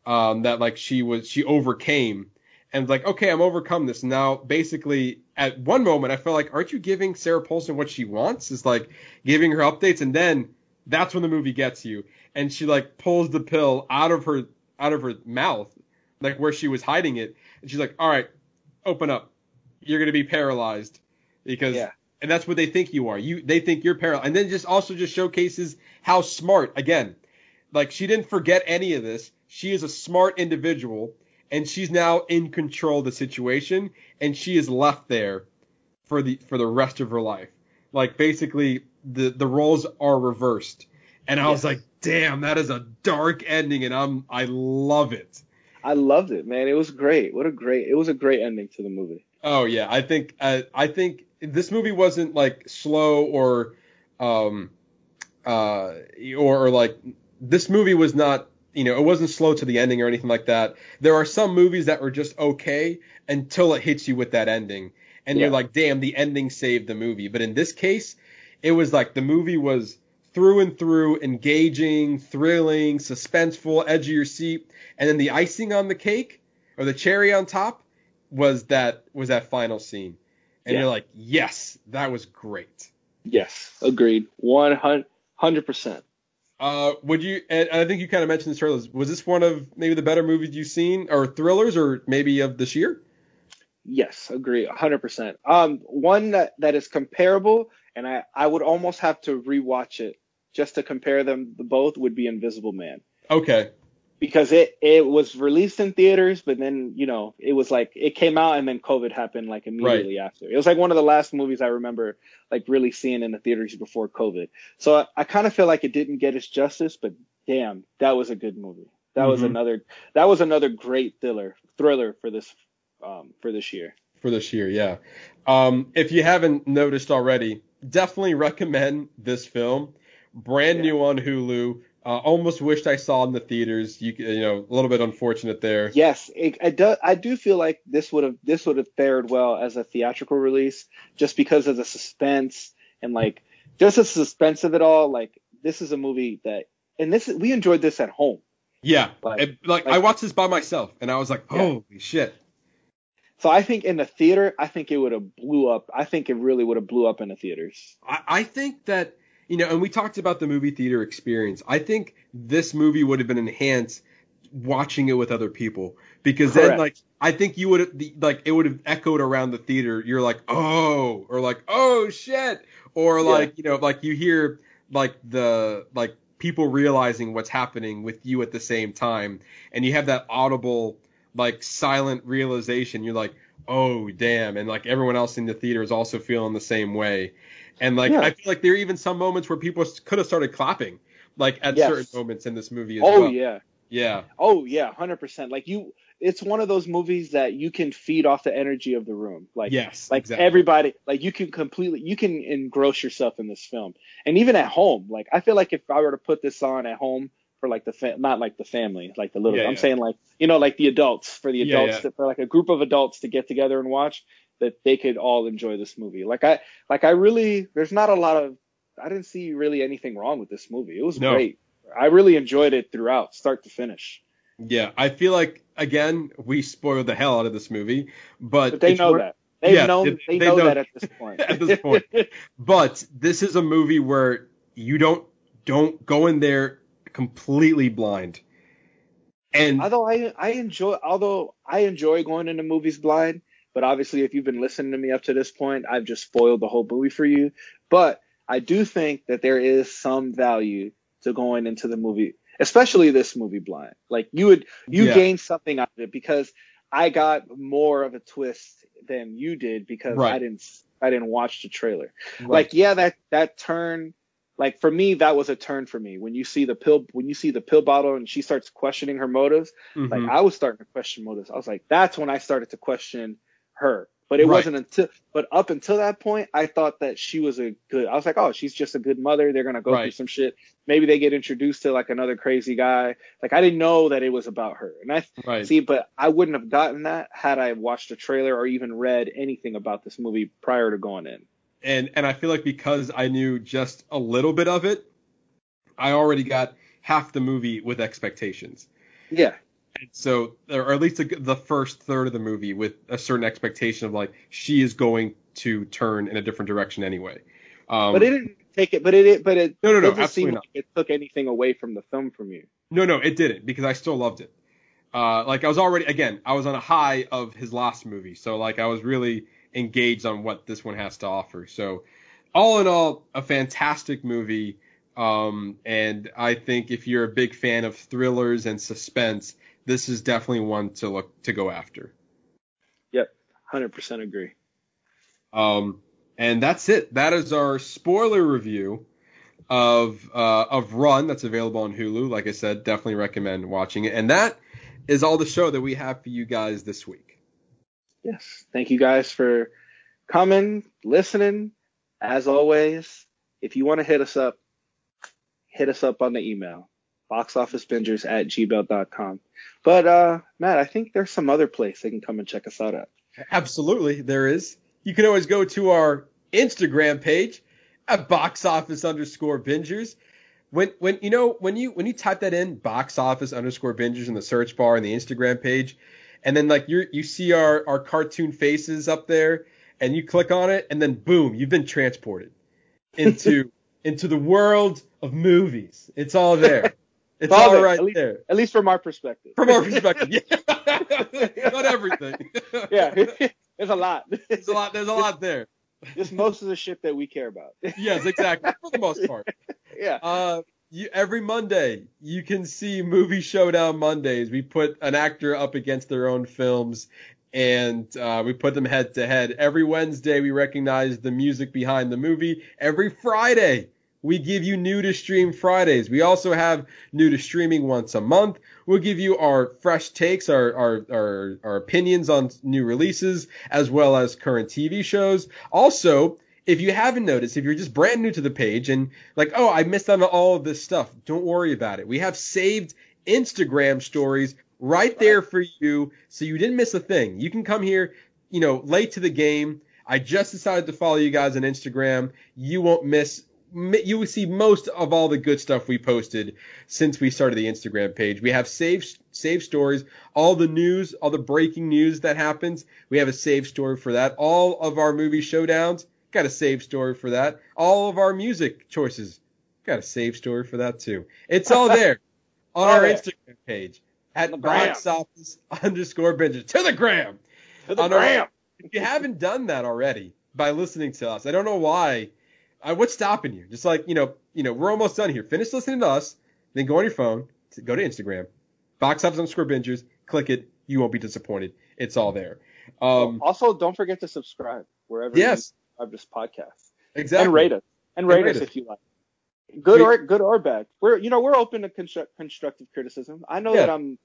um, that like she was she overcame and like okay I'm overcome this now. Basically, at one moment I felt like aren't you giving Sarah Paulson what she wants? Is like giving her updates, and then that's when the movie gets you, and she like pulls the pill out of her out of her mouth, like where she was hiding it, and she's like, all right, open up you're going to be paralyzed because Yeah. and that's what they think you are. You they think you're paralyzed. And then just also just showcases how smart again. Like she didn't forget any of this. She is a smart individual and she's now in control of the situation and she is left there for the for the rest of her life. Like basically the the roles are reversed. And I was like, "Damn, that is a dark ending and I'm I love it." I loved it, man. It was great. What a great. It was a great ending to the movie. Oh yeah, I think uh, I think this movie wasn't like slow or um uh or, or like this movie was not you know it wasn't slow to the ending or anything like that. There are some movies that were just okay until it hits you with that ending, and you're like, damn, the ending saved the movie. But in this case, it was like the movie was through and through engaging, thrilling, suspenseful, edge of your seat, and then the icing on the cake or the cherry on top was that was that final scene, and Yeah. you're like, yes, that was great. Yes, agreed. One hundred percent. Uh, would you? And I think you kind of mentioned this earlier. Was this one of maybe the better movies you've seen, or thrillers, or maybe of this year? Yes, agree, hundred percent. Um, one that, that is comparable, and I I would almost have to rewatch it just to compare them both would be Invisible Man Okay. Because it it was released in theaters, but then you know it was like it came out and then COVID happened like immediately after. It was like one of the last movies I remember like really seeing in the theaters before COVID. So I, I kind of feel like it didn't get its justice, but damn, that was a good movie. That was Mhm. another that was another great thriller thriller for this um for this year. for this year, yeah. Um, if you haven't noticed already, definitely recommend this film. Brand Yeah. new on Hulu. Uh, almost wished I saw in the theaters. You, you know, a little bit unfortunate there. Yes, it, I do. I do feel like this would have this would have fared well as a theatrical release, just because of the suspense and like just the suspense of it all. Like this is a movie that, and this we enjoyed this at home. Yeah, Like- It- like, I watched this by myself, and I was like, Yeah. holy shit. So I think in the theater, I think it would have blew up. I think it really would have blew up in the theaters. I, I think that you know, and we talked about the movie theater experience. I think this movie would have been enhanced watching it with other people because then like I think you would have like it would have echoed around the theater. You're like oh or like oh shit or like you know like you hear like the like people realizing what's happening with you at the same time and you have that audible like silent realization. You're like oh damn and like everyone else in the theater is also feeling the same way. And like Yeah. I feel like there are even some moments where people could have started clapping, like at Yes. certain moments in this movie as Oh well. Oh yeah. Yeah. Oh yeah, hundred percent. Like you, it's one of those movies that you can feed off the energy of the room. Like Yes, like exactly. everybody, like you can completely, you can engross yourself in this film, and even at home. Like I feel like if I were to put this on at home for like the fa- not like the family, like the little, Yeah, I'm yeah. saying like you know like the adults for the adults yeah. To, for like a group of adults to get together and watch that they could all enjoy this movie. Like I like I really, there's not a lot of, I didn't see really anything wrong with this movie. It was No. great. I really enjoyed it throughout, start to finish. Yeah. I feel like again we spoiled the hell out of this movie, but, But they know that. They've Yeah, known. they- They, they know, know- that at this point. at this point. But this is a movie where you don't don't go in there completely blind. And although I I enjoy although I enjoy going into movies blind, but obviously if you've been listening to me up to this point, I've just spoiled the whole movie for you. But I do think that there is some value to going into the movie, especially this movie blind. Like you would you Yeah. gain something out of it because I got more of a twist than you did because Right. I didn't I didn't watch the trailer. Right. like yeah that that turn like for me that was a turn for me when you see the pill when you see the pill bottle and she starts questioning her motives Mhm. like i was starting to question motives i was like that's when i started to question her But it Right. wasn't until, but up until that point, I thought that she was a good. I was like, oh, she's just a good mother. They're gonna go through some shit. Maybe they get introduced to like another crazy guy. Like I didn't know that it was about her. And I Right. see, but I wouldn't have gotten that had I watched a trailer or even read anything about this movie prior to going in. and and I feel like because I knew just a little bit of it, I already got half the movie with expectations. Yeah, so, or at least the, the first third of the movie with a certain expectation of like she is going to turn in a different direction anyway. Um, but it didn't take it. But it, but it No, no, no, doesn't seem absolutely like it took anything away from the film from you. No, no, it didn't because I still loved it. Uh, like I was already, again, I was on a high of his last movie, so like I was really engaged on what this one has to offer. So, all in all, a fantastic movie. Um, and I think if you're a big fan of thrillers and suspense, this is definitely one to look to go after. Yep, hundred percent agree. Um, and that's it. That is our spoiler review of uh, of Run. That's available on Hulu. Like I said, definitely recommend watching it. And that is all the show that we have for you guys this week. Yes, thank you guys for coming, listening. As always, if you want to hit us up, hit us up on the email boxofficebingers at gmail.com. But uh, Matt, I think there's some other place they can come and check us out at. Absolutely, there is. You can always go to our Instagram page at box office underscore bingers. When when you know when you when you type that in box office underscore bingers in the search bar in the Instagram page, and then like you you see our our cartoon faces up there, and you click on it, and then boom, you've been transported into into the world of movies. It's all there. It's all all there, at least- there. At least from our perspective. From our perspective, yeah. not everything. yeah, there's a lot. there's a lot. There's a lot there. Just most of the shit that we care about. Yes, exactly. For the most part. yeah. Uh, you, every Monday, you can see Movie Showdown Mondays. We put an actor up against their own films, and uh, we put them head to head. Every Wednesday, we recognize the music behind the movie. Every Friday, we give you new to stream Fridays. We also have new to streaming once a month. We'll give you our fresh takes, our, our, our, our opinions on new releases, as well as current TV shows. Also, if you haven't noticed, if you're just brand new to the page and like, oh, I missed out on all of this stuff, don't worry about it. We have saved Instagram stories right there for you, so you didn't miss a thing. You can come here, you know, late to the game. I just decided to follow you guys on Instagram. You won't miss. You will see most of all the good stuff we posted since we started the Instagram page. We have saved saved stories, all the news, all the breaking news that happens. We have a save story for that. All of our movie showdowns, got a save story for that. All of our music choices, got a save story for that too. It's all there on All our there. Instagram page at box office underscore bingers to the gram. To the on our- gram. if you haven't done that already by listening to us, I don't know why. Uh, what's stopping you? Just like you know, you know, we're almost done here. Finish listening to us, then go on your phone, go to Instagram, box office underscore bingers, click it. You won't be disappointed. It's all there. Um, also, don't forget to subscribe wherever yes, you subscribe this podcast exactly. and rate us and And rate rate us us. if you like. Good We- or good or bad. We're you know we're open to constru- constructive criticism. I know Yeah. that I'm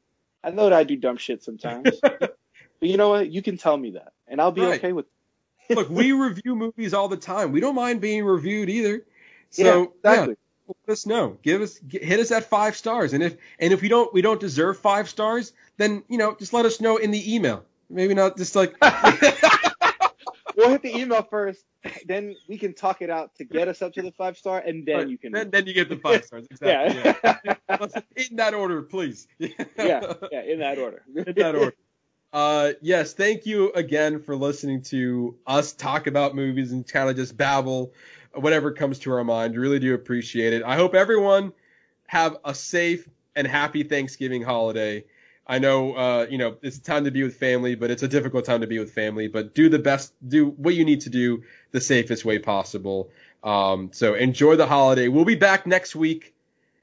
I know that I do dumb shit sometimes, but you know what? You can tell me that, and I'll be Right. okay with. Look, we review movies all the time. We don't mind being reviewed either. yeah, So exactly. let us know. Give us hit us at five stars, and if and if we don't we don't deserve five stars, then you know just let us know in the email. Maybe not just like We'll hit the email first, then we can talk it out to get us up to the five star, and then you can. then then you get the five stars exactly. yeah, Yeah. In that order, please. yeah, yeah, in that order. in that order. Uh, yes, thank you again for listening to us talk about movies and kind of just babble whatever comes to our mind. Really do appreciate it. I hope everyone have a safe and happy Thanksgiving holiday. I know, uh, you know, it's time to be with family, but it's a difficult time to be with family. But do the best, do what you need to do the safest way possible. Um, so enjoy the holiday. We'll be back next week.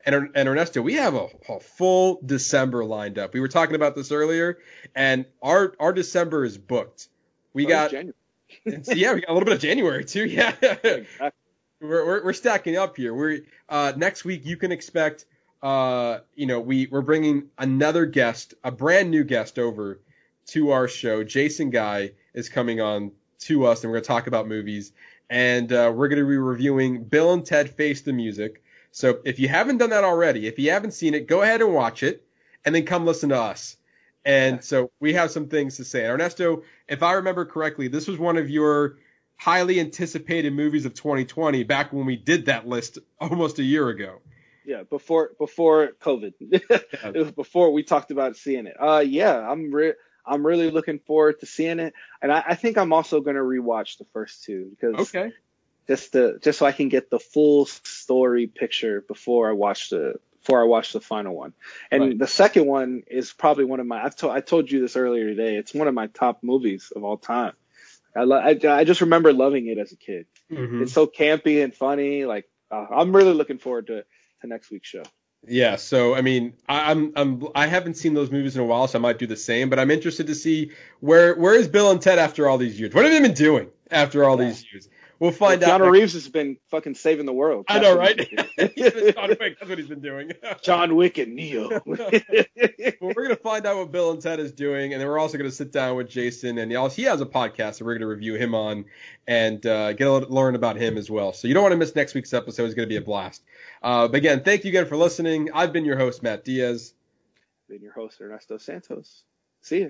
And, and Ernesto, we have a, a full December lined up. We were talking about this earlier, and our our December is booked. We Oh, got January. yeah, we got a little bit of January too. Yeah, Exactly. we're, we're we're stacking up here. We're uh, next week you can expect uh, you know we we're bringing another guest, a brand new guest over to our show. Jason Guy is coming on to us, and we're going to talk about movies. And uh, we're going to be reviewing Bill and Ted Face the Music. So if you haven't done that already, if you haven't seen it, go ahead and watch it, and then come listen to us. And so we have some things to say. Ernesto, if I remember correctly, this was one of your highly anticipated movies of 2020 back when we did that list almost a year ago. Yeah, before before COVID, it was before we talked about seeing it. Uh, yeah, I'm re- I'm really looking forward to seeing it, and I, I think I'm also gonna rewatch the first two because Okay. Just to just so I can get the full story picture before I watch the before I watch the final one. And Right. the second one is probably one of my I've told I told you this earlier today. It's one of my top movies of all time. I lo- I, I just remember loving it as a kid. Mhm. It's so campy and funny. Like uh, I'm really looking forward to to next week's show. Yeah, so I mean, I, I'm I'm I haven't seen those movies in a while, so I might do the same. But I'm interested to see where where is Bill and Ted after all these years? What have they been doing after all Yeah. these years? We'll find out. Keanu Reeves has been fucking saving the world. I know, right? what He's been he's John Wick. That's what he's been doing. John Wick and Neo. well, we're gonna find out what Bill and Ted is doing, and then we're also gonna sit down with Jason, and he has a podcast that we're gonna review him on and uh, get a little, learn about him as well. So you don't want to miss next week's episode; it's gonna be a blast. Uh, but again, thank you again for listening. I've been your host Matt Diaz. been your host Ernesto Santos. See ya.